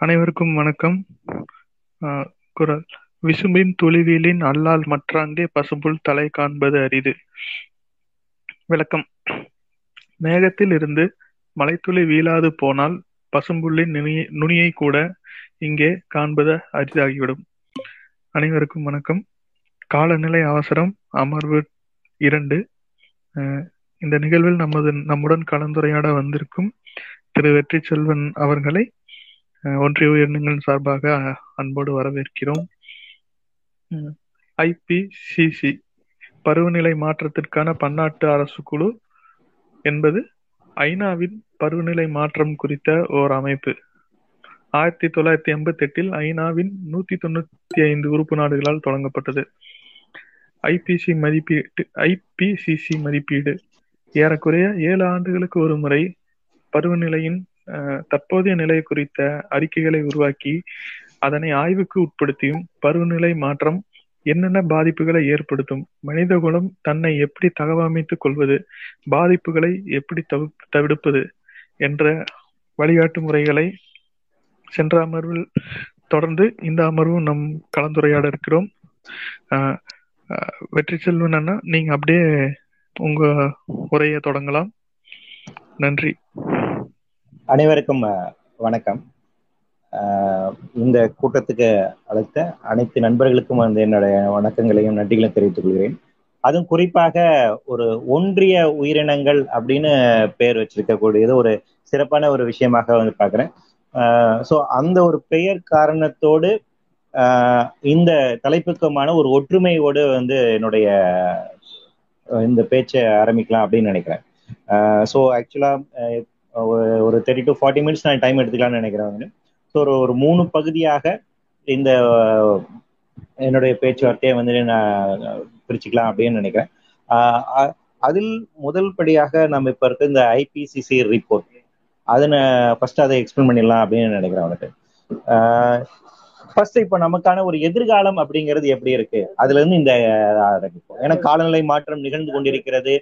அனைவருக்கும் வணக்கம். ஆஹ் குரல். விசும்பின் துளிவிலின் அல்லால் மற்றாங்கே பசும்புல் தலை காண்பது அரிது. விளக்கம். மேகத்தில் இருந்து மலைத்துளி வீழாது போனால் பசும்புல்லின் நுனியை நுனியை கூட இங்கே காண்பது அரிதாகிவிடும். அனைவருக்கும் வணக்கம். காலநிலை அவசரம் அமர்வு இரண்டு. ஆஹ் இந்த நிகழ்வில் நமது நம்முடன் கலந்துரையாட வந்திருக்கும் திரு வெற்றி செல்வன் அவர்களை ஒன்றிய உயர்நீங்கள் சார்பாக அன்போடு வரவேற்கிறோம். ஐபிசிசி பருவநிலை மாற்றத்திற்கான பன்னாட்டு அரசு குழு என்பது ஐநாவின் பருவநிலை மாற்றம் குறித்த ஓர் அமைப்பு. ஆயிரத்தி தொள்ளாயிரத்தி எண்பத்தி எட்டில் ஐநாவின் நூத்தி தொண்ணூத்தி ஐந்து உறுப்பு நாடுகளால் தொடங்கப்பட்டது. ஐபிசி மதிப்பீட்டு ஐபிசிசி மதிப்பீடு ஏறக்குறைய ஏழு ஆண்டுகளுக்கு ஒரு முறை பருவநிலையின் தற்போதைய நிலை குறித்த அறிக்கைகளை உருவாக்கி அதனை ஆய்வுக்கு உட்படுத்தியும் பருவநிலை மாற்றம் என்னென்ன பாதிப்புகளை ஏற்படுத்தும் மனிதகுலம் தன்னை எப்படி தகவமைத்துக் கொள்வது பாதிப்புகளை எப்படி தவி- தவிர்ப்பது என்ற வழிகாட்டு முறைகளை சென்ற அமர்வில் தொடர்ந்து இந்த அமர்வும் நம் கலந்துரையாட இருக்கிறோம். வெற்றி செல்வன் அண்ணா நீங்க அப்படியே உங்க உரையை தொடங்கலாம். நன்றி. அனைவருக்கும் வணக்கம். இந்த கூட்டத்துக்கு அழைத்த அனைத்து நண்பர்களுக்கும் வந்து என்னுடைய வணக்கங்களையும் நன்றிகளையும் தெரிவித்துக் கொள்கிறேன். அதுவும் குறிப்பாக ஒரு ஒன்றிய உயிரினங்கள் அப்படின்னு பெயர் வச்சிருக்கக்கூடியது ஒரு சிறப்பான ஒரு விஷயமாக வந்து பார்க்குறேன். ஸோ அந்த ஒரு பெயர் காரணத்தோடு இந்த தலைப்புக்குமான ஒரு ஒற்றுமையோடு வந்து என்னுடைய இந்த பேச்சை ஆரம்பிக்கலாம் அப்படின்னு நினைக்கிறேன். ஸோ ஆக்சுவலாக ஒரு ஒரு தேர்ட்டி டு ஃபார்ட்டி மினிட்ஸ் நான் டைம் எடுத்துக்கலாம்னு நினைக்கிறேன் ஸோ ஒரு ஒரு மூணு பகுதியாக இந்த என்னுடைய பேச்சுவார்த்தையை வந்து நான் பிரிச்சுக்கலாம் அப்படின்னு நினைக்கிறேன். அதில் முதல் படியாக நம்ம இப்போ இருக்க இந்த ஐபிசிசி ரிப்போர்ட் அதை நான் ஃபர்ஸ்ட் அதை எக்ஸ்பிளைன் பண்ணிடலாம் அப்படின்னு நினைக்கிறேன் அவனுக்கு. ஃபர்ஸ்ட் இப்போ நமக்கான ஒரு எதிர்காலம் அப்படிங்கிறது எப்படி இருக்கு? அதுல இருந்து இந்த ஆரம்பிப்போம். ஏன்னா காலநிலை மாற்றம் நிகழ்ந்து கொண்டிருக்கிறது.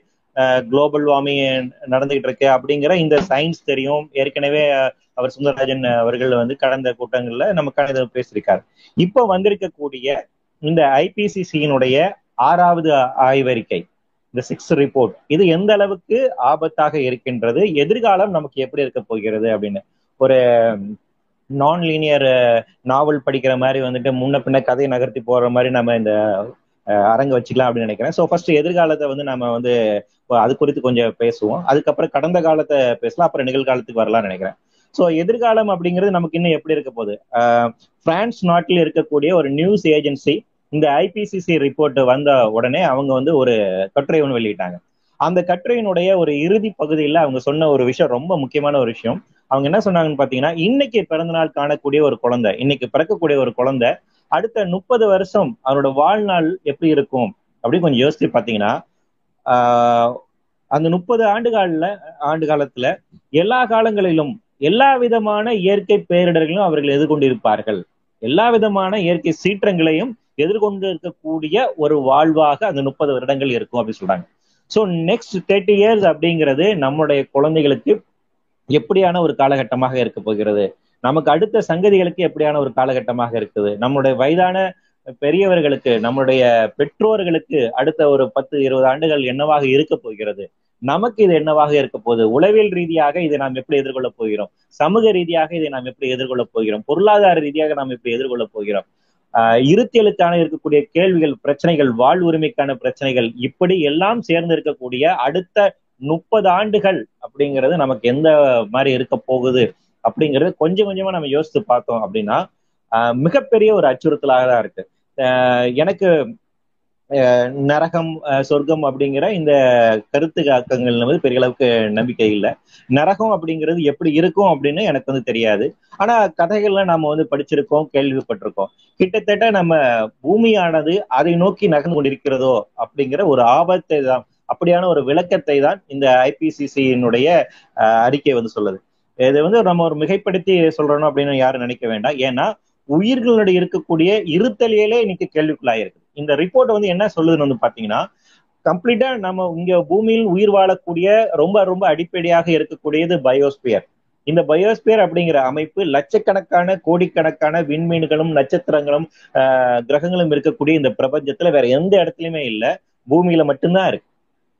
குளோபல் வார்மிங் நடந்துகிட்டு இருக்கு அப்படிங்கிற இந்த சயின்ஸ் தெரியும். ஏற்கனவே அவர் சுந்தரராஜன் அவர்கள் வந்து கடந்த கூட்டங்கள்ல நமக்கான இதை பேசியிருக்காரு. இப்போ வந்திருக்கக்கூடிய இந்த ஐபிசிசியினுடைய ஆறாவது ஆய்வறிக்கை இந்த சிக்ஸ் ரிப்போர்ட் இது எந்த அளவுக்கு ஆபத்தாக இருக்கின்றது எதிர்காலம் நமக்கு எப்படி இருக்க போகிறது அப்படின்னு. ஒரு நான் லீனியர் நாவல் படிக்கிற மாதிரி வந்துட்டு முன்ன பின்ன கதையை நகர்த்தி போற மாதிரி நம்ம இந்த அரங்கு வச்சுக்கலாம் அப்படின்னு நினைக்கிறேன். ஸோ ஃபர்ஸ்ட் எதிர்காலத்தை வந்து நம்ம வந்து அது குறித்து கொஞ்சம் பேசுவோம். அதுக்கப்புறம் கடந்த காலத்தை பேசலாம். அப்புறம் நிகழ்காலத்துக்கு வரலாம்னு நினைக்கிறேன். ஸோ எதிர்காலம் அப்படிங்கிறது நமக்கு இன்னும் எப்படி இருக்க போகுது? அஹ், பிரான்ஸ் நாட்டில் இருக்கக்கூடிய ஒரு நியூஸ் ஏஜென்சி இந்த ஐபிசிசி ரிப்போர்ட் வந்த உடனே அவங்க வந்து ஒரு கட்டுரை ஒன்று வெளியிட்டாங்க. அந்த கட்டுரையினுடைய ஒரு இறுதி பகுதியில் அவங்க சொன்ன ஒரு விஷயம் ரொம்ப முக்கியமான ஒரு விஷயம். அவங்க என்ன சொன்னாங்கன்னு பாத்தீங்கன்னா இன்னைக்கு பிறந்த நாள் காணக்கூடிய ஒரு குழந்தை இன்னைக்கு பிறக்கக்கூடிய ஒரு குழந்தை அடுத்த முப்பது வருஷம் அவரோட வாழ்நாள் எப்படி இருக்கும் அப்படின்னு கொஞ்சம் யோசிச்சு பாத்தீங்கன்னா ஆஹ் அந்த முப்பது ஆண்டு கால ஆண்டு காலத்துல எல்லா காலங்களிலும் எல்லா விதமான இயற்கை பேரிடர்களையும் அவர்கள் எதிர்கொண்டிருப்பார்கள். எல்லா விதமான இயற்கை சீற்றங்களையும் எதிர்கொண்டு இருக்கக்கூடிய ஒரு வாழ்வாக அந்த முப்பது வருடங்கள் இருக்கும் அப்படின்னு சொல்றாங்க. ஸோ நெக்ஸ்ட் தேர்ட்டி இயர்ஸ் அப்படிங்கிறது நம்முடைய குழந்தைகளுக்கு எப்படியான ஒரு காலகட்டமாக இருக்க போகிறது? நமக்கு அடுத்த சங்கதிகளுக்கு எப்படியான ஒரு காலகட்டமாக இருக்குது? நம்மளுடைய வயதான பெரியவர்களுக்கு நம்மளுடைய பெற்றோர்களுக்கு அடுத்த ஒரு பத்து இருபது ஆண்டுகள் என்னவாக இருக்க போகிறது? நமக்கு இது என்னவாக இருக்க போகுது? உளவியல் ரீதியாக இதை நாம் எப்படி எதிர்கொள்ள போகிறோம்? சமூக ரீதியாக இதை நாம் எப்படி எதிர்கொள்ள போகிறோம்? பொருளாதார ரீதியாக நாம் எப்படி எதிர்கொள்ள போகிறோம்? ஆஹ் இருத்தியலுக்கான இருக்கக்கூடிய கேள்விகள் பிரச்சனைகள் வாழ் உரிமைக்கான பிரச்சனைகள் இப்படி எல்லாம் சேர்ந்து இருக்கக்கூடிய அடுத்த முப்பது ஆண்டுகள் அப்படிங்கிறது நமக்கு எந்த மாதிரி இருக்க போகுது அப்படிங்கிறது கொஞ்சம் கொஞ்சமா நம்ம யோசித்து பார்த்தோம் அப்படின்னா ஆஹ் மிகப்பெரிய ஒரு அச்சுறுத்தலாக தான் இருக்கு. ஆஹ் எனக்கு நரகம் சொர்க்கம் அப்படிங்கிற இந்த கருத்து காக்கங்கள் வந்து பெரிய அளவுக்கு நம்பிக்கை இல்லை. நரகம் அப்படிங்கிறது எப்படி இருக்கும் அப்படின்னு எனக்கு வந்து தெரியாது. ஆனா கதைகள்ல நாம வந்து படிச்சிருக்கோம் கேள்விப்பட்டிருக்கோம். கிட்டத்தட்ட நம்ம பூமியானது அதை நோக்கி நகர்ந்து கொண்டிருக்கிறதோ அப்படிங்கிற ஒரு ஆபத்தை தான் அப்படியான ஒரு விளக்கத்தை தான் இந்த ஐபிசிசியினுடைய அறிக்கை வந்து சொல்லுது. இதை வந்து நம்ம ஒரு மிகைப்படுத்தி சொல்றோம் அப்படின்னு யாரும் நினைக்க வேண்டாம். ஏன்னா உயிர்களுடைய இருக்கக்கூடிய இருத்தலியலே இன்னைக்கு கேள்விக்குள்ளாயிருக்கு இந்த ரிப்போர்ட் வந்து என்ன சொல்லுதுன்னு வந்து பாத்தீங்கன்னா கம்ப்ளீட்டா நம்ம இங்க பூமியில் உயிர் வாழக்கூடிய ரொம்ப ரொம்ப அடிப்படையாக இருக்கக்கூடியது பயோஸ்பியர் இந்த பயோஸ்பியர் அப்படிங்கிற அமைப்பு லட்சக்கணக்கான கோடிக்கணக்கான விண்மீன்களும் நட்சத்திரங்களும் கிரகங்களும் இருக்கக்கூடிய இந்த பிரபஞ்சத்துல வேற எந்த இடத்துலயுமே இல்ல. பூமியில மட்டும்தான் இருக்கு.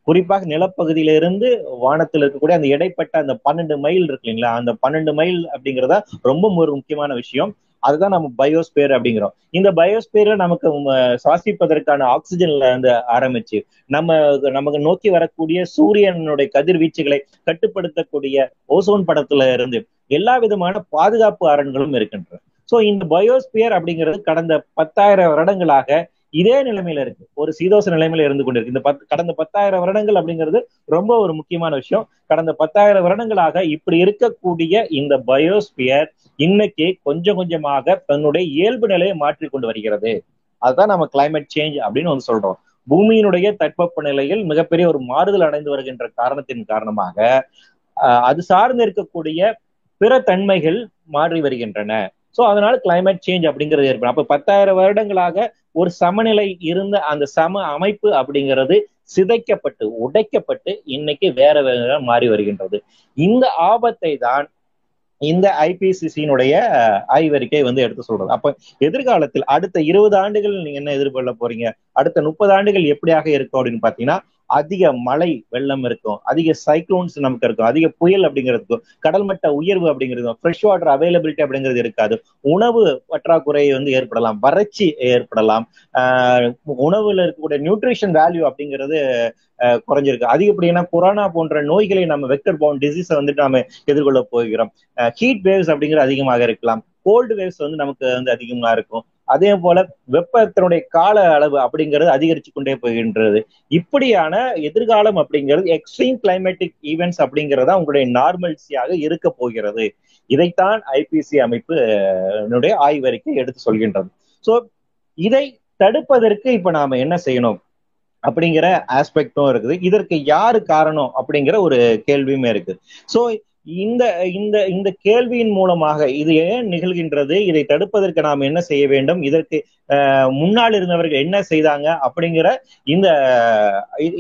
குறிப்பாக நிலப்பகுதியில இருந்து வானத்தில் இருக்கக்கூடிய அந்த இடைப்பட்ட அந்த பன்னெண்டு மைல் இருக்கு இல்லைங்களா? அந்த பன்னெண்டு மைல் அப்படிங்கிறத ரொம்ப ஒரு முக்கியமான விஷயம். அதுதான் நம்ம பயோஸ்பியர் அப்படிங்கிறோம். இந்த பயோஸ்பியரை நமக்கு சுவாசிப்பதற்கான ஆக்சிஜன்ல இருந்து ஆரம்பிச்சு நம்ம நமக்கு நோக்கி வரக்கூடிய சூரியனுடைய கதிர்வீச்சுகளை கட்டுப்படுத்தக்கூடிய ஓசோன் படத்துல இருந்து எல்லா விதமான பாதுகாப்பு அரண்களும் இருக்கின்றன. சோ இந்த பயோஸ்பியர் அப்படிங்கிறது கடந்த பத்தாயிரம் வருடங்களாக இதே நிலைமையில இருக்கு. ஒரு சீதோச நிலைமையில இருந்து கொண்டிருக்கு. இந்த பத் கடந்த பத்தாயிரம் வருடங்கள் அப்படிங்கிறது ரொம்ப ஒரு முக்கியமான விஷயம். கடந்த பத்தாயிரம் வருடங்களாக இப்படி இருக்கக்கூடிய இந்த பயோஸ்பியர் இன்னைக்கு கொஞ்சம் கொஞ்சமாக தன்னுடைய இயல்பு நிலையை மாற்றி கொண்டு வருகிறது. அதுதான் நம்ம கிளைமேட் சேஞ்ச் அப்படின்னு வந்து சொல்றோம். பூமியினுடைய தட்பவெப்ப நிலையில் மிகப்பெரிய ஒரு மாறுதல் அடைந்து வருகின்ற காரணத்தின் காரணமாக அது சார்ந்து இருக்கக்கூடிய பிற தன்மைகள் மாறி வருகின்றன. சோ அதனால கிளைமேட் சேஞ்ச் அப்படிங்கிறது ஏற்படும். அப்ப பத்தாயிரம் வருடங்களாக ஒரு சமநிலை இருந்த அந்த சம அமைப்பு அப்படிங்கிறது சிதைக்கப்பட்டு உடைக்கப்பட்டு இன்னைக்கு வேற வேற மாறி வருகின்றது. இந்த ஆபத்தை தான் இந்த ஐபிசிசியினுடைய ஆய்வறிக்கை வந்து எடுத்து சொல்றது. அப்ப எதிர்காலத்தில் அடுத்த இருபது ஆண்டுகள் நீங்க என்ன எதிர்கொள்ள போறீங்க? அடுத்த முப்பது ஆண்டுகள் எப்படியாக இருக்கும் அப்படின்னு பாத்தீங்கன்னா அதிக மழை வெள்ளம் இருக்கும் அதிக சைக்ளோன்ஸ் நமக்கு இருக்கும் அதிக புயல் அப்படிங்கிறதுக்கும் கடல் மட்ட உயர்வு அப்படிங்கிறது ஃப்ரெஷ் வாட்டர் அவைலபிலிட்டி அப்படிங்கிறது இருக்காது உணவு பற்றாக்குறை வந்து ஏற்படலாம் வறட்சி ஏற்படலாம் ஆஹ் உணவுல இருக்கக்கூடிய நியூட்ரிஷன் வேல்யூ அப்படிங்கிறது குறைஞ்சிருக்கு. அதிகப்படியான கொரோனா போன்ற நோய்களை நம்ம வெக்டர் பவுண்ட் டிசீஸை வந்துட்டு நம்ம எதிர்கொள்ள போகிறோம். ஹீட் வேவ்ஸ் அப்படிங்கிறது அதிகமாக இருக்கலாம் கோல்டு வேவ்ஸ் வந்து நமக்கு வந்து அதிகமா இருக்கும். அதே போல வெப்பத்தினுடைய கால அளவு அப்படிங்கிறது அதிகரிச்சு கொண்டே போகின்றது. இப்படியான எதிர்காலம் அப்படிங்கிறது எக்ஸ்ட்ரீம் கிளைமேட்டிக் ஈவெண்ட்ஸ் அப்படிங்கிறதா உங்களுடைய நார்மல்சியாக இருக்க போகிறது. இதைத்தான் ஐபிசி அமைப்பு ஆய்வறிக்கை எடுத்து சொல்கின்றது. ஸோ இதை தடுப்பதற்கு இப்ப நாம என்ன செய்யணும்? அப்படிங்கிற ஆஸ்பெக்டும் இருக்குது. இதற்கு யாரு காரணம் அப்படிங்கிற ஒரு கேள்வியுமே இருக்கு சோ இந்த இந்த இந்த கேள்வியின் மூலமாக இது ஏன் நிகழ்கின்றது? இதை தடுப்பதற்கு நாம் என்ன செய்ய வேண்டும்? இதற்கு முன்னால் இருந்தவர்கள் என்ன செய்தாங்க? அப்படிங்கிற இந்த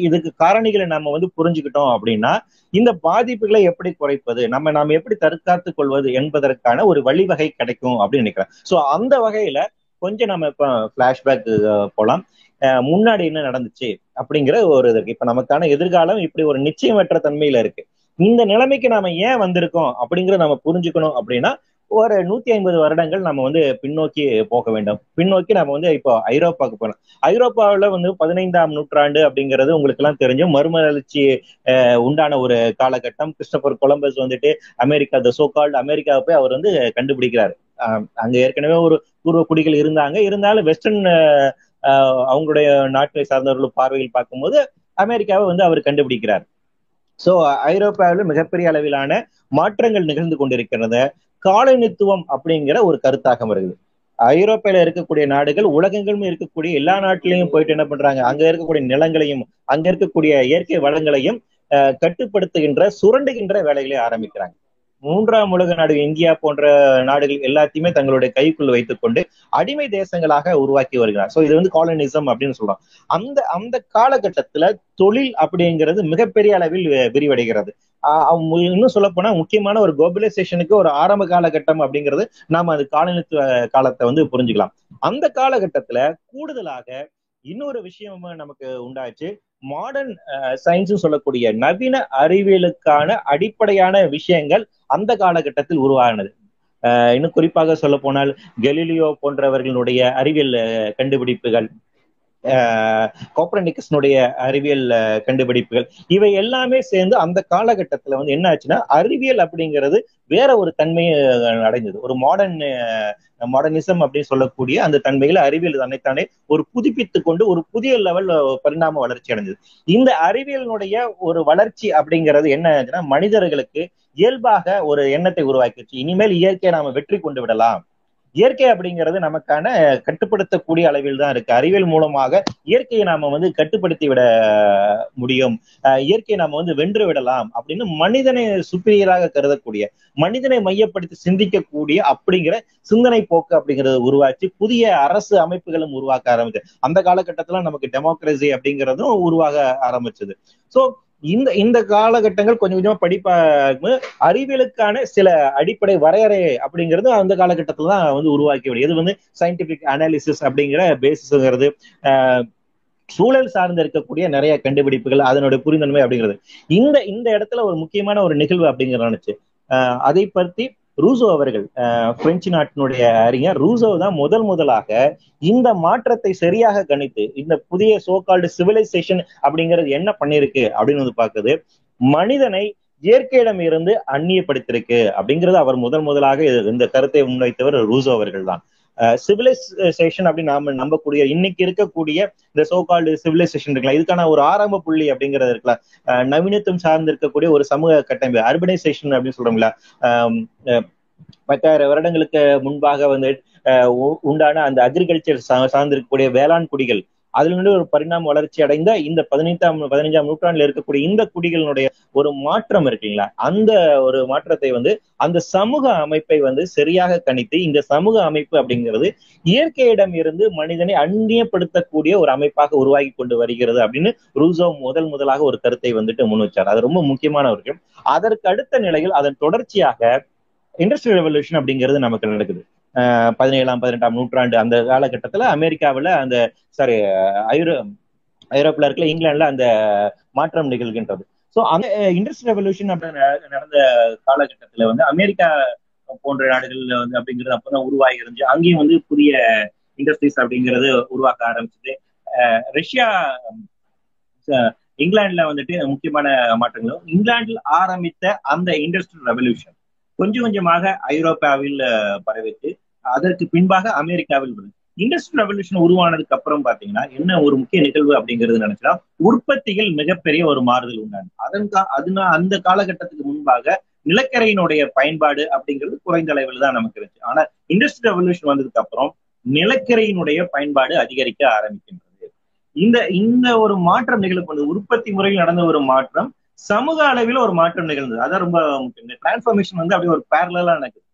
இதுக்கு காரணிகளை நம்ம வந்து புரிஞ்சுக்கிட்டோம் அப்படின்னா இந்த பாதிப்புகளை எப்படி குறைப்பது? நம்ம நாம் எப்படி தற்காத்துக் கொள்வது என்பதற்கான ஒரு வழிவகை கிடைக்கும் அப்படின்னு நினைக்கிறேன். சோ அந்த வகையில கொஞ்சம் நம்ம இப்ப பிளாஷ்பேக் போலாம். முன்னாடி என்ன நடந்துச்சு? அப்படிங்கிற ஒரு இருக்கு இப்ப நமக்கான எதிர்காலம் இப்படி ஒரு நிச்சயமற்ற தன்மையில இருக்கு. இந்த நிலைமைக்கு நாம ஏன் வந்திருக்கோம் அப்படிங்கறத நம்ம புரிஞ்சுக்கணும் அப்படின்னா ஒரு நூத்தி ஐம்பது வருடங்கள் நம்ம வந்து பின்னோக்கி போக வேண்டும். பின்னோக்கி நம்ம வந்து இப்போ ஐரோப்பாவுக்கு போகலாம். ஐரோப்பாவில் வந்து பதினைந்தாம் நூற்றாண்டு அப்படிங்கிறது உங்களுக்கு எல்லாம் தெரிஞ்சு மறுமலர்ச்சி உண்டான ஒரு காலகட்டம். கிறிஸ்டபர் கொலம்பஸ் வந்துட்டு அமெரிக்கா த சோகால்டு அமெரிக்காவை போய் அவர் வந்து கண்டுபிடிக்கிறாரு. அங்க ஏற்கனவே ஒரு பூர்வ குடிகள் இருந்தாங்க. இருந்தாலும் வெஸ்டர்ன் அவங்களுடைய நாட்டை சார்ந்தவர்கள் பார்வையில் பார்க்கும்போது அமெரிக்காவை வந்து அவர் கண்டுபிடிக்கிறார். சோ ஐரோப்பாவில் மிகப்பெரிய அளவிலான மாற்றங்கள் நிகழ்ந்து கொண்டிருக்கிறது. காலனித்துவம் அப்படிங்கிற ஒரு கருத்தாக வருது ஐரோப்பால இருக்கக்கூடிய நாடுகள் உலகங்களும் இருக்கக்கூடிய எல்லா நாட்டிலையும் போயிட்டு என்ன பண்றாங்க? அங்க இருக்கக்கூடிய நிலங்களையும் அங்க இருக்கக்கூடிய இயற்கை வளங்களையும் கட்டுப்படுத்துகின்ற சுரண்டுகின்ற வேலைகளை ஆரம்பிக்கிறாங்க. மூன்றாம் உலக நாடு இந்தியா போன்ற நாடுகள் எல்லாத்தையுமே தங்களுடைய கைக்குள் வைத்துக் கொண்டு அடிமை தேசங்களாக உருவாக்கி வருகிறார். சோ இது வந்து காலனிசம் அப்படின்னு சொல்றோம். அந்த அந்த காலகட்டத்துல தொழில் அப்படிங்கிறது மிகப்பெரிய அளவில் விரிவடைகிறது. இன்னும் சொல்ல போனா முக்கியமான ஒரு குளோபலைசேஷனுக்கு ஒரு ஆரம்ப காலகட்டம் அப்படிங்கிறது நாம அது காலனித்துவ காலத்தை வந்து புரிஞ்சுக்கலாம். அந்த காலகட்டத்துல கூடுதலாக இன்னொரு விஷயம் நமக்கு உண்டாச்சு. மாடர்ன் uh, சயின்ஸ் சொல்லக்கூடிய நவீன அறிவியலுக்கான அடிப்படையான விஷயங்கள் அந்த காலகட்டத்தில் உருவானது. இன்னும் குறிப்பாக சொல்ல போனால் கெலிலியோ போன்றவர்களுடைய அறிவியல் கண்டுபிடிப்புகள் கோப்ரனிக்கஸ்னுடைய அறிவியல் கண்டுபிடிப்புகள். இவை எல்லாமே சேர்ந்து அந்த காலகட்டத்துல வந்து என்ன ஆச்சுன்னா அறிவியல் அப்படிங்கிறது வேற ஒரு தன்மையை அடைந்தது ஒரு மாடர்ன் மாடர்னிசம் அப்படின்னு சொல்லக்கூடிய அந்த தன்மைகளை அறிவியல் தன்னைத்தானே ஒரு புதுப்பித்து கொண்டு ஒரு புதிய லெவல் பரிணாம வளர்ச்சி அடைஞ்சது. இந்த அறிவியலினுடைய ஒரு வளர்ச்சி அப்படிங்கிறது என்ன ஆச்சுன்னா மனிதர்களுக்கு இயல்பாக ஒரு எண்ணத்தை உருவாக்கிடுச்சு. இனிமேல் இயற்கையை நாம வெற்றி கொண்டு விடலாம். இயற்கை அப்படிங்கிறது நமக்கான கட்டுப்படுத்தக்கூடிய அளவில் தான் இருக்கு. அறிவியல் மூலமாக இயற்கையை நாம வந்து கட்டுப்படுத்தி விட முடியும். இயற்கையை நாம வந்து வென்று விடலாம் அப்படின்னு மனிதனை சுப்பீரியராக கருதக்கூடிய மனிதனை மையப்படுத்தி சிந்திக்கக்கூடிய அப்படிங்கிற சிந்தனை போக்கு அப்படிங்கறத உருவாச்சு புதிய அரசு அமைப்புகளும் உருவாக்க ஆரம்பிச்சு அந்த காலகட்டத்துல நமக்கு டெமோக்ரஸி அப்படிங்கிறதும் உருவாக ஆரம்பிச்சது. சோ இந்த இந்த காலகட்டங்கள் கொஞ்சம் கொஞ்சமா படிப்பாக அறிவியலுக்கான சில அடிப்படை வரையறை அப்படிங்கிறது அந்த காலகட்டத்துல தான் வந்து உருவாக்கி விடும் இது வந்து சயின்டிபிக் அனாலிசிஸ் அப்படிங்கிற பேசிஸ்ங்கிறது சூழல் சார்ந்து இருக்கக்கூடிய நிறைய கண்டுபிடிப்புகள் அதனுடைய புரிந்தன்மை அப்படிங்கிறது. இந்த இந்த இடத்துல ஒரு முக்கியமான ஒரு நிகழ்வு அப்படிங்கிற நினைச்சு அதை பற்றி ரூசோ அவர்கள் பிரெஞ்சு நாட்டினுடைய அறிஞர். ரூசோ தான் முதல் முதலாக இந்த மாற்றத்தை சரியாக கணித்து இந்த புதிய சோகால்டு சிவிலைசேஷன் அப்படிங்கிறது என்ன பண்ணிருக்கு அப்படின்னு வந்து பாக்குது மனிதனை இயற்கையிடம் இருந்து அந்நியப்படுத்திருக்கு அப்படிங்கிறது அவர் முதல் முதலாக இந்த கருத்தை முன்வைத்தவர் ரூசோ அவர்கள் தான். சிவிலைசேஷன் அப்படின்னு நாம நம்பக்கூடிய இன்னைக்கு இருக்கக்கூடிய இந்த சோகால்டு சிவிலைசேஷன் இருக்கலாம். இதுக்கான ஒரு ஆரம்ப புள்ளி அப்படிங்கிறது இருக்கலாம். நவீனத்துவம் சார்ந்து இருக்கக்கூடிய ஒரு சமூக கட்டமைப்பு அர்பனைசேஷன் அப்படின்னு சொல்றோம்ல பத்தாயிரம் வருடங்களுக்கு முன்பாக வந்து உண்டான அந்த அக்ரிகல்ச்சர் சார்ந்திருக்கக்கூடிய வேளாண் குடிகள் அதுல இருந்து ஒரு பரிணாம வளர்ச்சி அடைந்த இந்த பதினைந்தாம் பதினைஞ்சாம் நூற்றாண்டுல இருக்கக்கூடிய இந்த குடிகளினுடைய ஒரு மாற்றம் இருக்குங்களா? அந்த ஒரு மாற்றத்தை வந்து அந்த சமூக அமைப்பை வந்து சரியாக கணித்து இந்த சமூக அமைப்பு அப்படிங்கிறது இயற்கையிடம் இருந்து மனிதனை அந்நியப்படுத்தக்கூடிய ஒரு அமைப்பாக உருவாகி கொண்டு வருகிறது அப்படின்னு ரூசோ முதல் முதலாக ஒரு கருத்தை வந்துட்டு முன் வச்சார். அது ரொம்ப முக்கியமான ஒரு அதற்கு அடுத்த நிலையில் அதன் தொடர்ச்சியாக இண்டஸ்ட்ரியல் ரெவல்யூஷன் அப்படிங்கிறது நமக்கு நடக்குது. பதினேழாம் பதினெட்டாம் நூற்றாண்டு அந்த காலகட்டத்துல அமெரிக்காவில் அந்த சாரி ஐரோ ஐரோப்பில் இருக்கிற இங்கிலாந்துல அந்த மாற்றம் நிகழ்கின்றது. ஸோ அந்த இண்டஸ்ட்ரியல் ரெவல்யூஷன் நடந்த காலகட்டத்துல வந்து அமெரிக்கா போன்ற நாடுகள்ல வந்து அப்படிங்கிறது அப்பதான் உருவாகி இருந்துச்சு. அங்கேயும் வந்து புதிய இண்டஸ்ட்ரீஸ் அப்படிங்கிறது உருவாக்க ஆரம்பிச்சது. ரஷ்யா இங்கிலாந்துல வந்துட்டு முக்கியமான மாற்றங்களும் இங்கிலாந்தில் ஆரம்பித்த அந்த இண்டஸ்ட்ரியல் ரெவல்யூஷன் கொஞ்சம் கொஞ்சமாக ஐரோப்பாவில் பரவிட்டு அதற்கு பின்பாக அமெரிக்காவில் வருது இண்டஸ்ட்ரியல் ரெவல்யூஷன் உருவானதுக்கு அப்புறம் பாத்தீங்கன்னா என்ன ஒரு முக்கிய நிகழ்வு அப்படிங்கிறது நினைச்சா உற்பத்திகள் மிகப்பெரிய ஒரு மாறுதல் உண்டான அதன் அதுனா அந்த காலகட்டத்துக்கு முன்பாக நிலக்கரையினுடைய பயன்பாடு அப்படிங்கிறது குறைந்த அளவில் தான் நமக்கு இருந்துச்சு. ஆனா இண்டஸ்ட்ரியல் ரெவல்யூஷன் வந்ததுக்கு அப்புறம் நிலக்கரையினுடைய பயன்பாடு அதிகரிக்க ஆரம்பிக்கின்றது. இந்த இந்த ஒரு மாற்றம் நிகழ்வு உற்பத்தி முறையில் நடந்த ஒரு மாற்றம் சமூக அளவில் ஒரு மாற்றம் நிகழ்ந்தது. அதான் ரொம்ப முக்கியம். இந்த டிரான்ஸ்ஃபர்மேஷன் வந்து அப்படியே ஒரு பேரலா நடக்குது.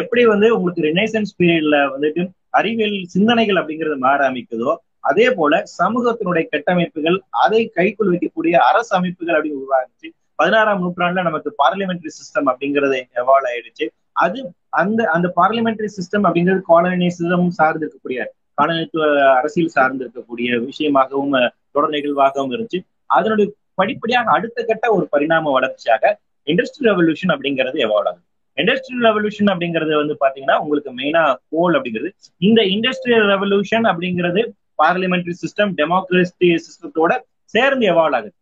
எப்படி வந்து உங்களுக்கு ரினைசன்ஸ் பீரியட்ல வந்துட்டு அறிவியல் சிந்தனைகள் அப்படிங்கிறது மாற அமைக்குதோ அதே போல சமூகத்தினுடைய கட்டமைப்புகள் அதை கைக்குள் வைக்கக்கூடிய அரசு அமைப்புகள் அப்படின்னு உருவாகிச்சு பதினாறாம் நூற்றாண்டுல நமக்கு பார்லிமெண்டரி சிஸ்டம் அப்படிங்கிறது எவால்வ் ஆயிடுச்சு. அது அந்த அந்த பார்லிமெண்டரி சிஸ்டம் அப்படிங்கிறது காலனிசிசம் சார்ந்து இருக்கக்கூடிய காலனித்துவ அரசியல் சார்ந்து இருக்கக்கூடிய விஷயமாகவும் தொடர் நிகழ்வாகவும் இருந்துச்சு. அதனுடைய படிப்படியாக அடுத்த கட்ட ஒரு பரிணாம வளர்ச்சியாக இண்டஸ்ட்ரியல் ரெவல்யூஷன் அப்படிங்கிறது எவால்வ் ஆகுது. இண்டஸ்ட்ரியல் ரெவல்யூஷன் அப்படிங்கிறது வந்து பாத்தீங்கன்னா உங்களுக்கு மெயினா கோல் அப்படிங்கிறது. இந்த இண்டஸ்ட்ரியல் ரெவல்யூஷன் அப்படிங்கிறது பார்லிமெண்டரி சிஸ்டம் டெமோக்ரஸி சிஸ்டத்தோட சேர்ந்து எவால்வ் ஆகுது.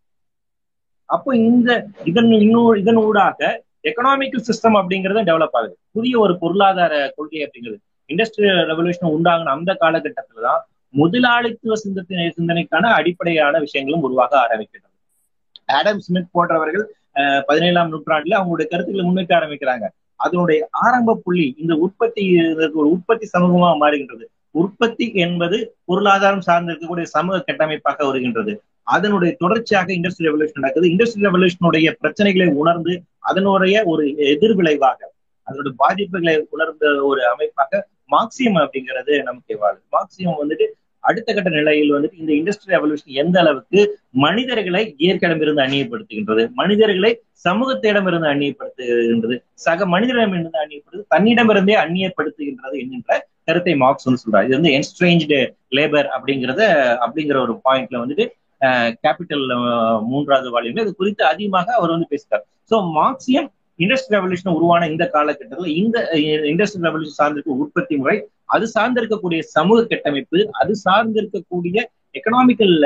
அப்போ இந்த இதன் இன்னும் இதன் ஊடாக எக்கனாமிக்கல் சிஸ்டம் அப்படிங்கிறது டெவலப் ஆகுது. புதிய ஒரு பொருளாதார கொள்கை அப்படிங்கிறது. இண்டஸ்ட்ரியல் ரெவல்யூஷன் உண்டாகின அந்த காலகட்டத்துல தான் முதலாளித்துவ சிந்தனை சிந்தனைக்கான அடிப்படையான விஷயங்களும் உருவாக ஆரம்பிக்கின்றது ஆடம் ஸ்மித் போன்றவர்கள் பதினேழாம் நூற்றாண்டுல அவங்களுடைய கருத்துக்களை முன்வைக்க ஆரம்பிக்கிறாங்க. அதனுடைய ஆரம்ப புள்ளி இந்த உற்பத்தி ஒரு உற்பத்தி சமூகமாக மாறுகின்றது. உற்பத்தி என்பது பொருளாதாரம் சார்ந்து இருக்கக்கூடிய சமூக கட்டமைப்பாக வருகின்றது. அதனுடைய தொடர்ச்சியாக இண்டஸ்ட்ரியல் ரெவல்யூஷன் நடக்குது. இண்டஸ்ட்ரியல் ரெவல்யூஷனுடைய பிரச்சனைகளை உணர்ந்து அதனுடைய ஒரு எதிர்விளைவாக அதனுடைய பாதிப்புகளை உணர்ந்த ஒரு அமைப்பாக மார்க்சியம் அப்படிங்கிறது நமக்கு வாழ் மார்க்சியம் வந்துட்டு அடுத்த கட்ட நிலையில் வந்துட்டு இந்த இண்டஸ்ட்ரியல் ரெவல்யூஷன் எந்த அளவுக்கு மனிதர்களை இயற்கையிடமிருந்து அந்நியப்படுத்துகின்றது மனிதர்களை சமூகத்திடமிருந்து அந்நியப்படுத்துகின்றது சக மனிதரிடமிருந்து அந்நியப்படுது தன்னிடமிருந்தே அந்நியப்படுத்துகின்றது என்கின்ற கருத்தை மார்க்ஸ் வந்து சொல்றாரு. இது வந்து என்ஸ்ட்ரேஞ்சு லேபர் அப்படிங்கிறத அப்படிங்கிற ஒரு பாயிண்ட்ல வந்துட்டு கேபிட்டல் மூன்றாவது வால்யூம்ல இது குறித்து அதிகமாக அவர் வந்து பேசுறார் ஸோ மார்க்சியம் இண்டஸ்ட்ரியல் ரெவல்யூஷன் உருவான இந்த காலகட்டத்தில் இந்த இண்டஸ்ட்ரியல் ரெவல்யூஷன் சார்ந்திருக்க உற்பத்தி முறை அது சார்ந்திருக்கக்கூடிய சமூக கட்டமைப்பு அது சார்ந்திருக்கக்கூடிய எக்கனாமிக்கல்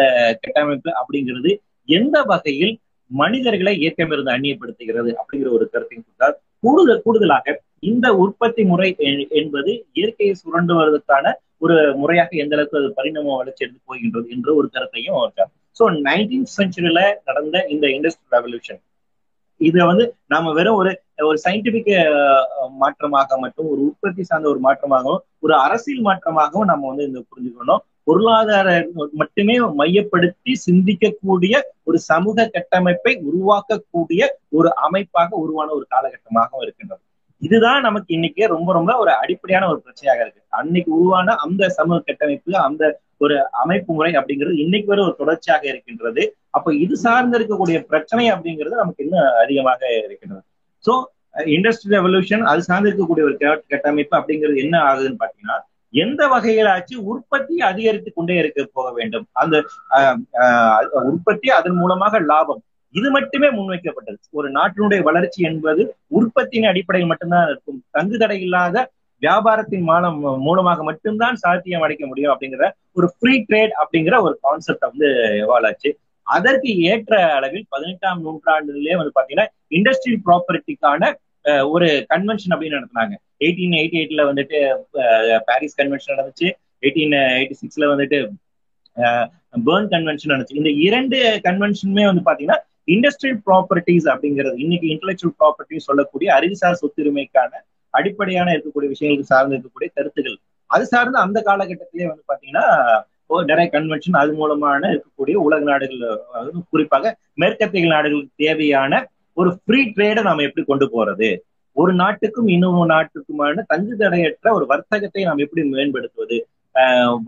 கட்டமைப்பு அப்படிங்கிறது எந்த வகையில் மனிதர்களை இயக்கமிருந்து அந்நியப்படுத்துகிறது அப்படிங்கிற ஒரு கருத்தையும் கொடுத்தார். கூடுதல் கூடுதலாக இந்த உற்பத்தி முறை என்பது இயற்கையை சுரண்டு வருவதற்கான ஒரு முறையாக எந்த அளவுக்கு அது பரிணாம வளர்ச்சி எடுத்து போகின்றது என்ற ஒரு கருத்தையும் சோ ஸோ நைன்டீன் சென்ச்சுரியில நடந்த இந்த இண்டஸ்ட்ரியல் ரெவல்யூஷன் இதை வந்து நாம வெறும் ஒரு ஒரு சயின்டிபிக் மாற்றமாக மட்டும் ஒரு உற்பத்தி சார்ந்த ஒரு மாற்றமாகவும் ஒரு அரசியல் மாற்றமாகவும் நம்ம வந்து இந்த புரிஞ்சுக்கணும். பொருளாதார மட்டுமே மையப்படுத்தி சிந்திக்கக்கூடிய ஒரு சமூக கட்டமைப்பை உருவாக்கக்கூடிய ஒரு அமைப்பாக உருவான ஒரு காலகட்டமாகவும் இருக்கின்றது. இதுதான் நமக்கு இன்னைக்கு ரொம்ப ரொம்ப ஒரு அடிப்படையான ஒரு பிரச்சனையாக இருக்கு. அன்னைக்கு உருவான அந்த சமூக கட்டமைப்பு அந்த ஒரு அமைப்பு முறை அப்படிங்கிறது இன்னைக்கு வரை ஒரு தொடர்ச்சியாக இருக்கின்றது. அப்ப இது சார்ந்து இருக்கக்கூடிய பிரச்சனை அப்படிங்கிறது நமக்கு இன்னும் அதிகமாக இருக்கின்றது. சோ இண்டஸ்ட்ரியல் ரெவல்யூஷன் அது சார்ந்து இருக்கக்கூடிய ஒரு கட்டமைப்பு அப்படிங்கிறது என்ன ஆகுதுன்னு பாத்தீங்கன்னா எந்த வகையிலாச்சு உற்பத்தி அதிகரித்து கொண்டே இருக்க போக வேண்டும். அந்த உற்பத்தி அதன் மூலமாக லாபம். இது மட்டுமே முன்வைக்கப்பட்டது. ஒரு நாட்டினுடைய வளர்ச்சி என்பது உற்பத்தியின் அடிப்படையில் மட்டும்தான் இருக்கும். தங்கு தடை இல்லாத வியாபாரத்தின் மூலம் மூலமாக மட்டும்தான் சாத்தியம் அடைக்க முடியும் அப்படிங்கிற ஒரு ஃப்ரீ ட்ரேட் அப்படிங்கிற ஒரு கான்செப்ட் வந்து எவால் ஆச்சு. அதற்கு ஏற்ற அளவில் பதினெட்டாம் நூற்றாண்டுலேயே வந்து பாத்தீங்கன்னா இண்டஸ்ட்ரியல் ப்ராப்பர்ட்டிக்கான ஒரு கன்வென்ஷன் அப்படின்னு நடத்தினாங்க. எயிட்டீன் எயிட்டி எயிட்ல வந்துட்டு பாரிஸ் கன்வென்ஷன் நடந்துச்சு. எயிட்டீன் எயிட்டி சிக்ஸ்ல வந்துட்டு பேர்ன் கன்வென்ஷன் நடந்துச்சு. இந்த இரண்டு கன்வென்ஷனுமே வந்து பாத்தீங்கன்னா இண்டஸ்ட்ரியல் ப்ராப்பர்ட்டிஸ் அப்படிங்கிறது இன்னைக்கு இன்டெலெக்சுவல் ப்ராப்பர்ட்டி சொல்லக்கூடிய அறிவுசார் சொத்துரிமைக்கான அடிப்படையான இருக்கக்கூடிய விஷயங்களுக்கு சார்ந்து இருக்கக்கூடிய கருத்துகள். அது சார்ந்து அந்த காலகட்டத்திலே வந்து பாத்தீங்கன்னா நிறைய கன்வென்ஷன் அது மூலமான இருக்கக்கூடிய உலக நாடுகள் குறிப்பாக மேற்கத்திய நாடுகளுக்கு தேவையான ஒரு ஃப்ரீ ட்ரேடை நாம எப்படி கொண்டு போறது? ஒரு நாட்டுக்கும் இன்னொரு நாட்டுக்குமான தங்கு தடையற்ற ஒரு வர்த்தகத்தை நாம் எப்படி மேம்படுத்துவது?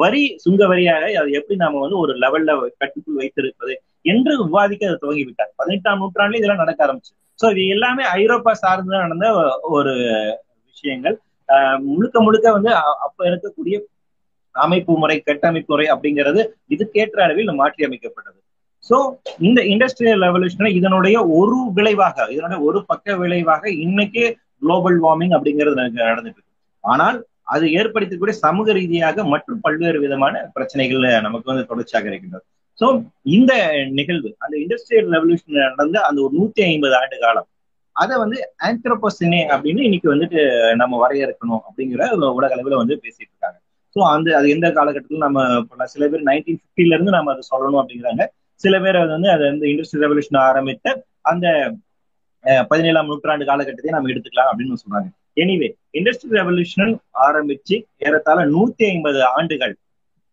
வரி சுங்க வரியாக அதை எப்படி நாம வந்து ஒரு லெவல்ல கட்டுக்குள் வைத்திருப்பது என்று விவாதிக்க அதை துவங்கி விட்டார் பதினெட்டாம் நூற்றாண்டுல இதெல்லாம் நடக்க ஆரம்பிச்சு. சோ இது எல்லாமே ஐரோப்பா சார்ந்து நடந்த ஒரு விஷயங்கள். முழுக்க முழுக்க வந்து அப்ப இருக்கக்கூடிய அமைப்பு முறை கட்டமைப்பு முறை அப்படிங்கிறது இதுக்கேற்ற அளவில் மாற்றி அமைக்கப்பட்டது சோ இந்த இண்டஸ்ட்ரியல் ரெவல்யூஷன் இதனுடைய ஒரு விளைவாக இதனுடைய ஒரு பக்க விளைவாக இன்னைக்கு குளோபல் வார்மிங் அப்படிங்கிறது நடந்துட்டு இருக்கு. ஆனால் அது ஏற்படுத்தக்கூடிய சமூக ரீதியாக மற்றும் பல்வேறு விதமான பிரச்சனைகள் நமக்கு வந்து தொடர்ச்சியாக இருக்கின்றது. சோ இந்த நிகழ்வு அந்த இண்டஸ்ட்ரியல் ரெவல்யூஷன் நடந்த அந்த ஒரு நூத்தி ஐம்பது ஆண்டு காலம் அதை வந்து ஆந்த்ரோபோசினே அப்படின்னு இன்னைக்கு வந்துட்டு நம்ம வரையறுக்கணும் அப்படிங்கிற உலக அளவில் வந்து பேசிட்டு இருக்காங்க. ஸோ அந்த அது எந்த காலகட்டத்தில் நம்ம சில பேர் நைன்டீன் ஃபிஃப்டில இருந்து நம்ம அதை சொல்லணும் அப்படிங்கிறாங்க. சில பேர் அது வந்து அதை வந்து இண்டஸ்ட்ரியல் ரெவல்யூஷன் ஆரம்பித்த அந்த பதினேழாம் நூற்றாண்டு காலகட்டத்தை நம்ம எடுத்துக்கலாம் அப்படின்னு சொல்றாங்க. எனிவே இண்டஸ்ட்ரியல் ரெவல்யூஷன் ஆரம்பிச்சு ஏறத்தாழ நூத்தி ஐம்பது ஆண்டுகள்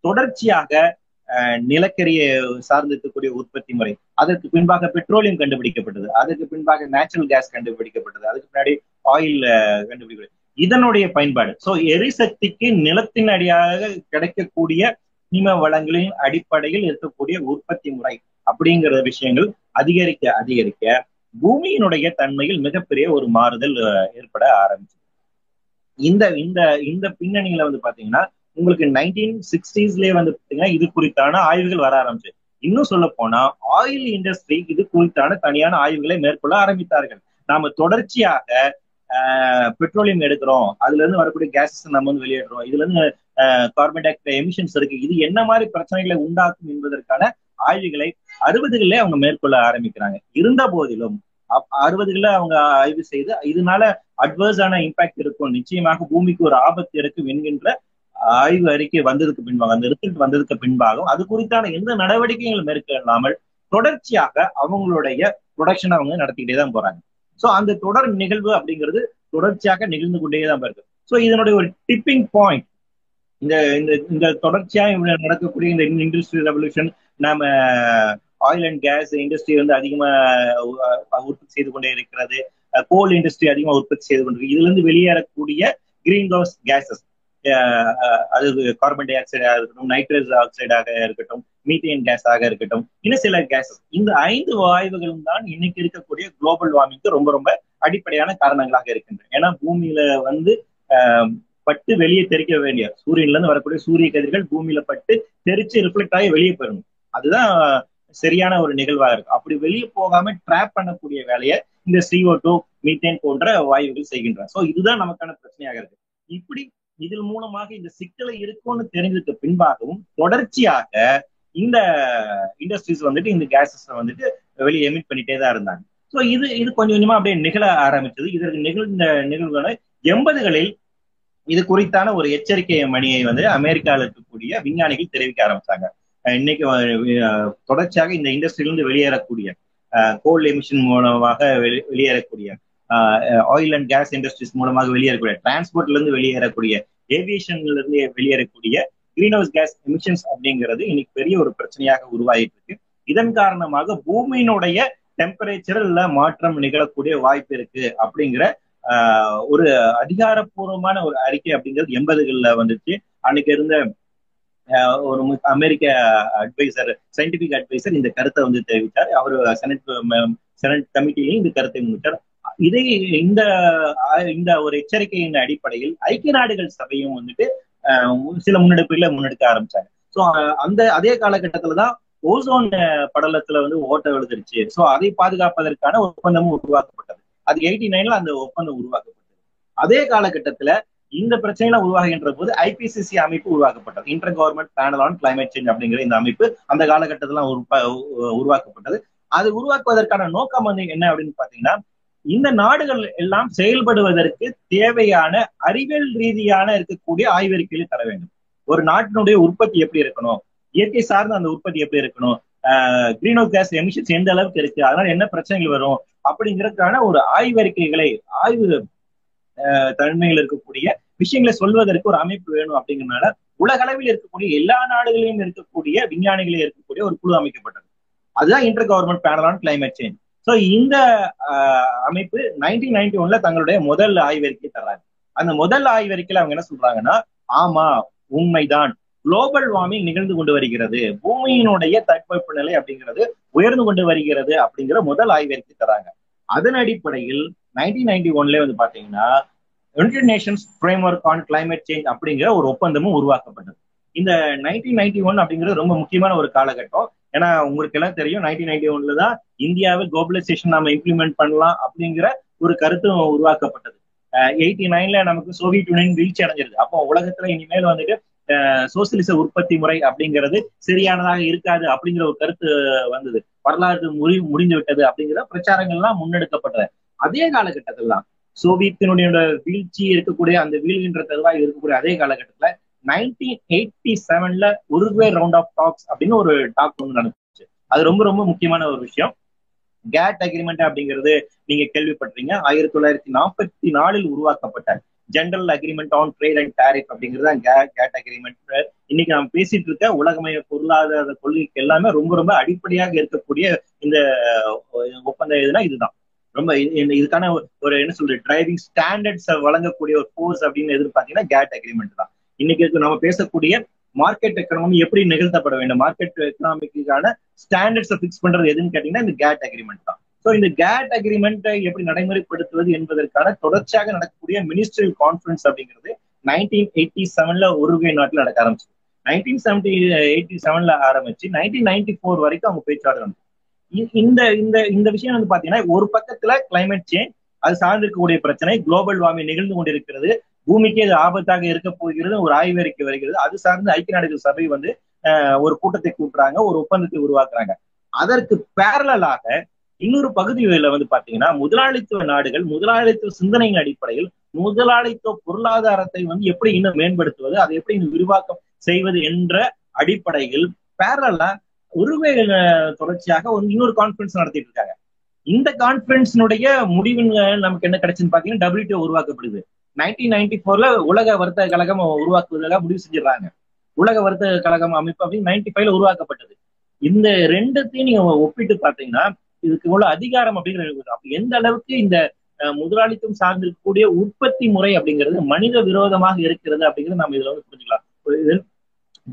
தொடர்ச்சியாக நிலக்கரியை சார்ந்து இருக்கக்கூடிய உற்பத்தி முறை. அதற்கு பின்பாக பெட்ரோலியம் கண்டுபிடிக்கப்பட்டது. அதற்கு பின்பாக நேச்சுரல் கேஸ் கண்டுபிடிக்கப்பட்டது. அதுக்கு பின்னாடி ஆயில் கண்டுபிடிக்கப்பட்டது. இதனுடைய பயன்பாடு. சோ எரிசக்திக்கு நிலத்தின் அடியாக கிடைக்கக்கூடிய நிம வளங்களின் அடிப்படையில் இருக்கக்கூடிய உற்பத்தி முறை அப்படிங்கிற விஷயங்கள் அதிகரிக்க அதிகரிக்க பூமியினுடைய தன்மையில் மிகப்பெரிய ஒரு மாறுதல் ஏற்பட ஆரம்பிச்சு இந்த இந்த இந்த பின்னணியில வந்து பாத்தீங்கன்னா உங்களுக்கு நைன்டீன் சிக்ஸ்டீஸ்லயே வந்து பாத்தீங்கன்னா இது குறித்தான ஆய்வுகள் வர ஆரம்பிச்சு இன்னும் சொல்ல போனா ஆயில் இண்டஸ்ட்ரி இது குறித்தான தனியான ஆய்வுகளை மேற்கொள்ள ஆரம்பித்தார்கள். நாம தொடர்ச்சியாக பெட்ரோலியம் எடுக்கிறோம். அதுல இருந்து வரக்கூடிய கேஸஸ் நம்ம வந்து வெளியேடுறோம் இதுல இருந்து கார்பன் டை ஆக்சைடு எமிஷன்ஸ் இருக்கு. இது என்ன மாதிரி பிரச்சனைகளை உண்டாக்கும் என்பதற்கான ஆய்வுகளை அறுபதுகளே அவங்க மேற்கொள்ள ஆரம்பிக்கிறாங்க. இருந்த போதிலும் அறுபதுகள அவங்க ஆய்வு செய்து இதனால அட்வர்ஸான இம்பாக்ட் இருக்கும். நிச்சயமாக பூமிக்கு ஒரு ஆபத்து இருக்கும் என்கின்ற ஆய்வு அறிக்கை வந்ததுக்கு பின்பாக அந்த ரிசல்ட் வந்ததுக்கு பின்பாகவும் அது குறித்தான எந்த நடவடிக்கைகளும் மேற்கொள்ளாமல் தொடர்ச்சியாக அவங்களுடைய ப்ரொடக்ஷன் அவங்க நடத்திக்கிட்டே தான் போறாங்க. ஸோ அந்த தொடர் நிகழ்வு அப்படிங்கிறது தொடர்ச்சியாக நிகழ்ந்து கொண்டே தான் இருக்கு ஸோ இதனுடைய ஒரு டிப்பிங் பாயிண்ட் இந்த இந்த இந்த தொடர்ச்சியாக நடக்கக்கூடிய இந்த இண்டஸ்ட்ரியல் ரெவல்யூஷன் நம்ம ஆயில் அண்ட் கேஸ் இண்டஸ்ட்ரி வந்து அதிகமாக உற்பத்தி செய்து கொண்டே இருக்கிறது கோல் இண்டஸ்ட்ரி அதிகமாக உற்பத்தி செய்து கொண்டிருக்கு. இதுல இருந்து வெளியேறக்கூடிய கிரீன் ஹவுஸ் கேசஸ் அது கார்பன் டை ஆக்சைடாக இருக்கட்டும் நைட்ரஸ் ஆக்சைடாக இருக்கட்டும் மீத்தேன் கேஸாக இருக்கட்டும் இன்னும் சில கேசஸ் இந்த ஐந்து வாயுகளும் தான் இன்னைக்கு இருக்கக்கூடிய குளோபல் வார்மிங்க்கு ரொம்ப ரொம்ப அடிப்படையான காரணங்களாக இருக்கின்றன. ஏன்னா பூமியில வந்து பட்டு வெளியே தெரிக்க வேண்டிய சூரியன்ல இருந்து வரக்கூடிய சூரிய கதிர்கள் பூமியில பட்டு தெரிச்சு ரிஃப்ளெக்ட் ஆகி வெளியே போயிடணும். அதுதான் சரியான ஒரு நிகழ்வாக இருக்கும் அப்படி வெளியே போகாம ட்ராப் பண்ணக்கூடிய வேலையை இந்த சிஓ டூ மீத்தேன் போன்ற வாயுகள் செய்கின்றன. சோ இதுதான் நமக்கான பிரச்சனையாக இருக்கு. இப்படி இதன் மூலமாக இந்த சிக்கலை இருக்கும்னு தெரிஞ்சதுக்கு பின்பாகவும் தொடர்ச்சியாக இந்த இண்டஸ்ட்ரீஸ் வந்துட்டு இந்த கேசஸ் வந்துட்டு வெளியே எமிட் பண்ணிட்டே தான் இருந்தாங்க. ஸோ இது இது கொஞ்சம் கொஞ்சமா அப்படியே நிகழ ஆரம்பிச்சது. இதற்கு நிகழ்ந்த நிகழ்வுகளை எண்பதுகளில் இது குறித்தான ஒரு எச்சரிக்கை மணியை வந்து அமெரிக்காவில் இருக்கக்கூடிய விஞ்ஞானிகள் தெரிவிக்க ஆரம்பிச்சாங்க. இன்னைக்கு தொடர்ச்சியாக இந்த இண்டஸ்ட்ரியிலிருந்து வெளியேறக்கூடிய கோல்டு எமிஷன் மூலமாக வெளியேறக்கூடிய ஆயில் அண்ட் கேஸ் இண்டஸ்ட்ரீஸ் மூலமாக வெளியேறக்கூடிய டிரான்ஸ்போர்ட்ல இருந்து வெளியேறக்கூடிய ஏவியேஷன்ல இருந்து வெளியேறக்கூடிய கிரீன் ஹவுஸ் கேஸ் எமிஷன்ஸ் அப்படிங்கிறது இன்னைக்கு பெரிய ஒரு பிரச்சனையாக உருவாகிட்டு இருக்கு. இதன் காரணமாக பூமியினுடைய டெம்பரேச்சர்ல மாற்றம் நிகழக்கூடிய வாய்ப்பு இருக்கு அப்படிங்கிற ஒரு அதிகாரப்பூர்வமான ஒரு அறிக்கை அப்படிங்கிறது எண்பதுகள்ல வந்துச்சு. அன்னைக்கு இருந்த ஒரு அமெரிக்க அட்வைசர் சயின்டிபிக் அட்வைசர் இந்த கருத்தை வந்து தெரிவித்தார். அவர் செனட் செனட் கமிட்டிலையும் இந்த கருத்தை முன்னிட்டார் இதை இந்த இந்த ஒரு எச்சரிக்கையின் அடிப்படையில் ஐக்கிய நாடுகள் சபையும் வந்துட்டு சில முன்னெடுப்புகளை முன்னெடுக்க ஆரம்பிச்சாங்க. ஸோ அந்த அதே காலகட்டத்துல தான் ஓசோன் படலத்துல வந்து ஓட்ட விழுந்துருச்சு ஸோ அதை பாதுகாப்பதற்கான ஒப்பந்தமும் உருவாக்கப்பட்டது. அது எயிட்டி நைன்ல அந்த ஒப்பந்தம் உருவாக்கப்பட்டது. அதே காலகட்டத்துல இந்த பிரச்சனைல உருவாகின்ற போது ஐபிசிசி அமைப்பு உருவாக்கப்பட்டது. Inter government panel on climate change அப்படிங்கிற இந்த அமைப்பு அந்த காலகட்டத்துல உருவாக்கப்பட்டது. அது உருவாக்குவதற்கான நோக்கம் வந்து என்ன அப்படின்னு பாத்தீங்கன்னா இந்த நாடுகள் எல்லாம் செயல்படுவதற்கு தேவையான அறிவியல் ரீதியான இருக்கக்கூடிய ஆய்வறிக்கைகளை தர வேண்டும். ஒரு நாட்டினுடைய உற்பத்தி எப்படி இருக்கணும்? இயற்கை சார்ந்த அந்த உற்பத்தி எப்படி இருக்கணும்? கிரீன் ஹவுஸ் கேஸ் எமிஷன்ஸ் எந்த அளவுக்கு இருக்கு? அதனால என்ன பிரச்சனைகள் வரும்? அப்படிங்கிறதுக்கான ஒரு ஆய்வறிக்கைகளை ஆய்வு தன்மையில் இருக்கக்கூடிய விஷயங்களை சொல்வதற்கு ஒரு அமைப்பு வேணும் அப்படிங்கிறனால உலக அளவில் இருக்கக்கூடிய எல்லா நாடுகளிலும் இருக்கக்கூடிய விஞ்ஞானிகளே இருக்கக்கூடிய ஒரு குழு அமைக்கப்பட்டது. அதுதான் inter government panel on climate change so இந்த அமைப்பு நைன்டீன் நைன்டி ஒன்ல தங்களுடைய முதல் ஆய்வறிக்கை தர்றாங்க. அந்த முதல் ஆய்வறிக்கையில அவங்க என்ன சொல்றாங்கன்னா ஆமா உண்மைதான். குளோபல் வார்மிங் நிகழ்ந்து கொண்டு வருகிறது. பூமியினுடைய தட்பவெப்ப நிலை அப்படிங்கிறது உயர்ந்து கொண்டு வருகிறது அப்படிங்கிற முதல் ஆய்வறிக்கை தராங்க அதன் அடிப்படையில் நைன்டீன் நைன்டி ஒன்ல வந்து பாத்தீங்கன்னா United Nations framework on climate change அப்படிங்கிற ஒரு ஒப்பந்தமும் உருவாக்கப்பட்டது. இந்த நைன்டீன் நைன்டி ஒன் அப்படிங்கிறது ரொம்ப முக்கியமான ஒரு காலகட்டம். ஏன்னா உங்களுக்கு எல்லாம் தெரியும் நைன்டீன் நைன்டி ஒன்ல தான் இந்தியாவில் குளோபலைசேஷன் நம்ம இம்ப்ளிமெண்ட் பண்ணலாம் அப்படிங்கிற ஒரு கருத்தும் உருவாக்கப்பட்டது. எயிட்டி நைன்ல நமக்கு சோவியத் யூனியன் வீழ்ச்சி அடைஞ்சிருது. அப்போ உலகத்துல இனிமேல் வந்துட்டு சோசியலிச உற்பத்தி முறை அப்படிங்கிறது சரியானதாக இருக்காது அப்படிங்கிற ஒரு கருத்து வந்தது. வரலாறு முறி முடிந்து விட்டது அப்படிங்கிற பிரச்சாரங்கள்லாம் முன்னெடுக்கப்பட்டது அதே காலகட்டத்தில் தான் சோவியத்தினுடைய வீழ்ச்சி இருக்கக்கூடிய அந்த வீழ்கின்ற தருவாய் இருக்கக்கூடிய அதே காலகட்டத்துல நைன்டீன் எயிட்டி செவன்ல உருகுவே ரவுண்ட் ஆஃப் டாக்ஸ் அப்படின்னு ஒரு டாக் ஒன்று நடந்துச்சு. அது ரொம்ப ரொம்ப முக்கியமான ஒரு விஷயம். கேட் அக்ரிமெண்ட் அப்படிங்கிறது நீங்க கேள்விப்பட்டீங்க ஆயிரத்தி தொள்ளாயிரத்தி நாற்பத்தி நாலில் உருவாக்கப்பட்ட general agreement on trade and tariff அப்படிங்கிறது கேட் அக்ரிமெண்ட் இன்னைக்கு நாம் பேசிட்டு இருக்க உலகமய பொருளாதார கொள்கைக்கு எல்லாமே ரொம்ப ரொம்ப அடிப்படையாக இருக்கக்கூடிய இந்த ஒப்பந்தம் இதுனா இதுதான். ரொம்ப இதுக்கான ஒரு என்ன சொல்றது டிரைவிங் ஸ்டாண்டர்ட்ஸ் வழங்கக்கூடிய ஒரு கோர்ஸ் அப்படின்னு எதிர்பார்த்தீங்கன்னா கேட் அக்ரிமெண்ட் தான். இன்னைக்கு நம்ம பேசக்கூடிய மார்க்கெட் எக்கனாமி எப்படி நிகழ்த்தப்பட வேண்டும்? மார்க்கெட் எக்கனாமிக்கான ஸ்டாண்டர்ட்ஸை பிக்ஸ் பண்றது எதுன்னு கேட்டீங்கன்னா இந்த கேட் அக்ரிமெண்ட் தான். ஸோ இந்த கேட் அக்ரிமெண்ட்டை எப்படி நடைமுறைப்படுத்துவது என்பதற்கான தொடர்ச்சியாக நடக்கக்கூடிய மினிஸ்ட்ரியல் கான்ஃபரன்ஸ் அப்படிங்கிறது நைன்டீன் எயிட்டி செவன்ல உருகை நாட்டில் நடக்க ஆரம்பிச்சு நைன்டீன் செவன்டி எயிட்டி செவன்ல ஆரம்பிச்சு நைன்டீன் நைன்டி ஃபோர் வரைக்கும் அவங்க பேச்சுவார்த்தை நடந்துச்சு இந்த இந்த இந்த விஷயம் வந்து பாத்தீங்கன்னா ஒரு பக்கத்துல கிளைமேட் சேஞ்ச் அது சார்ந்து இருக்கக்கூடிய பிரச்சனை குளோபல் வார்மிங் நிகழ்ந்து கொண்டிருக்கிறது பூமிக்கு அது ஆபத்தாக இருக்க போகிறது ஒரு ஆய்வறிக்கை வருகிறது. அது சார்ந்து ஐக்கிய நாடுகள் சபை வந்து ஒரு கூட்டத்தை கூட்டுறாங்க ஒரு ஒப்பந்தத்தை உருவாக்குறாங்க. அதற்கு பேரலாக இன்னொரு பகுதிகளில் வந்து பாத்தீங்கன்னா முதலாளித்துவ நாடுகள் முதலாளித்துவ சிந்தனையின் அடிப்படையில் முதலாளித்துவ பொருளாதாரத்தை வந்து எப்படி இன்னும் மேம்படுத்துவது அதை எப்படி இன்னும் விரிவாக்கம் செய்வது என்ற அடிப்படையில் பேரலா ஒருவே தொடர்ச்சியாக ஒரு இன்னொரு கான்பரன்ஸ் நடத்திட்டு இருக்காங்க. இந்த கான்பரன்ஸினுடைய முடிவு நமக்கு என்ன கிடைச்சுன்னு பாத்தீங்கன்னா டபிள்யூடிஓ உருவாக்கப்படுது. நைன்டீன் நைன்டி ஃபோர்ல உலக வர்த்தக கழகம் உருவாக்குவதாக முடிவு செஞ்சிடறாங்க. உலக வர்த்தக கழகம் அமைப்பு அப்படின்னு நைன்டி ஃபைவ்ல உருவாக்கப்பட்டது. இந்த ரெண்டுத்தையும் நீங்க ஒப்பிட்டு பாத்தீங்கன்னா இதுக்கு உள்ள அதிகாரம் அப்படிங்கிறது அப்ப எந்த அளவுக்கு இந்த முதலாளித்துவம் சார்ந்திருக்கக்கூடிய உற்பத்தி முறை அப்படிங்கிறது மனித விரோதமாக இருக்கிறது அப்படிங்கிறது நம்ம இதுல வந்து புரிஞ்சுக்கலாம்.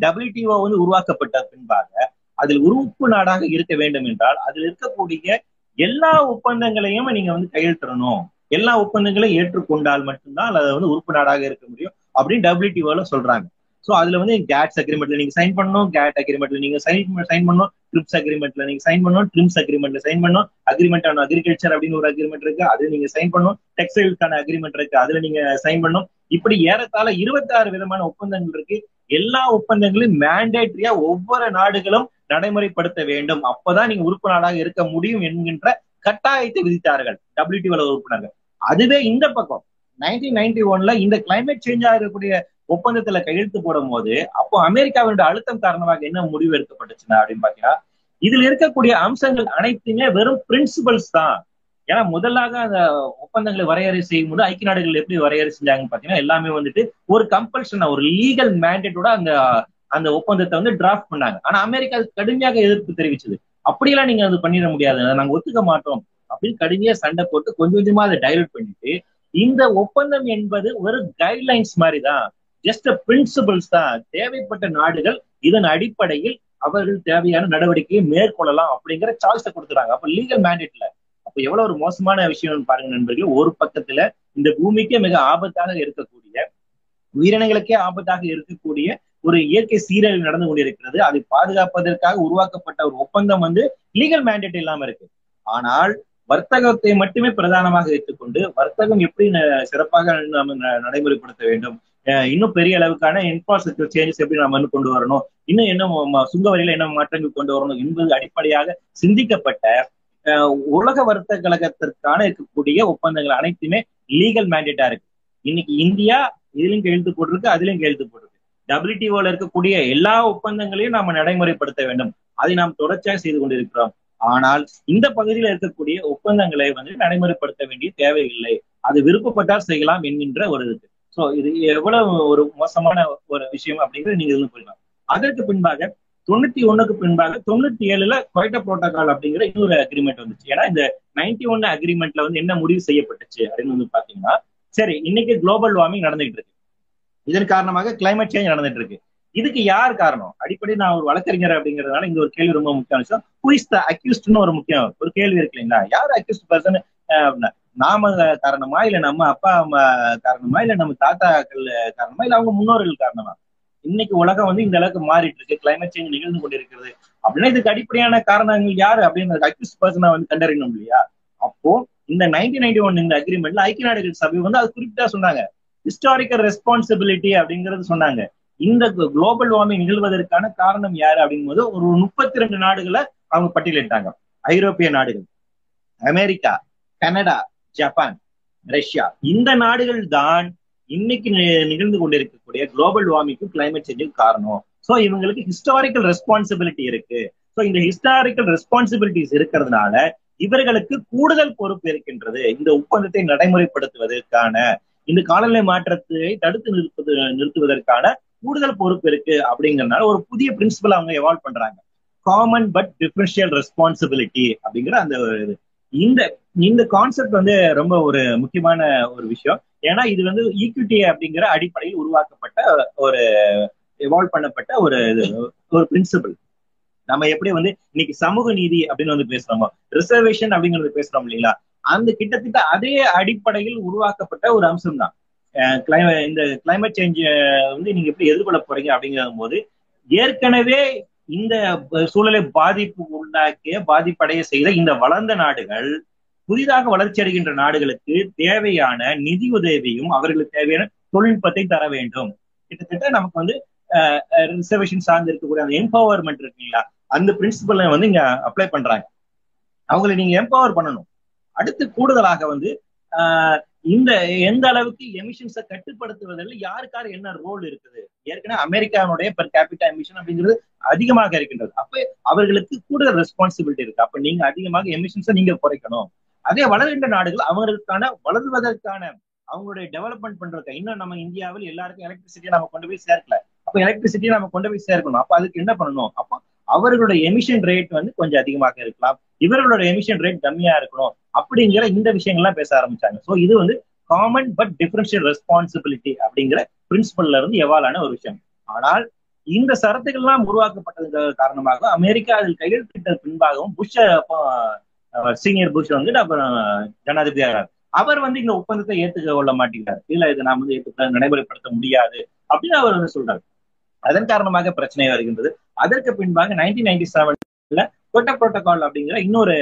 டபிள்யூடிஓ வந்து உருவாக்கப்பட்ட பின்பாக அதில் உறுப்பு நாடாக இருக்க வேண்டும் என்றால் அதில் இருக்கக்கூடிய எல்லா ஒப்பந்தங்களையும் நீங்க வந்து கையெழுத்திடணும். எல்லா ஒப்பந்தங்களையும் ஏற்றுக்கொண்டால் மட்டும்தான் அதை வந்து உறுப்பு நாடாக இருக்க முடியும் அப்படின்னு டபிள்யூடிஓல சொல்றாங்க. ஸோ அதுல வந்து கேட்ஸ் அக்ரிமெண்ட்ல நீங்க சைன் பண்ணணும் கேட் அக்ரிமெண்ட்ல நீங்க சைன் சைன் பண்ணணும் ட்ரிப்ஸ் அக்ரிமெண்ட்ல நீங்க சைன் பண்ணணும் ட்ரிம்ஸ் அக்ரிமெண்ட்ல சைன் பண்ணணும் அக்ரிமெண்ட் ஆன அக்ரிகல்ச்சர் அப்படின்னு ஒரு அக்ரிமெண்ட் இருக்கு அது நீங்க சைன் பண்ணணும் டெக்ஸ்டைல்ஸ்க்கான அக்ரிமெண்ட் இருக்கு அதுல நீங்க சைன் பண்ணணும். இப்படி ஏறத்தாழ இருபத்தாறு விதமான ஒப்பந்தங்கள் இருக்கு. எல்லா ஒப்பந்தங்களையும் மேண்டேட்டரியா ஒவ்வொரு நாடுகளும் நடைமுறைப்படுத்த வேண்டும். அப்பதான் நீங்க உறுப்பு நாடாக இருக்க முடியும் என்கின்ற கட்டாயத்தை விதித்தார்கள். டபிள்யூடிஓல உறுப்பினர்கள். அதுவே இந்த பக்கம். நைன்டீன் நைன்டி ஒன்ல இந்த கிளைமேட் சேஞ்ச் ஆகக்கூடிய ஒப்பந்தத்துல கையெழுத்து போடும் போது அப்போ அமெரிக்காவினுடைய அழுத்தம் காரணமாக என்ன முடிவு எடுக்கப்பட்டுச்சுன்னா அப்படின்னு பாத்தீங்கன்னா இதுல இருக்கக்கூடிய அம்சங்கள் அனைத்துமே வெறும் பிரின்சிபல்ஸ் தான். ஏன்னா முதலாக அந்த ஒப்பந்தங்களை வரையறை செய்யும் போது ஐக்கிய நாடுகள் எப்படி வரையறை செஞ்சாங்கன்னு பாத்தீங்கன்னா எல்லாமே வந்துட்டு ஒரு கம்பல்ஷன் ஒரு லீகல் மேண்டேட்டோட அந்த அந்த ஒப்பந்தத்தை வந்து டிராஃப்ட் பண்ணாங்க. ஆனா அமெரிக்கா அது கடுமையாக எதிர்ப்பு தெரிவிச்சது. அப்படியெல்லாம் நீங்க அது பண்ணிட முடியாது. நாங்க ஒத்துக்க மாட்டோம். அப்படின்னு கடுமையா சண்டை போட்டு கொஞ்சம் கொஞ்சமா அதை டைவர்ட் பண்ணிட்டு இந்த ஒப்பந்தம் என்பது ஒரு கைட்லைன்ஸ் மாதிரி தான் ஜஸ்ட் பிரின்சிபல்ஸ் தான். தேவைப்பட்ட நாடுகள் இதன் அடிப்படையில் அவர்கள் தேவையான நடவடிக்கையை மேற்கொள்ளலாம் அப்படிங்கிற சாய்ஸை கொடுத்துறாங்க அப்ப லீகல் மேண்டேட்ல அப்ப எவ்வளவு ஒரு மோசமான விஷயம் பாருங்க நண்பர்கள் ஒரு பக்கத்துல இந்த பூமிக்கே மிக ஆபத்தாக இருக்கக்கூடிய உயிரினங்களுக்கே ஆபத்தாக இருக்கக்கூடிய ஒரு இயற்கை சீரழிவு நடந்து கொண்டிருக்கிறது. அதை பாதுகாப்பதற்காக உருவாக்கப்பட்ட ஒரு ஒப்பந்தம் வந்து லீகல் மேண்டேட் இல்லாம இருக்கு. ஆனால் வர்த்தகத்தை மட்டுமே பிரதானமாக வைத்துக்கொண்டு வர்த்தகம் எப்படி சிறப்பாக நம்ம நடைமுறைப்படுத்த வேண்டும்? இன்னும் பெரிய அளவுக்கான இன்ஃப்ராஸ்ட்ரக்சர் சேஞ்சஸ் எப்படி நம்ம வந்து கொண்டு வரணும்? இன்னும் என்ன சுங்க வரியில என்ன மாற்றங்கள் கொண்டு வரணும் என்பது அடிப்படையாக சிந்திக்கப்பட்ட உலக வர்த்தக கழகத்திற்கான இருக்கக்கூடிய ஒப்பந்தங்கள் அனைத்துமே லீகல் மேண்டேட்டா இருக்கு. இன்னைக்கு இந்தியா இதுலயும் கையெழுத்து போட்டிருக்கு அதுலயும் கையெழுத்து போட்டிருக்கு. டபிள்யூடிஓல இருக்கக்கூடிய எல்லா ஒப்பந்தங்களையும் நாம நடைமுறைப்படுத்த வேண்டும். அதை நாம் தொடர்ச்சியாக செய்து கொண்டிருக்கிறோம். ஆனால் இந்த பகுதியில் இருக்கக்கூடிய ஒப்பந்தங்களை வந்து நடைமுறைப்படுத்த வேண்டிய தேவையில்லை. அது விருப்பப்பட்டால் செய்யலாம் என்கின்ற ஒரு இது. சோ இது எவ்வளவு ஒரு மோசமான ஒரு விஷயம் அப்படிங்கிறது நீங்க இருந்து புரியலாம் அதற்கு பின்பாக தொண்ணூத்தி ஒண்ணுக்கு பின்பாக தொண்ணூத்தி ஏழுல கொயட்டோ புரோட்டோகால் அப்படிங்கிற இன்னொரு அக்ரிமெண்ட் வந்துச்சு. ஏன்னா இந்த நைன்டி ஒன் அக்ரிமெண்ட்ல வந்து என்ன முடிவு செய்யப்பட்டுச்சு அப்படின்னு வந்து பாத்தீங்கன்னா சரி இன்னைக்கு குளோபல் வார்மிங் நடந்துகிட்டு இருக்கு. இதன் காரணமாக கிளைமேட் சேஞ்ச் நடந்துட்டு இருக்கு. இதுக்கு யார் காரணம்? அடிப்படை நான் ஒரு வழக்கறிஞர் அப்படிங்கிறதுனால இந்த ஒரு கேள்வி ரொம்ப முக்கியம் விஷயம். ஹூஇஸ் த அக்யூஸ்ட்னு ஒரு முக்கியம். ஒரு கேள்வி இருக்கு இல்லைங்களா? யார் அக்யூஸ்ட் பர்சன் நாம காரணமா இல்ல நம்ம அப்பா அம்மா காரணமா இல்ல நம்ம தாத்தாக்கள் காரணமா இல்ல அவங்க முன்னோர்கள் காரணமா? இன்னைக்கு உலகம் வந்து இந்த அளவுக்கு மாறிட்டு இருக்கு. கிளைமேட் சேஞ்ச் நிகழ்ந்து கொண்டிருக்கிறது. அப்படின்னா இதுக்கு அடிப்படையான காரணங்கள் யாரு அப்படின்னு அக்யூஸ்ட் பர்சனை வந்து கண்டறியணும் இல்லையா? அப்போ இந்த நைன்டீன் நைன்டி ஒன் இந்த அக்ரிமெண்ட்ல ஐக்கிய நாடுகள் சபை வந்து அது குறிப்பிட்டா சொன்னாங்க. ஹிஸ்டாரிக்கல் ரெஸ்பான்சிபிலிட்டி அப்படிங்கறது சொன்னாங்க. இந்த குளோபல் வார்மிங் நிகழ்வதற்கான காரணம் யாரு அப்படிங்கும்போது ஒரு முப்பத்தி ரெண்டு நாடுகளை அவங்க பட்டியலிட்டாங்க. ஐரோப்பிய நாடுகள் அமெரிக்கா கனடா ஜப்பான் ரஷ்யா. இந்த நாடுகள் தான் இன்னைக்கு நிகழ்ந்து கொண்டிருக்கக்கூடிய குளோபல் வார்மிங்க்கு கிளைமேட் சேஞ்சுக்கு காரணம். ஸோ இவங்களுக்கு ஹிஸ்டாரிக்கல் ரெஸ்பான்சிபிலிட்டி இருக்கு. ஸோ இந்த ஹிஸ்டாரிக்கல் ரெஸ்பான்சிபிலிட்டிஸ் இருக்கிறதுனால இவர்களுக்கு கூடுதல் பொறுப்பு இருக்கின்றது. இந்த ஒப்பந்தத்தை நடைமுறைப்படுத்துவதற்கான இந்த காலநிலை மாற்றத்தை தடுத்து நிறுத்துவது நிறுத்துவதற்கான கூடுதல் பொறுப்பு இருக்கு அப்படிங்கறதுனால ஒரு புதிய பிரின்சிபல் அவங்க எவால்வ் பண்றாங்க. காமன் பட் டிஃபரன்ஷியல் ரெஸ்பான்சிபிலிட்டி அப்படிங்கிற அந்த இது. இந்த இந்த கான்செப்ட் வந்து ரொம்ப ஒரு முக்கியமான ஒரு விஷயம். ஏன்னா இது வந்து ஈக்விட்டி அப்படிங்கிற அடிப்படையில் உருவாக்கப்பட்ட ஒரு எவால்வ் பண்ணப்பட்ட ஒரு ஒரு பிரின்சிபல் நம்ம எப்படி வந்து இன்னைக்கு சமூக நீதி அப்படின்னு வந்து பேசுறோமோ ரிசர்வேஷன் அப்படிங்கிறது பேசுறோம் இல்லைங்களா? அந்த கிட்டத்தட்ட அதே அடிப்படையில் உருவாக்கப்பட்ட ஒரு அம்சம் தான் இந்த கிளைமேட் சேஞ்ச் வந்து நீங்க எப்படி எதிர்கொள்ள போறீங்க அப்படிங்கிற போது ஏற்கனவே இந்த சூழலை பாதிப்பு உண்டாக்கிய பாதிப்படைய செய்த இந்த வளர்ந்த நாடுகள் புதிதாக வளர்ச்சி அடைகின்ற நாடுகளுக்கு தேவையான நிதி உதவியும் அவர்களுக்கு தேவையான தொழில்நுட்பத்தை தர வேண்டும். கிட்டத்தட்ட நமக்கு வந்து ரிசர்வேஷன் சார்ந்து இருக்கக்கூடிய அந்த எம்பவர்மெண்ட் இருக்குங்களா அந்த பிரின்சிபலை வந்து இங்க அப்ளை பண்றாங்க. அவங்களை நீங்க எம்பவர் பண்ணணும். அடுத்து கூடுதலாக வந்து இந்த எந்த அளவுக்கு எமிஷன்ஸை கட்டுப்படுத்துவதில் யாருக்காரு என்ன ரோல் இருக்குது? ஏற்கனவே அமெரிக்காவுடைய பெர் கேபிட்டா எமிஷன் அப்படிங்கிறது அதிகமாக இருக்கின்றது. அப்ப அவர்களுக்கு கூடுதல் ரெஸ்பான்சிபிலிட்டி இருக்கு. அப்ப நீங்க அதிகமாக எமிஷன்ஸை நீங்க குறைக்கணும். அதே வளர்கின்ற நாடுகள் அவங்களுக்கான வளர்வதற்கான அவங்களுடைய டெவலப்மெண்ட் பண்றதுக்கு இன்னும் நம்ம இந்தியாவில் எல்லாருக்கும் எலக்ட்ரிசிட்டியை நம்ம கொண்டு போய் சேர்க்கல. அப்ப எலக்ட்ரிசிட்டியை நம்ம கொண்டு போய் சேர்க்கணும். அப்ப அதுக்கு என்ன பண்ணணும்? அப்ப அவர்களுடைய எமிஷன் ரேட் வந்து கொஞ்சம் அதிகமாக இருக்கலாம். இவர்களோட எமிஷன் ரேட் கம்மியா இருக்கணும் அப்படிங்கிற இந்த விஷயங்கள்லாம் பேச ஆரம்பிச்சாங்க. ஸோ இது வந்து காமன் பட் டிஃபரன்ஷியல் ரெஸ்பான்சிபிலிட்டி அப்படிங்கிற பிரின்சிபல்ல இருந்து எவாலான ஒரு விஷயம். ஆனால் இந்த சரத்துகள்லாம் உருவாக்கப்பட்டது காரணமாக அமெரிக்கா அதில் கையெழுத்திட்ட பின்பாகவும் புஷ் சீனியர் புஷ் வந்து அப்புறம் ஜனாதிபதியாக அவர் வந்து இந்த ஒப்பந்தத்தை ஏத்துக்க கொள்ள மாட்டேங்கிறார். இல்ல இதை நாம் வந்து ஏற்றுக்க நடைமுறைப்படுத்த முடியாது அப்படின்னு அவர் வந்து சொல்றாரு. அதன் காரணமாக பிரச்சனை வருகின்றது. அதற்கு பின்பாக நைன்டீன் நைன்டி செவன்ல கொட்ட புரோட்டோகால் அப்படிங்கிற இன்னொரு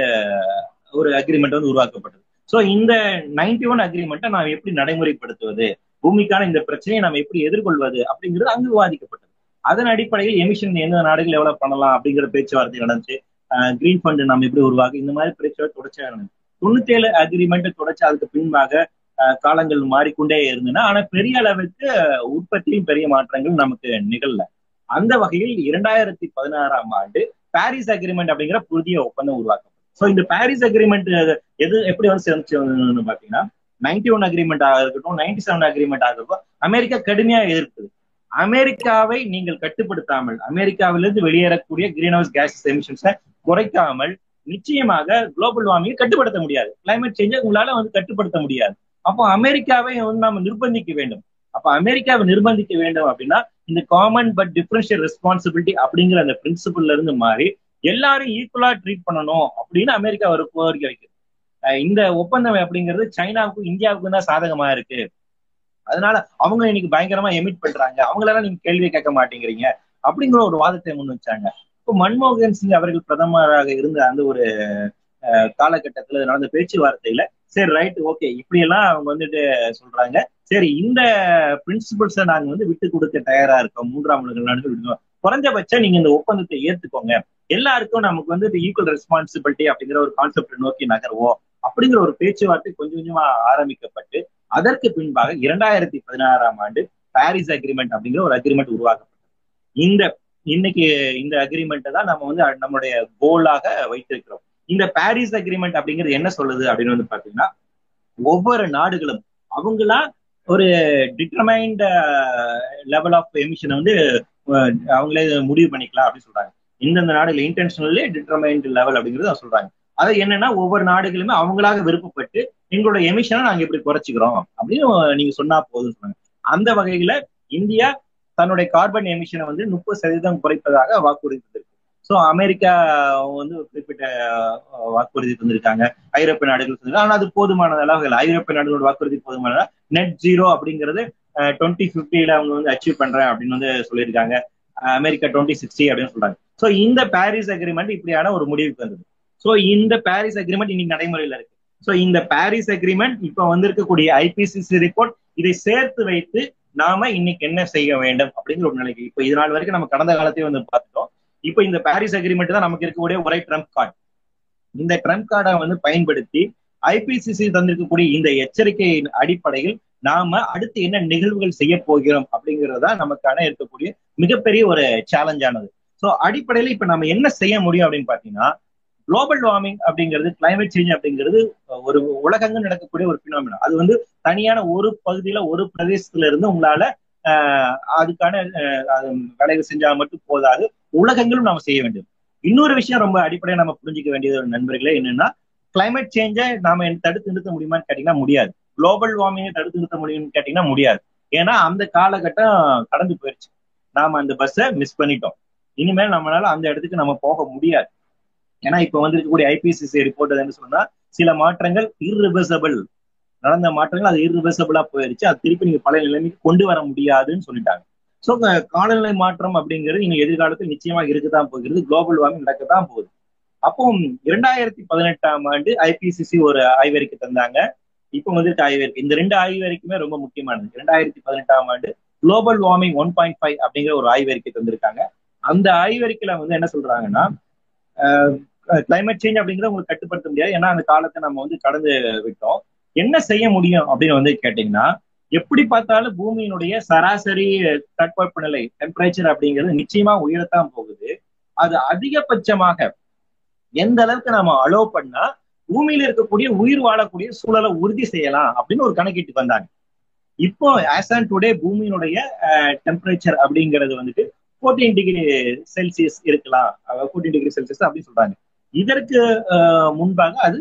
ஒரு அக்ரிமெண்ட் வந்து உருவாக்கப்பட்டது. சோ இந்த நைன்டி ஒன் அக்ரிமெண்ட்டை நாம் எப்படி நடைமுறைப்படுத்துவது? பூமிக்கான இந்த பிரச்சனையை நாம் எப்படி எதிர்கொள்வது? அப்படிங்கிறது அங்கு விவாதிக்கப்பட்டது. அதன் அடிப்படையில் எமிஷன் எந்த நாடுகள் எவ்வளவு பண்ணலாம் அப்படிங்கிற பேச்சுவார்த்தை நடந்துச்சு. கிரீன் ஃபண்ட் நாம் எப்படி உருவாக்கு இந்த மாதிரி பேச்சுவார்த்தை தொடர்ச்சியாக நடந்துச்சு. தொண்ணூத்தி ஏழு அக்ரிமெண்ட் தொடர்ச்சி அதுக்கு பின்பாக காலங்கள் மாறிக்கொண்டே இருந்தன. ஆனா பெரிய அளவுக்கு உற்பத்தியும் பெரிய மாற்றங்கள் நமக்கு நிகழல. அந்த வகையில் இரண்டாயிரத்தி பதினாறாம் ஆண்டு பாரிஸ் அக்ரிமெண்ட் அப்படிங்கிற புதிய ஒப்பந்தம் உருவாக்கும் ஸோ இந்த பாரிஸ் அக்ரிமெண்ட் எது எப்படி வந்து சேர்ந்துச்சு பாத்தீங்கன்னா நைன்டி ஒன் அக்ரிமெண்ட் ஆக இருக்கட்டும் நைன்டி செவன் அக்ரிமெண்ட் ஆகட்டும் அமெரிக்கா கடுமையா எதிர்க்குது அமெரிக்காவை நீங்கள் கட்டுப்படுத்தாமல் அமெரிக்காவிலிருந்து வெளியேறக்கூடிய கிரீன் ஹவுஸ் கேஸ் எமிஷன்ஸை குறைக்காமல் நிச்சயமாக குளோபல் வார்மிங்கை கட்டுப்படுத்த முடியாது. கிளைமேட் சேஞ்சை உங்களால வந்து கட்டுப்படுத்த முடியாது. அப்போ அமெரிக்காவை வந்து நாம நிர்பந்திக்க வேண்டும். அப்ப அமெரிக்காவை நிர்பந்திக்க வேண்டும் அப்படின்னா இந்த காமன் பட் டிஃபரன்ஷியல் ரெஸ்பான்சிபிலிட்டி அப்படிங்கிற அந்த பிரின்சிபல்ல இருந்து மாறி எல்லாரும் ஈக்குவலா ட்ரீட் பண்ணணும் அப்படின்னு அமெரிக்கா ஒரு கோரிக்கை வைக்குது. இந்த ஒப்பந்தம் அப்படிங்கிறது சைனாவுக்கும் இந்தியாவுக்கும் தான் சாதகமா இருக்கு. அதனால அவங்க இன்னைக்கு பயங்கரமா எமிட் பண்றாங்க. அவங்களெல்லாம் நீங்க கேள்வி கேட்க மாட்டேங்கிறீங்க அப்படிங்கிற ஒரு வாதத்தை முன் வச்சாங்க. இப்போ மன்மோகன் சிங் அவர்கள் பிரதமராக இருந்த அந்த ஒரு காலகட்டத்துல நடந்த பேச்சுவார்த்தையில சரி ரைட் ஓகே இப்படி எல்லாம் அவங்க வந்துட்டு சொல்றாங்க. சரி இந்த பிரின்சிபல்ஸை நாங்க வந்து விட்டு கொடுக்க தயாரா இருக்கோம். மூன்றாம் உலக நாடுகள் விடுவோம் குறைஞ்சபட்சம் நீங்க இந்த ஒப்பந்தத்தை ஏத்துக்கோங்க. எல்லாருக்கும் நமக்கு வந்து ஈக்குவல் ரெஸ்பான்சிபிலிட்டி அப்படிங்கிற ஒரு கான்செப்ட் நோக்கி நகர்வோம் அப்படிங்கிற ஒரு பேச்சுவார்த்தை கொஞ்சம் கொஞ்சமா ஆரம்பிக்கப்பட்டு அதற்கு பின்பாக இரண்டாயிரத்தி பதினாறாம் ஆண்டு பாரிஸ் அக்ரிமெண்ட் அப்படிங்கிற ஒரு அக்ரிமெண்ட் உருவாக்கப்பட்டது. இந்த இன்னைக்கு இந்த அக்ரிமெண்ட்டை தான் நம்ம வந்து நம்மளுடைய கோலாக வைத்திருக்கிறோம். இந்த பாரிஸ் அக்ரிமெண்ட் அப்படிங்கிறது என்ன சொல்லுது அப்படின்னு வந்து பாத்தீங்கன்னா ஒவ்வொரு நாடுகளும் அவங்களா ஒரு டிட்டர்மைண்ட் லெவல் ஆஃப் எமிஷனை வந்து uh, அவங்களே முடிவு பண்ணிக்கலாம் அப்படின்னு சொல்றாங்க. இந்தந்த நாடுகள் இன்டென்ஷனல்லி டிட்டர்மைண்ட் லெவல் அப்படிங்கிறது சொல்றாங்க. அது என்னன்னா ஒவ்வொரு நாடுகளுமே அவங்களாக விருப்பப்பட்டு எங்களோட எமிஷனை நாங்க இப்படி குறைச்சிக்கிறோம் அப்படின்னு நீங்க சொன்னா போதும் சொன்னாங்க அந்த வகையில இந்தியா தன்னுடைய கார்பன் எமிஷனை வந்து முப்பது சதவீதம் குறைப்பதாக வாக்குறுதி தந்திருக்கு ஸோ அமெரிக்கா வந்து குறிப்பிட்ட வாக்குறுதி தந்திருக்காங்க. ஐரோப்பிய நாடுகள் தந்திருக்காங்க ஆனால் அது போதுமான அளவுகள் ஐரோப்பிய நாடுகளோட வாக்குறுதி போதுமான நெட் ஜீரோ அப்படிங்கிறது டுவெண்ட்டி ஃபிஃப்டியில அவங்க வந்து அச்சீவ் பண்றேன் அப்படின்னு வந்து சொல்லியிருக்காங்க. அமெரிக்கா டுவெண்ட்டி சிக்ஸ்டி அப்படின்னு சொல்றாங்க. ஸோ இந்த பாரிஸ் அக்ரிமெண்ட் இப்படியான ஒரு முடிவுக்கு வந்தது. ஸோ இந்த பாரிஸ் அக்ரிமெண்ட் இன்னைக்கு நடைமுறையில இருக்கு. ஸோ இந்த பாரிஸ் அக்ரிமெண்ட் இப்ப வந்திருக்கக்கூடிய ஐபிசிசி ரிப்போர்ட் இதை சேர்த்து வைத்து நாம இன்னைக்கு என்ன செய்ய வேண்டும் அப்படிங்கிற ஒரு நிலைக்கு இப்ப இது நாள் வரைக்கும் நம்ம கடந்த காலத்தையும் வந்து பார்த்துட்டோம். இப்போ இந்த பாரிஸ் அக்ரிமெண்ட் தான் நமக்கு இருக்கக்கூடிய ஒரே ட்ரம்ப் கார்டு இந்த ட்ரம்ப் கார்டை வந்து பயன்படுத்தி ஐபிசிசி தந்திருக்கக்கூடிய இந்த எச்சரிக்கையின் அடிப்படையில் நாம அடுத்து என்ன நிகழ்வுகள் செய்ய போகிறோம் அப்படிங்கிறதா நமக்கான இருக்கக்கூடிய மிகப்பெரிய ஒரு சேலஞ்சானது ஸோ அடிப்படையில இப்ப நம்ம என்ன செய்ய முடியும் அப்படின்னு பாத்தீங்கன்னா குளோபல் வார்மிங் அப்படிங்கிறது கிளைமேட் சேஞ்ச் அப்படிங்கிறது ஒரு உலகங்கள் நடக்கக்கூடிய ஒரு பினாமினா அது வந்து தனியான ஒரு பகுதியில ஒரு பிரதேசத்துல இருந்து உங்களால அதுக்கான வேலைகள் செஞ்சா மட்டும் போதாது. உலகங்களும் நாம செய்ய வேண்டும். இன்னொரு விஷயம் ரொம்ப அடிப்படையா நம்ம புரிஞ்சுக்க வேண்டியது ஒரு நண்பர்களே என்னன்னா கிளைமேட் சேஞ்சை நாம தடுத்து நிறுத்த முடியுமான்னு கேட்டீங்கன்னா முடியாது. குளோபல் வார்மிங்கை தடுத்து நிறுத்த முடியும்னு கேட்டீங்கன்னா முடியாது. ஏன்னா அந்த காலகட்டம் கடந்து போயிடுச்சு நாம அந்த பஸ்ஸை மிஸ் பண்ணிட்டோம். இனிமேல் நம்மளால அந்த இடத்துக்கு நம்ம போக முடியாது. ஏன்னா இப்ப வந்திருக்கக்கூடிய ஐபிசிசி ரிப்போர்ட் என்ன சொன்னா சில மாற்றங்கள் இர்ரிவர்சபிள் நடந்த மாற்றங்கள் அது இரிவர்சபிளா போயிருச்சு. அது திருப்பி நீங்க பழைய நிலைமைக்கு கொண்டு வர முடியாதுன்னு சொல்லிட்டாங்க. ஸோ காலநிலை மாற்றம் அப்படிங்கிறது நீங்க எதிர்காலத்தில் நிச்சயமா இருக்கதான் போகிறது. குளோபல் வார்மிங் நடக்கத்தான் போகுது. அப்போ இரண்டாயிரத்தி பதினெட்டாம் ஆண்டு ஐபிசிசி ஒரு ஆய்வறிக்கை தந்தாங்க. இப்போ வந்துட்டு ஆய்வறிக்கை. இந்த ரெண்டு ஆய்வறிக்குமே ரொம்ப முக்கியமானது. இரண்டாயிரத்தி பதினெட்டாம் ஆண்டு global warming one point five அப்படிங்கிற ஒரு ஆய்வறிக்கை தந்திருக்காங்க. அந்த ஆய்வறிக்கையில வந்து என்ன சொல்றாங்கன்னா கிளைமேட் சேஞ்ச் அப்படிங்கிறத உங்களுக்கு கட்டுப்படுத்த முடியாது. ஏன்னா அந்த காலத்தை நம்ம வந்து கடந்து விட்டோம். என்ன செய்ய முடியும் அப்படின்னு வந்து கேட்டீங்கன்னா எப்படி பார்த்தாலும் பூமியினுடைய சராசரி தட்பவெப்பநிலை டெம்பரேச்சர் அப்படிங்கிறது நிச்சயமா உயரத்தான் போகுது. அது அதிகபட்சமாக எந்த அளவுக்கு நாம அலோவ் பண்ணா பூமியில இருக்கக்கூடிய உயிர் வாழக்கூடிய சூழலை உறுதி செய்யலாம் அப்படின்னு ஒரு கணக்கிட்டு வந்தாங்க. இப்போ ஆஸ் ஆன் டுடே பூமியினுடைய டெம்பரேச்சர் அப்படிங்கிறது வந்துட்டு ஃபோர்டீன் டிகிரி செல்சியஸ் இருக்கலாம். ஃபோர்டீன் டிகிரி செல்சியஸ் அப்படின்னு சொல்றாங்க. இதற்கு முன்பாக அது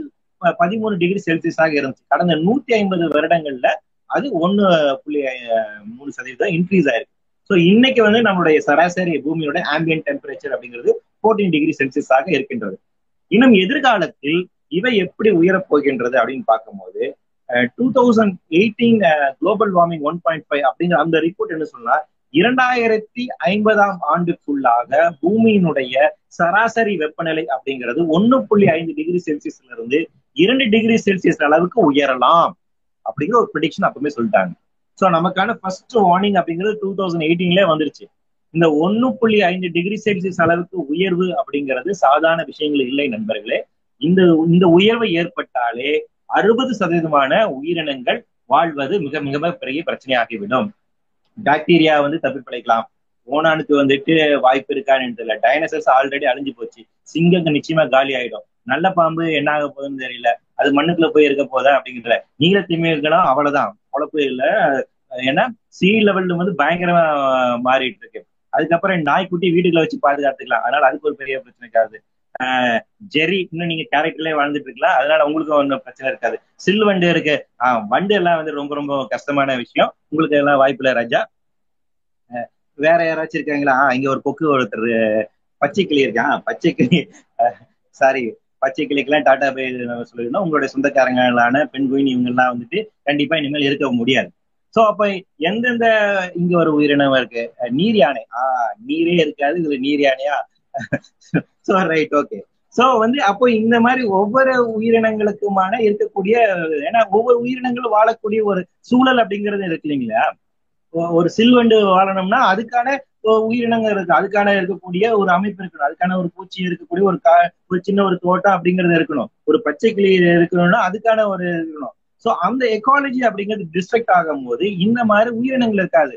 பதிமூணு டிகிரி செல்சியஸாக இருந்துச்சு. கடந்த நூத்தி ஐம்பது வருடங்கள்ல அது ஒன்னு புள்ளி மூணு சதவீதம் இன்க்ரீஸ் ஆயிருக்கு. ஸோ இன்னைக்கு வந்து நம்மளுடைய சராசரி பூமியோட ஆம்பியன் டெம்பரேச்சர் அப்படிங்கிறது ஃபோர்டீன் டிகிரி செல்சியஸாக இருக்கின்றது. இன்னும் எதிர்காலத்தில் இவை எப்படி உயரப்போகின்றது அப்படின்னு பார்க்கும்போது two thousand eighteen global warming one point five அப்படிங்கிற அந்த ரிப்போர்ட் என்ன சொன்னா இரண்டாயிரத்தி ஐம்பதாம் ஆண்டுக்குள்ளாக பூமியினுடைய சராசரி வெப்பநிலை அப்படிங்கிறது ஒன்னு புள்ளி ஐந்து டிகிரி செல்சியஸ்ல இருந்து இரண்டு டிகிரி செல்சியஸ் அளவுக்கு உயரலாம் அப்படிங்கிற ஒரு ப்ரிடிக்ஷன் அப்பவுமே சொல்லிட்டாங்க. ஸோ நமக்கான ஃபர்ஸ்ட் வார்னிங் அப்படிங்கிறது டூ தௌசண்ட் எயிட்டீன்லேயே வந்துருச்சு. இந்த ஒன்னு புள்ளி ஐந்து டிகிரி செல்சியஸ் அளவுக்கு உயர்வு அப்படிங்கிறது சாதாரண விஷயங்கள் இல்லை நண்பர்களே. இந்த இந்த உயர்வு ஏற்பட்டாலே அறுபது சதவீதமான உயிரினங்கள் வாழ்வது மிக மிக பெரிய பிரச்சனையாகிவிடும். பாக்டீரியா வந்து தப்பிப்பிழைக்கலாம் ஓனானுக்கு வந்துட்டு வாய்ப்பு இருக்கான்னு தெரியல. டைனசர்ஸ் ஆல்ரெடி அழிஞ்சு போச்சு. சிங்கங்க நிச்சயமா காலி ஆயிடும். நல்ல பாம்பு என்ன ஆக போகுதுன்னு தெரியல. அது மண்ணுக்குள்ள போய் இருக்க போதா அப்படிங்கிற நீல திமிங்கலம் அவ்வளவுதான். பொழப்பு இல்லை. ஏன்னா சி லெவல்ல வந்து பயங்கரமா மாறிட்டு இருக்கு. அதுக்கப்புறம் நாய்க்குட்டி வீட்டுக்குள்ள வச்சு பாதுகாத்துக்கலாம். அதனால அதுக்கு ஒரு பெரிய பிரச்சனை இருக்காது. ஜெரி இன்னும் நீங்க கேரக்டர்லயே வாழ்ந்துட்டு இருக்கலாம் அதனால உங்களுக்கு ஒன்றும் பிரச்சனை இருக்காது. சில் வண்டு இருக்கு. ஆஹ் வண்டு எல்லாம் வந்து ரொம்ப ரொம்ப கஷ்டமான விஷயம். உங்களுக்கு எல்லாம் வாய்ப்பு இல்லை ராஜா வேற யாராச்சும் இருக்காங்களா? இங்க ஒரு கொக்கு ஒருத்தர் பச்சை கிளி இருக்கான் பச்சை கிளி சாரி பச்சை கிளைக்கெல்லாம் டாடா பை சொல்லிருந்தோம் உங்களுடைய சொந்தக்காரங்களான பெண் இவங்கெல்லாம் எல்லாம் வந்துட்டு கண்டிப்பா இனிமேல் இருக்க முடியாது. சோ அப்ப எந்தெந்த இங்க ஒரு உயிரினம் இருக்கு? நீர் யானை. ஆஹ் நீரே இருக்காது இதுல நீர் யானையா? சோ ரைட் ஓகே சோ வந்து அப்போ இந்த மாதிரி ஒவ்வொரு உயிரினங்களுக்குமான இருக்கக்கூடிய ஏன்னா ஒவ்வொரு உயிரினங்களும் வாழக்கூடிய ஒரு சூழல் அப்படிங்கிறது இருக்கு இல்லைங்களா? ஒரு சில்வண்டு வாழணும்னா அதுக்கான உயிரினங்கள் இருக்கு. அதுக்கான இருக்கக்கூடிய ஒரு அமைப்பு இருக்கணும். அதுக்கான ஒரு பூச்சி இருக்கக்கூடிய ஒரு கா ஒரு சின்ன ஒரு தோட்டம் அப்படிங்கிறது இருக்கணும். ஒரு பச்சை கிளி இருக்கணும்னா அதுக்கான ஒரு இருக்கணும். சோ அந்த எக்காலஜி அப்படிங்கிறது டிஸ்ட்ரக்ட் ஆகும் போது இந்த மாதிரி உயிரினங்கள் இருக்காது.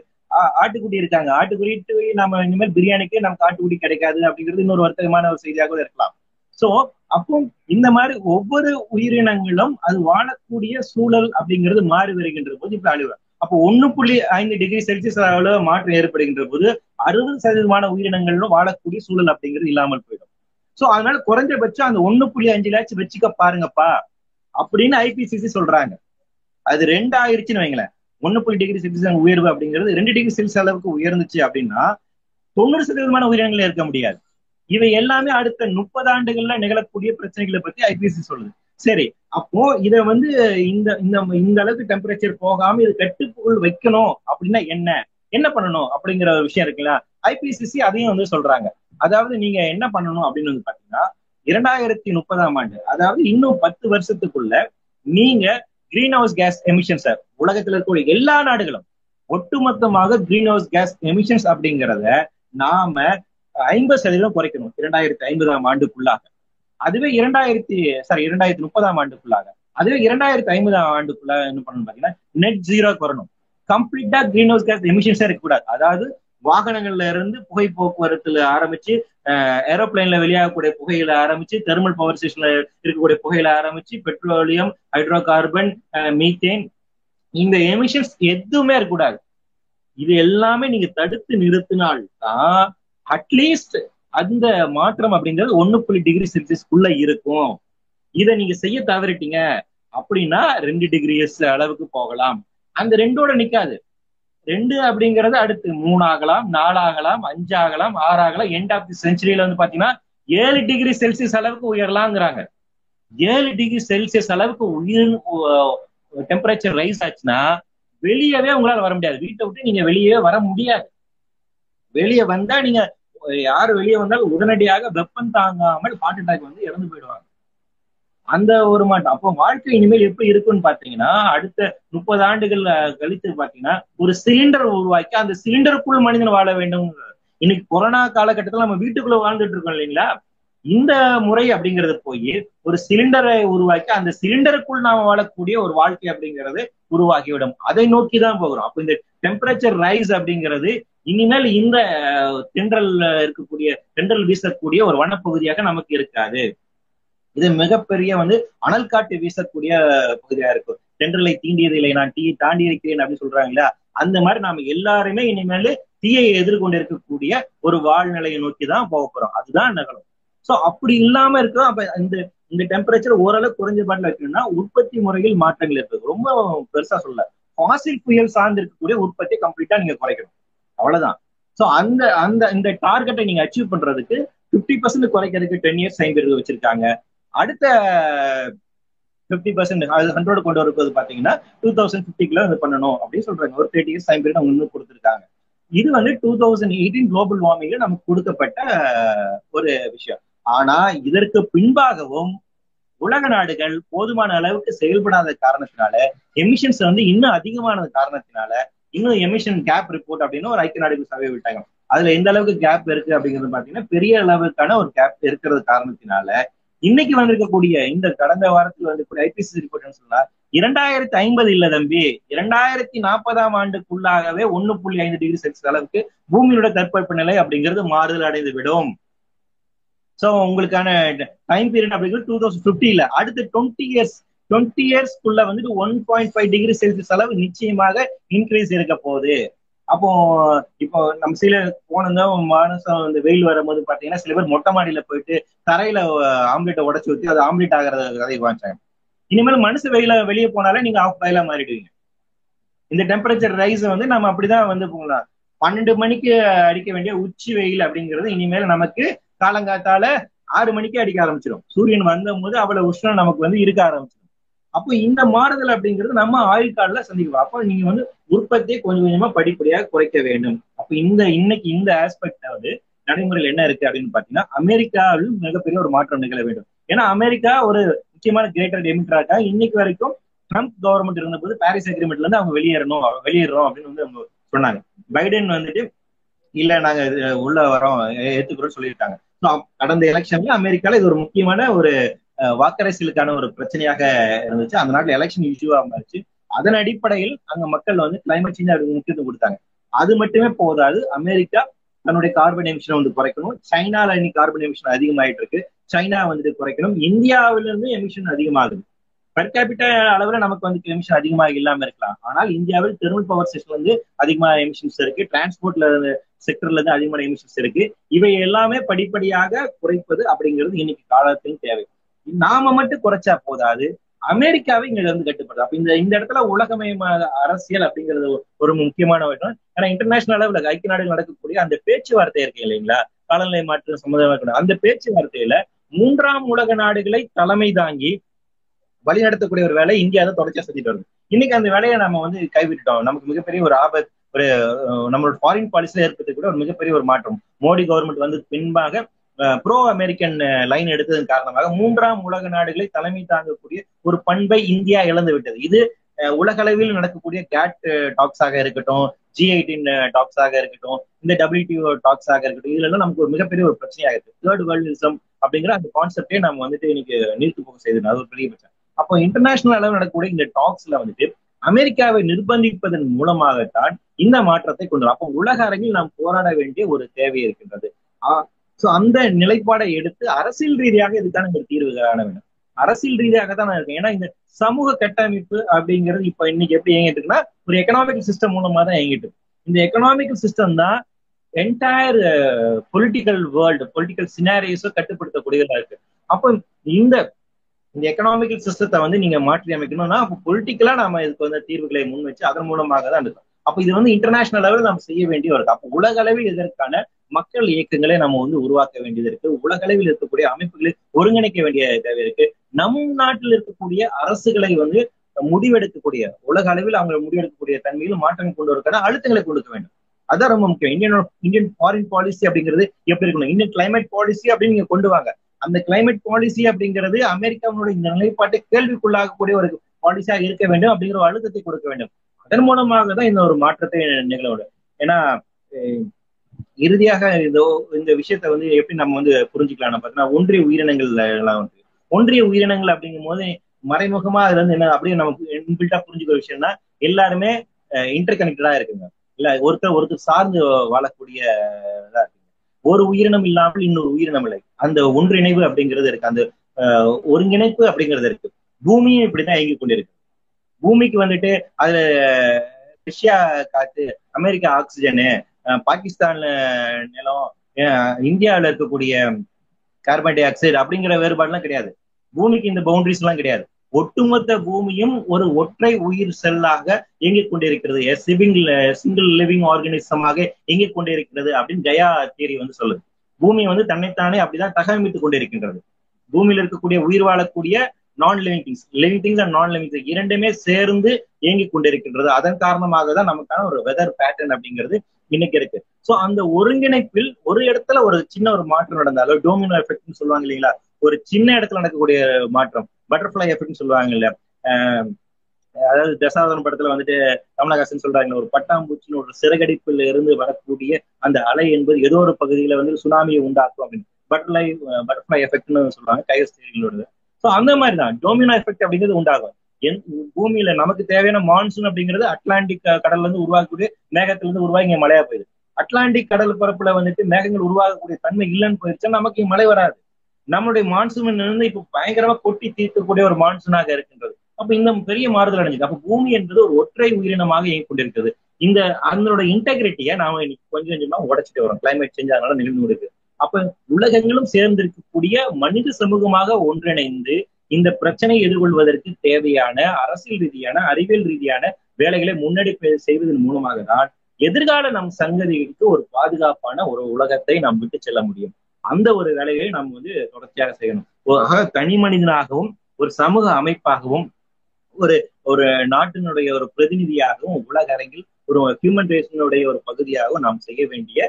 ஆட்டுக்குடி இருக்காங்க. ஆட்டுக்குடி நம்ம இனிமேல் பிரியாணிக்கு நமக்கு ஆட்டுக்குடி கிடைக்காது அப்படிங்கிறது இன்னொரு வர்த்தகமான ஒரு செய்தியாக இருக்கலாம். சோ அப்போ இந்த மாதிரி ஒவ்வொரு உயிரினங்களும் அது வாழக்கூடிய சூழல் அப்படிங்கிறது மாறி வருகின்ற போது இப்ப அழிவு. அப்போ ஒண்ணு புள்ளி ஐந்து டிகிரி செல்சியஸ் அளவுல மாற்றம் ஏற்படுகின்ற போது அறுபது சதவீதமான உயிரினங்களும் வாழக்கூடிய சூழல் அப்படிங்கிறது இல்லாமல் போயிடும். சோ அதனால குறைஞ்சபட்சம் அந்த ஒண்ணு புள்ளி அஞ்சுலாச்சும் வச்சுக்க பாருங்கப்பா அப்படின்னு ஐபிசிசி சொல்றாங்க. அது ரெண்டு ஆயிடுச்சுன்னு வைங்களேன். ஒண்ணு புள்ளி டிகிரி செல்சியஸ் உயர்வு அப்படிங்கிறது ரெண்டு டிகிரி செல்சியஸ் அளவுக்கு உயர்ந்துச்சு அப்படின்னா தொண்ணூறு சதவீதமான உயிரினங்கள் இருக்க முடியாது. இவை எல்லாமே அடுத்த முப்பது ஆண்டுகள்ல நிகழக்கூடிய பிரச்சனைகளை பத்தி ஐபிசி சொல்லுது. சரி அப்போ இத வந்து இந்த இந்த இந்த அளவுக்கு டெம்பரேச்சர் போகாம இது கட்டுக்குள் வைக்கணும் அப்படின்னா என்ன? என்ன பண்ணணும் அப்படிங்கிற ஒரு விஷயம் இருக்குல்ல? ஐபிசிசி அதையும் வந்து சொல்றாங்க. அதாவது நீங்க என்ன பண்ணணும் அப்படின்னு வந்து பாத்தீங்கன்னா இரண்டாயிரத்தி முப்பதாம் ஆண்டு அதாவது இன்னும் பத்து வருஷத்துக்குள்ள நீங்க கிரீன் ஹவுஸ் கேஸ் எமிஷன்ஸ் உலகத்துல இருக்கக்கூடிய எல்லா நாடுகளும் ஒட்டுமொத்தமாக கிரீன் ஹவுஸ் கேஸ் எமிஷன்ஸ் அப்படிங்கிறத நாம ஐம்பது சதவீதம் குறைக்கணும் இரண்டாயிரத்தி ஐம்பதாம் ஆண்டுக்குள்ளாக. அதுவே இரண்டாயிரத்தி சாரி இரண்டாயிரத்தி முப்பதாம் ஆண்டுக்குள்ளாக. அதுவே இரண்டாயிரத்தி ஐம்பதாம் ஆண்டுக்குள்ள என்ன பண்ணணும் பாத்தீங்கன்னா நெட் ஜீரோ வரணும். கம்ப்ளீட்டா கிரீன் ஹவுஸ் கேஸ் எமிஷன்ஸே இருக்கக்கூடாது. அதாவது வாகனங்கள்ல இருந்து புகை போக்குவரத்துல ஆரம்பிச்சு ஏரோப்ளைன்ல வெளியாகக்கூடிய புகையில ஆரம்பிச்சு தெர்மல் பவர் ஸ்டேஷன்ல இருக்கக்கூடிய புகையில ஆரம்பிச்சு பெட்ரோலியம் ஹைட்ரோ கார்பன் மீத்தேன் இந்த எமிஷன்ஸ் எதுவுமே இருக்கக்கூடாது. இது எல்லாமே நீங்க தடுத்து நிறுத்தினால் தான் அட்லீஸ்ட் அந்த மாற்றம் அப்படிங்கிறது ஒன்னு புள்ளி டிகிரி செல்சியஸ்க்குள்ள இருக்கும். இதை நீங்க செய்ய தவறிட்டீங்க அப்படின்னா ரெண்டு டிகிரி அளவுக்கு போகலாம். அந்த ரெண்டோட நிக்காது. ரெண்டு அப்படிங்கறது அடுத்து மூணு ஆகலாம் நாலு ஆகலாம் அஞ்சு ஆகலாம் ஆறு ஆகலாம் எண்ட் ஆஃப் தி செஞ்சுரியில வந்து பாத்தீங்கன்னா ஏழு டிகிரி செல்சியஸ் அளவுக்கு உயரலாங்கிறாங்க. ஏழு டிகிரி செல்சியஸ் அளவுக்கு உயிர் டெம்பரேச்சர் ரைஸ் ஆச்சுன்னா வெளியவே உங்களால வர முடியாது. வீட்டை விட்டு நீங்க வெளியே வர முடியாது. வெளியே வந்தா நீங்க யாரு வெளியே வந்தாலும் உடனடியாக வெப்பம் தாங்காமல் ஹார்ட் அட்டாக் வந்து இறந்து போயிடுவாங்க. அந்த ஒரு மாட்டம். அப்போ வாழ்க்கை இனிமேல் எப்படி இருக்கும்னு பாத்தீங்கன்னா அடுத்த முப்பது ஆண்டுகள் கழித்து பாத்தீங்கன்னா ஒரு சிலிண்டர் உருவாக்கி அந்த சிலிண்டருக்குள் மனிதன் வாழ வேண்டும். இன்னைக்கு கொரோனா காலகட்டத்தில் நம்ம வீட்டுக்குள்ள வாழ்ந்துட்டு இருக்கோம் இல்லைங்களா? இந்த முறை அப்படிங்கிறது போய் ஒரு சிலிண்டரை உருவாக்கி அந்த சிலிண்டருக்குள் நாம வாழக்கூடிய ஒரு வாழ்க்கை அப்படிங்கிறது உருவாகிவிடும். அதை நோக்கி தான் போகிறோம். அப்ப இந்த டெம்பரேச்சர் ரைஸ் அப்படிங்கிறது இனிமேல் இந்த தென்றல் இருக்கக்கூடிய தென்றல் வீசக்கூடிய ஒரு வனப்பகுதியாக நமக்கு இருக்காது. இது மிகப்பெரிய வந்து அனல் காட்டு வீசக்கூடிய பகுதியா இருக்கும். தென்றலை தீண்டியதில்லை நான் தீ தாண்டி இருக்கிறேன் அப்படின்னு சொல்றாங்களா? அந்த மாதிரி நாம எல்லாருமே இனிமேல் தீயை எதிர்கொண்டு இருக்கக்கூடிய ஒரு வாழ்நிலையை நோக்கி தான் போக போறோம். அதுதான் நகரம். சோ அப்படி இல்லாம இருக்கிறோம் அப்ப இந்த இந்த டெம்பரேச்சர் ஓரளவு குறைஞ்ச பாட்டில் வைக்கணும்னா உற்பத்தி முறையில் மாற்றங்கள் இருக்கு ரொம்ப பெருசா சொல்ல ஃபாசில் புயல் சார்ந்து இருக்கக்கூடிய உற்பத்தியை கம்ப்ளீட்டா நீங்க குறைக்கணும். அவ்வளவுதான். சோ அந்த அந்த இந்த டார்கெட்டை நீங்க அச்சீவ் பண்றதுக்கு பிப்டி பர்சன்ட் குறைக்கிறதுக்கு டென் இயர்ஸ் டைம் பீரியட் வச்சிருக்காங்க. அடுத்த பிப்டி பர்சன்ட் அது ஹண்ட்ரட் கொண்டு வரும்போது பாத்தீங்கன்னா டூ தௌசண்ட் பிப்டிக்குள்ள இது பண்ணணும் அப்படின்னு சொல்றாங்க. ஒரு தேர்ட்டி இயர்ஸ் டைம் பீரியட் அவங்க இன்னும் கொடுத்துருக்காங்க. இது வந்து டூ தௌசண்ட் எயிட்டீன் குளோபல் வார்மிங்ல நமக்கு கொடுக்கப்பட்ட ஒரு விஷயம். ஆனா இதற்கு பின்பாகவும் உலக நாடுகள் போதுமான அளவுக்கு செயல்படாத காரணத்தினால எமிஷன்ஸ் வந்து இன்னும் அதிகமான காரணத்தினால இன்னும் எமிஷன் கேப் ரிப்போர்ட் அப்படின்னு ஒரு ஐக்கிய நாடுகள் சபையை விட்டாங்க. அதுல எந்த அளவுக்கு கேப் இருக்கு அப்படிங்கிறது பாத்தீங்கன்னா பெரிய அளவுக்கான ஒரு கேப் இருக்கிறது காரணத்தினால இன்னைக்கு வந்திருக்கக்கூடிய இந்த கடந்த வாரத்தில் வந்து ஐபிசி ரிப்போர்ட் சொன்னா இரண்டாயிரத்தி ஐம்பது இல்ல தம்பி. இரண்டாயிரத்தி நாற்பதாம் ஆண்டுக்குள்ளாகவே ஒன்னு புள்ளி ஐந்து டிகிரி செல்சியஸ் அளவுக்கு பூமியோட தட்பவெப்ப நிலை அப்படிங்கிறது மாறுதல் அடைந்து விடும். சோ உங்களுக்கான டைம் பீரியட் அப்படிங்கிறது டூ தௌசண்ட் பிப்டில அடுத்த டுவெண்ட்டி இயர்ஸ் டுவெண்ட்டி இயர்ஸ்க்குள்ள வந்துட்டு one point five degree Celsius அளவு நிச்சயமாக இன்க்ரீஸ் இருக்க போகுது. அப்போ இப்போ நம்ம சில போனதோ மானசம் இந்த வெயில் வரும்போது பாத்தீங்கன்னா சில பேர் மொட்டை மாடியில போயிட்டு தரையில ஆம்லெட்டை உடச்சு ஊற்றி அது ஆம்லெட் ஆகிறத கதை வாங்கிச்சாங்க இனிமேல் மனுஷ வெயில வெளியே போனாலே நீங்க ஆஃப் பாயிலா மாறிடுவீங்க. இந்த டெம்பரேச்சர் ரைஸ் வந்து நம்ம அப்படிதான் வந்து போகலாம். பன்னெண்டு மணிக்கு அடிக்க வேண்டிய உச்சி வெயில் அப்படிங்கிறது இனிமேல் நமக்கு காலங்காத்தால ஆறு மணிக்கு அடிக்க ஆரம்பிச்சிடும் சூரியன் வந்த போது அவ்வளவு உஷ்ணம் நமக்கு வந்து இருக்க ஆரம்பிச்சிடும் அப்போ இந்த மாறுதல் அப்படிங்கிறது நம்ம ஆயுள்காலில் சந்திக்கலாம். அப்போ நீங்க வந்து உற்பத்தியை கொஞ்சம் கொஞ்சமா படிப்படியாக குறைக்க வேண்டும். அப்போ இந்த இன்னைக்கு இந்த ஆஸ்பெக்ட் வந்து நடைமுறையில் என்ன இருக்கு அப்படின்னு பாத்தீங்கன்னா அமெரிக்காவில் மிகப்பெரிய ஒரு மாற்றம் நிகழ வேண்டும். ஏன்னா அமெரிக்கா ஒரு முக்கியமான கிரேட்டர் எமிட்டரா இருக்கா இன்னைக்கு வரைக்கும் ட்ரம்ப் கவர்மெண்ட் இருந்தபோது பாரிஸ் அக்ரிமெண்ட்ல இருந்து அவங்க வெளியேறணும் வெளியேறோம் அப்படின்னு வந்து அவங்க சொன்னாங்க. பைடன் வந்துட்டு இல்ல நாங்க உள்ள வரோம் ஏத்துக்கிறோம் சொல்லியிருக்காங்க கடந்த எலெக்ஷன்ல அமெரிக்கால இது ஒரு முக்கியமான ஒரு வாக்கரசியலுக்கான ஒரு பிரச்சனையாக இருந்துச்சு. அந்த நாட்டுல எலெக்ஷன் இஷ்யூவா இருந்துச்சு. அதன் அடிப்படையில் அங்க மக்கள் வந்து கிளைமேட் சேஞ்ச் அதுக்கு முக்கியத்துவம் கொடுத்தாங்க. அது மட்டுமே போதாது அமெரிக்கா தன்னுடைய கார்பன் எமிஷனை வந்து குறைக்கணும். சைனால இன்னைக்கு கார்பன் எமிஷன் அதிகமாயிட்டு இருக்கு. சைனா வந்துட்டு குறைக்கணும். இந்தியாவிலிருந்து எமிஷன் அதிகமாகுது. பெர் கேபிட்டல் அளவுல நமக்கு வந்து எமிஷன் அதிகமாக இல்லாம இருக்கலாம். ஆனால் இந்தியாவில் தெர்மல் பவர் செக்ஷன் வந்து அதிகமான எமிஷன்ஸ் இருக்கு. டிரான்ஸ்போர்ட்ல செக்டர்ல இருந்து அதிகமான எமிஷன்ஸ் இருக்கு. இவை எல்லாமே படிப்படியாக குறைப்பது அப்படிங்கிறது இன்னைக்கு காலத்தில் தேவை. நாம மட்டும் குறைச்சா போதாது. அமெரிக்காவே இங்க வந்து கட்டுப்படுது. அப்ப இந்த இந்த இடத்துல உலகமய அரசியல் அப்படிங்கிறது ஒரு முக்கியமான விஷயம். ஏன்னா இன்டர்நேஷனல் அளவுல ஐக்கிய நாடுகள் நடக்கக்கூடிய அந்த பேச்சுவார்த்தை இருக்கு இல்லைங்களா? காலநிலை மாற்றம் சம்மந்தமாக அந்த பேச்சுவார்த்தையில மூன்றாம் உலக நாடுகளை தலைமை தாங்கி வழிநடத்தக்கூடிய ஒரு வேலை இந்தியா தான் தொடர்ச்சியா செஞ்சுட்டு வருது. இன்னைக்கு அந்த வேலையை நம்ம வந்து கைவிட்டுட்டோம். நமக்கு மிகப்பெரிய ஒரு ஆபத் ஒரு நம்மளோட ஃபாரின் பாலிசியில ஏற்படுத்தக்கூடிய ஒரு மிகப்பெரிய ஒரு மாற்றம். மோடி கவர்மெண்ட் வந்து பின்பாக ப்ரோ அமெரிக்கன் லைன் எடுத்ததன் காரணமாக மூன்றாம் உலக நாடுகளை தலைமை தாங்கக்கூடிய ஒரு பண்பை இந்தியா இழந்து விட்டது. இது உலகளவில் நடக்கக்கூடிய கேட் டாக்ஸாக இருக்கட்டும் ஜி எயிட்டின் டாக்ஸாக இருக்கட்டும் இந்த டபிள்யூடிஓ டாக்ஸாக இருக்கட்டும் இதுல எல்லாம் நமக்கு ஒரு மிகப்பெரிய ஒரு பிரச்சனையாக இருக்கு. தேர்ட் வேர்ல்டிசம் அப்படிங்கிற அந்த கான்செப்டே நம்ம வந்துட்டு இன்னைக்கு நீர்த்து போக செய்து அது ஒரு பெரிய பிரச்சனை. அப்போ இன்டர்நேஷனல் அளவில் நடக்கக்கூடிய இந்த டாக்ஸ்ல வந்துட்டு அமெரிக்காவை நிர்பந்திப்பதன் மூலமாகத்தான் இந்த மாற்றத்தை கொண்டு வரும் அப்போ உலக அரங்கில் நாம் போராட வேண்டிய ஒரு தேவை இருக்கின்றது. சோ அந்த நிலைப்பாடை எடுத்து அரசியல் ரீதியாக இதுக்கான ஒரு தீர்வு காண வேண்டும். அரசியல் ரீதியாக தான் இருக்கு. ஏன்னா இந்த சமூக கட்டமைப்பு அப்படிங்கிறது இப்ப இன்னைக்கு எப்படி இயங்கிட்டு இருக்குன்னா ஒரு எக்கனாமிக்கல் சிஸ்டம் மூலமா தான் இயங்கிட்டு இந்த எக்கனாமிக்கல் சிஸ்டம் தான் என்டையர் பொலிட்டிக்கல் வேர்ல்டு பொலிட்டிக்கல் சினாரியஸோ கட்டுப்படுத்தக்கூடியதா இருக்கு. அப்போ இந்த இந்த எக்கனாமிக்கல் சிஸ்டத்தை வந்து நீங்க மாற்றி அமைக்கணும்னா அப்போ பொலிட்டிக்கலா நாம இதுக்கு வந்து தீர்வுகளை முன் வச்சு அதன் மூலமாக தான் இருக்கும் அப்போ இது வந்து இன்டர்நேஷனல் லெவலில் நம்ம செய்ய வேண்டிய ஒரு அப்போ உலக அளவில் இதற்கான மக்கள் இயக்கங்களை நம்ம வந்து உருவாக்க வேண்டியது இருக்கு. உலகளவில் இருக்கக்கூடிய அமைப்புகளை ஒருங்கிணைக்க வேண்டிய தேவை இருக்கு. நம் நாட்டில் இருக்கக்கூடிய அரசுகளை வந்து முடிவெடுக்கக்கூடிய உலக அளவில் அவங்க முடிவெடுக்கக்கூடிய தன்மையில் மாற்றம் கொண்டு வரக்கான அழுத்தங்களை கொடுக்க வேண்டும். அதான் ரொம்ப முக்கியம். இந்தியன் இந்தியன் ஃபாரின் பாலிசி அப்படிங்கிறது எப்படி இருக்கணும்? இந்தியன் கிளைமேட் பாலிசி அப்படின்னு நீங்க கொண்டு வாங்க. அந்த கிளைமேட் பாலிசி அப்படிங்கிறது அமெரிக்காவோட இந்த நிலைப்பாட்டை கேள்விக்குள்ளாகக்கூடிய ஒரு பாலிசியாக இருக்க வேண்டும் அப்படிங்கிற ஒரு அழுத்தத்தை கொடுக்க வேண்டும். அதன் மூலமாக தான் இந்த ஒரு மாற்றத்தை நிகழ்வு ஏன்னா இறுதியாக இதோ இந்த விஷயத்த வந்து எப்படி நம்ம வந்து புரிஞ்சுக்கலாம்னு பார்த்தீங்கன்னா ஒன்றிய உயிரினங்கள் எல்லாம் வந்து ஒன்றிய உயிரினங்கள் அப்படிங்கும் போது மறைமுகமா அதுல இருந்து என்ன அப்படியே நமக்கு இன்பில்ட்டா புரிஞ்சுக்கிற விஷயம்னா எல்லாருமே இன்டர் கனெக்டடா இருக்குங்க. இல்ல ஒருத்தர் ஒருத்தர் சார்ந்து வாழக்கூடிய இதா இருக்குங்க. ஒரு உயிரினம் இல்லாமல் இன்னொரு உயிரினம் இல்லை. அந்த ஒன்றிணைவு அப்படிங்கிறது இருக்கு. அந்த ஒருங்கிணைப்பு அப்படிங்கிறது இருக்கு. பூமியும் இப்படிதான் இயங்கி கொண்டிருக்கு. பூமிக்கு வந்துட்டு அதுல ரஷ்யா காத்து அமெரிக்கா ஆக்சிஜனு பாகிஸ்தான்ல நிலம் இந்தியாவில இருக்கக்கூடிய கார்பன் டை ஆக்சைடு அப்படிங்கிற வேறுபாடுலாம் கிடையாது. பூமிக்கு இந்த பவுண்டரிஸ் எல்லாம் கிடையாது. ஒட்டுமொத்த பூமியும் ஒரு ஒற்றை உயிர் செல்லாக இயங்கிக் கொண்டிருக்கிறது. சிங்கிள் லிவிங் ஆர்கனிசமாக இயங்கிக் கொண்டிருக்கிறது அப்படின்னு கயா தியரி வந்து சொல்லுது. பூமி வந்து தன்னைத்தானே அப்படிதான் தகவமைத்துக் கொண்டிருக்கின்றது. பூமியில இருக்கக்கூடிய உயிர் வாழக்கூடிய non living things living things and non living things இரண்டுமே சேர்ந்து இயங்கி கொண்டிருக்கின்றது. அதன் காரணமாக தான் நமக்கான ஒரு வெதர் பேட்டர்ன் அப்படிங்கிறது இன்னைக்கு இருக்கு. சோ அந்த ஒருங்கிணைப்பில் ஒரு இடத்துல ஒரு சின்ன ஒரு மாற்றம் நடந்தாலும் டோமினோ எஃபெக்ட்னு சொல்லுவாங்க இல்லைங்களா? ஒரு சின்ன இடத்துல நடக்கக்கூடிய மாற்றம் பட்டர்ஃபிளை எஃபெக்ட்னு சொல்லுவாங்க இல்லையா? அதாவது தசாவதன் படத்துல வந்துட்டு கமலஹாசன் சொல்றாங்க ஒரு பட்டாம்பூச்சின்னு ஒரு சிறகடிப்புல இருந்து வரக்கூடிய அந்த அலை என்பது ஏதோ ஒரு பகுதியில வந்து சுனாமியை உண்டாக்கும் அப்படின்னு. பட்டர்ஃபிளை பட்டர்ஃபிளை எஃபெக்ட்னு சொல்றாங்க கையஸ்தீரிகளோட ஸோ அந்த மாதிரி தான் டோமினோ எஃபெக்ட் அப்படிங்கிறது உண்டாகும். என் பூமியில நமக்கு தேவையான மான்சூன் அப்படிங்கிறது அட்லாண்டிக் கடல்ல இருந்து உருவாக்கக்கூடிய மேகத்துல இருந்து உருவாகி இங்க மழையா போயிடுது. அட்லாண்டிக் கடல் பரப்புல வந்துட்டு மேகங்கள் உருவாகக்கூடிய தன்மை இல்லைன்னு போயிருச்சா நமக்கு மழை வராது. நம்மளுடைய மான்சூன் இருந்து இப்ப பயங்கரமா கொட்டி தீர்க்கக்கூடிய ஒரு மான்சூனாக இருக்கின்றது. அப்ப இந்த பெரிய மாறுதல் அடைஞ்சது அப்ப பூமி என்பது ஒரு ஒற்றை உயிரினமாக இயங்கிக் கொண்டிருக்கிறது இந்த அதனோட இன்டெகிரிட்டியை நாம இன்னைக்கு கொஞ்சம் கொஞ்சமா உடைச்சிட்டு வரோம். கிளைமேட் சேஞ்ச் அதனால நிகழ்ந்து கொடுக்குது அப்ப உலகங்களும் சேர்ந்திருக்கக்கூடிய மனித சமூகமாக ஒன்றிணைந்து இந்த பிரச்சனையை எதிர்கொள்வதற்கு தேவையான அரசியல் ரீதியான அறிவியல் ரீதியான வேலைகளை முன்னெடுப்பு செய்வதன் மூலமாக தான் எதிர்கால நம் சங்கதிக்கு ஒரு பாதுகாப்பான ஒரு உலகத்தை நாம் விட்டு செல்ல முடியும். அந்த ஒரு வேலையை நாம் வந்து தொடர்ச்சியாக செய்யணும். தனி மனிதனாகவும் ஒரு சமூக அமைப்பாகவும் ஒரு ஒரு நாட்டினுடைய ஒரு பிரதிநிதியாகவும் உலக அரங்கில் ஒரு ஹியூமன் ரேஷனுடைய ஒரு பகுதியாகவும் நாம் செய்ய வேண்டிய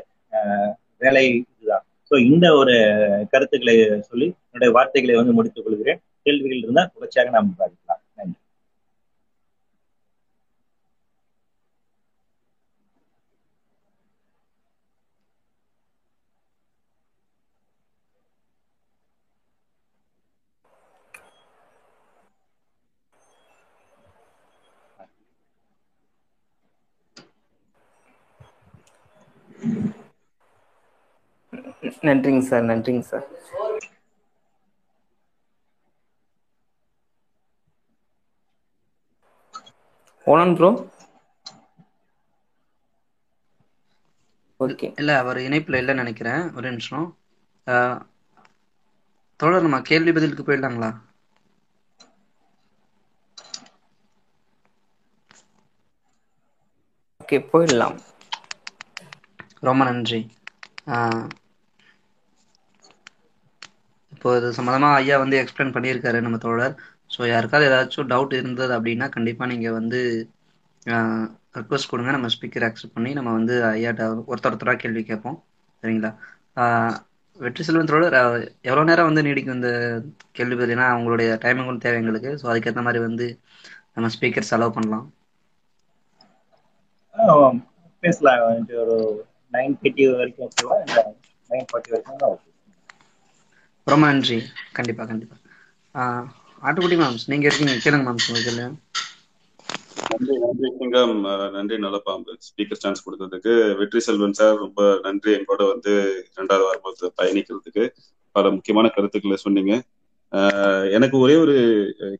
வேலை இதுதான். ஸோ இந்த ஒரு கருத்துக்களை சொல்லி என்னுடைய வார்த்தைகளை வந்து முடித்துக் கொள்கிறேன். கேள்விகள் இருந்தால் தொடர்ச்சியாக நாம் பாதிக்கலாம் நன்றி நன்றிங்க சார் நன்றிங்க சார். ஓனன் ப்ரோ? ஓகே. இல்ல அவர் இணைப்புல இல்லைன்னு நினைக்கிறேன். ஒரு நிமிஷம். தொடர் நம்ம கேள்வி பதிலுக்கு போயிடலாங்களா? ஓகே போயிடலாம். ரொம்ப நன்றி. இப்போ இது சம்மந்தமாக ஐயா வந்து எக்ஸ்பிளைன் பண்ணியிருக்காரு நம்ம தோழர். ஸோ யாருக்காவது ஏதாச்சும் டவுட் இருந்தது அப்படின்னா கண்டிப்பாக நீங்கள் வந்து ரெக்வஸ்ட் கொடுங்க. நம்ம ஸ்பீக்கர் அக்செப்ட் பண்ணி நம்ம வந்து ஐயாட்ட ஒருத்தர் ஒருத்தராக கேள்வி கேட்போம். சரிங்களா? வெற்றி செல்வன் தோழர் எவ்வளோ நேரம் வந்து நீடிக்கும் இந்த கேள்வி பதினா அவங்களுடைய டைமிங் தேவை எங்களுக்கு. ஸோ அதுக்கேற்ற மாதிரி வந்து நம்ம ஸ்பீக்கர்ஸ் அலோவ் பண்ணலாம். பேசலாம். ஒரு நைன் தேர்ட்டி வரைக்கும் நைன் ஃபார்ட்டி வரைக்கும் ரொம்ப நன்றி. கண்டிப்பா கண்டிப்பா. ஆட்டுக்குட்டி மேம்ஸ் நீங்க இருக்கீங்க. கேளுங்க மேம்ஸ் உங்களுக்கு நன்றி நன்றி சிங்கம். நன்றி நலப்பாம்பு ஸ்பீக்கர் சான்ஸ் கொடுத்ததுக்கு வெற்றி செல்வன் சார் ரொம்ப நன்றி எங்களோட வந்து இரண்டாவது வாரம் பயணிக்கிறதுக்கு பல முக்கியமான கருத்துக்களை சொன்னீங்க. எனக்கு ஒரே ஒரு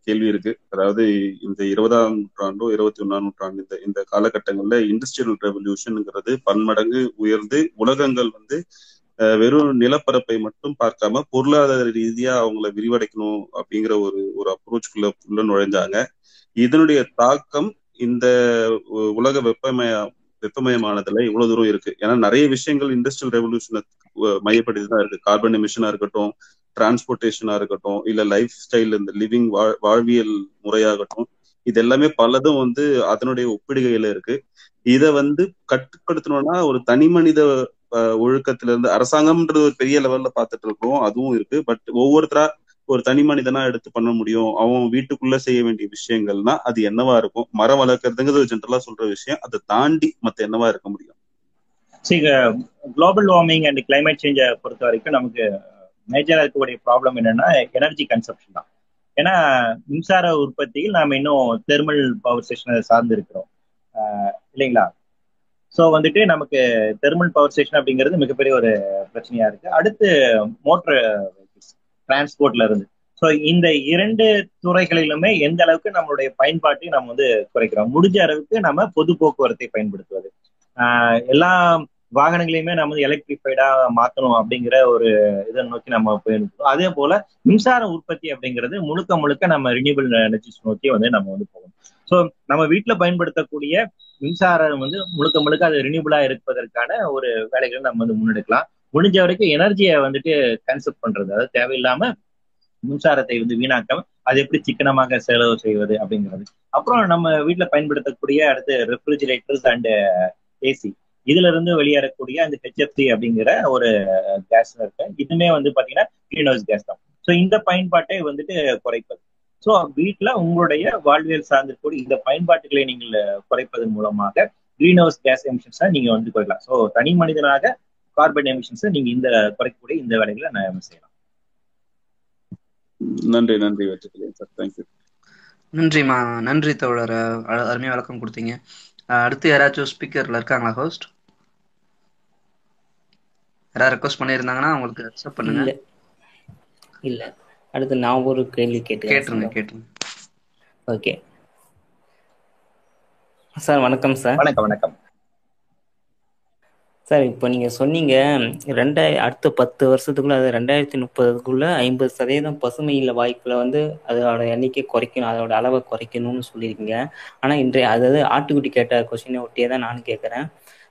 கேள்வி இருக்கு. அதாவது இந்த இருபதாம் நூற்றாண்டோ இருபத்தி ஒன்னாம் நூற்றாண்டு இந்த இந்த காலகட்டங்கள்ல இண்டஸ்ட்ரியல் ரெவல்யூஷனுங்கிறது பன்மடங்கு உயர்ந்து உலகங்கள் வந்து வெறும் நிலப்பரப்பை மட்டும் பார்க்காம பொருளாதார ரீதியா அவங்கள விரிவடைக்கணும் அப்படிங்கிற ஒரு ஒரு அப்ரோச்சுக்குள்ள உள்ள நுழைஞ்சாங்க. இதனுடைய தாக்கம் இந்த உலக வெப்பமய வெப்பமயமானதுல இவ்வளவு தூரம் இருக்கு. ஏன்னா நிறைய விஷயங்கள் இண்டஸ்ட்ரியல் ரெவல்யூஷனை மையப்படுத்தி தான் இருக்கு. கார்பன் எமிஷனா இருக்கட்டும் டிரான்ஸ்போர்டேஷனா இருக்கட்டும் இல்ல லைஃப் ஸ்டைல் இந்த லிவிங் வாழ்வியல் முறையாகட்டும் இது எல்லாமே பலதும் வந்து அதனுடைய ஒப்பிடுகையில இருக்கு. இத வந்து கட்டுப்படுத்தணும்னா ஒரு தனி மனித ஒழுக்கத்துல இருந்து அரசாங்கம்ன்றது ஒரு பெரிய லெவல்ல பாத்துட்டு இருக்கோம் அதுவும் இருக்கு. பட் ஒவ்வொருத்தரா ஒரு தனி மனிதனா எடுத்து பண்ண முடியும். அவன் வீட்டுக்குள்ள செய்ய வேண்டிய விஷயங்கள்னா அது என்னவா இருக்கும்? மரம் வளர்க்கறதுங்கிறது ஜென்ரலா சொல்ற விஷயம். அதை தாண்டி மத்த என்னவா இருக்க முடியும்? சரி குளோபல் வார்மிங் அண்ட் கிளைமேட் சேஞ்சை பொறுத்த வரைக்கும் நமக்கு மேஜரா இருக்கக்கூடிய ப்ராப்ளம் என்னன்னா எனர்ஜி கன்சப்ஷன் தான். ஏன்னா மின்சார உற்பத்தியில் நாம இன்னும் தெர்மல் பவர் ஸ்டேஷனை சார்ந்து இருக்கிறோம். இல்லைங்களா? ஸோ வந்துட்டு நமக்கு தெர்மல் பவர் ஸ்டேஷன் அப்படிங்கிறது மிகப்பெரிய ஒரு பிரச்சனையா இருக்கு. அடுத்து மோட்டர் டிரான்ஸ்போர்ட்ல இருந்து. ஸோ இந்த இரண்டு துறைகளிலுமே எந்த அளவுக்கு நம்மளுடைய பயன்பாட்டை நம்ம வந்து குறைக்கிறோம்? முடிஞ்ச அளவுக்கு நம்ம பொது போக்குவரத்தை பயன்படுத்துவது. எல்லா வாகனங்களையுமே நம்ம வந்து எலக்ட்ரிஃபைடா மாத்தணும் அப்படிங்கிற ஒரு இதை நோக்கி நம்ம போயிருக்கோம் அதே போல மின்சார உற்பத்தி அப்படிங்கிறது முழுக்க முழுக்க நம்ம ரினியூபிள் எனர்ஜிஸ் நோக்கி வந்து நம்ம வந்து போகணும். ஸோ நம்ம வீட்டுல பயன்படுத்தக்கூடிய மின்சாரம் வந்து முழுக்க முழுக்க அது ரினியூபிளா இருப்பதற்கான ஒரு வேலைகளை நம்ம வந்து முன்னெடுக்கலாம். முடிஞ்ச வரைக்கும் எனர்ஜியை வந்துட்டு கன்செப்ட் பண்றது. அதாவது தேவையில்லாம மின்சாரத்தை வந்து வீணாக்காம அது எப்படி சிக்கனமாக செலவு செய்வது அப்படிங்கிறது. அப்புறம் நம்ம வீட்டுல பயன்படுத்தக்கூடிய அடுத்து ரெஃப்ரிஜிரேட்டர்ஸ் அண்ட் ஏசி இதுல இருந்து வெளியேறக்கூடிய அந்த ஹெச்எஃப்சி அப்படிங்கிற ஒரு கேஸ் இருக்கு. இதுவுமே வந்து பாத்தீங்கன்னா கிரீன் ஹவுஸ் கேஸ் தான். ஸோ இந்த பயன்பாட்டை வந்துட்டு குறைப்பது. ஸோ வீட்டுல உங்களுடைய வாழ்வியல் சார்ந்திருக்கக்கூடிய இந்த பயன்பாட்டுகளை நீங்கள் குறைப்பதன் மூலமாக கிரீன் ஹவுஸ் கேஸ் எமிஷன்ஸை நீங்க வந்து குறைக்கலாம். ஸோ தனி மனிதனாக கார்பன் எமிஷன்ஸை நீங்க இந்த குறைக்கக்கூடிய இந்த வேலைகளை நம்ம செய்யலாம். நன்றி நன்றி வச்சுக்கிறேன் சார். தேங்க்யூ நன்றிமா நன்றி தோழர். அருமையா விளக்கம் கொடுத்தீங்க. அடுத்து யாராச்சும் ஸ்பீக்கர்ல இருக்காங்களா ஹோஸ்ட் யாராவது ரெக்வஸ்ட் பண்ணியிருந்தாங்கன்னா அவங்களுக்கு அக்செப்ட் பண்ணுங்க. இல்ல. இல்ல. அடுத்து நான் ஒரு கேள்வி கேட்டு கேட்டுருங்க கேட்டுருங்க. ஓகே சார் வணக்கம் சார் வணக்கம் வணக்கம். சார் இப்போ நீங்கள் சொன்னீங்க ரெண்டாய் அடுத்த பத்து வருஷத்துக்குள்ள அது ரெண்டாயிரத்தி முப்பதுக்குள்ள ஐம்பது சதவீதம் பசுமை இல்ல வாய்ப்புல வந்து அதோட எண்ணிக்கை குறைக்கணும் அதோட அளவை குறைக்கணும்னு சொல்லியிருக்கீங்க. ஆனால் இன்றைய அதாவது ஆட்டுக்குட்டி கேட்ட கொஸ்டினை ஒட்டியே தான் நானும் கேட்குறேன்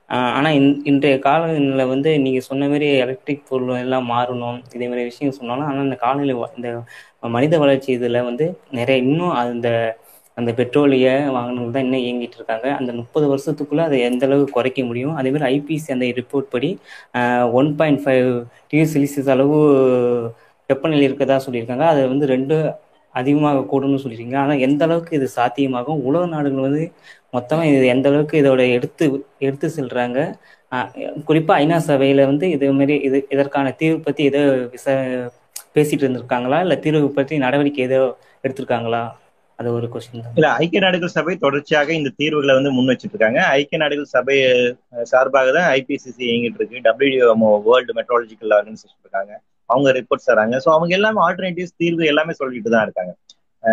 ஆனால் ஆனா இன்- இன்றைய காலநிலை வந்து நீங்க சொன்ன மாதிரி எலக்ட்ரிக் பொருள் எல்லாம் மாறணும் இதே மாதிரி விஷயம் சொன்னாலும் ஆனா இந்த காலநிலை இந்த மனித வளர்ச்சி இதுல வந்து நிறைய இன்னும் அந்த அந்த பெட்ரோலிய வாகனங்கள் தான் இன்னும் இயங்கிட்டு இருக்காங்க. அந்த முப்பது வருஷத்துக்குள்ள அதை எந்த அளவுக்கு குறைக்க முடியும்? அதே மாதிரி ஐபிசி அந்த ரிப்போர்ட் படி one point five degree Celsius அளவு வெப்பநிலை இருக்கதா சொல்லியிருக்காங்க. அதை வந்து ரெண்டு அதிகமாக கூடும்னு சொல்லியிருக்கீங்க ஆனால் எந்த அளவுக்கு இது சாத்தியமாகும்? உலக நாடுகள் வந்து மொத்தமாக இது எந்த அளவுக்கு இதோட எடுத்து எடுத்து செல்றாங்க? குறிப்பாக குறிப்பா ஐநா சபையில வந்து இது மாதிரி இது இதற்கான தீர்வு பத்தி ஏதோ விச பேசிட்டு இருந்திருக்காங்களா? இல்ல தீர்வு பற்றி நடவடிக்கை ஏதோ எடுத்திருக்காங்களா? அது ஒரு கொஸ்டின் தான். இல்ல ஐக்கிய நாடுகள் சபை தொடர்ச்சியாக இந்த தீர்வுகளை வந்து முன் வச்சுட்டு இருக்காங்க ஐக்கிய நாடுகள் சபை சார்பாக தான் ஐபிசிசி இயங்கிட்டு இருக்கு. டபிள்யூ வேர்ல்டு மெட்ரோலஜிக்கல் ஆர்கனைசேஷன் இருக்காங்க. அவங்க ரிப்போர்ட்ஸ் தராங்க. ஸோ அவங்க எல்லாமே ஆல்டர்னேட்டிவ்ஸ் தீர்வு எல்லாமே சொல்லிட்டு தான் இருக்காங்க.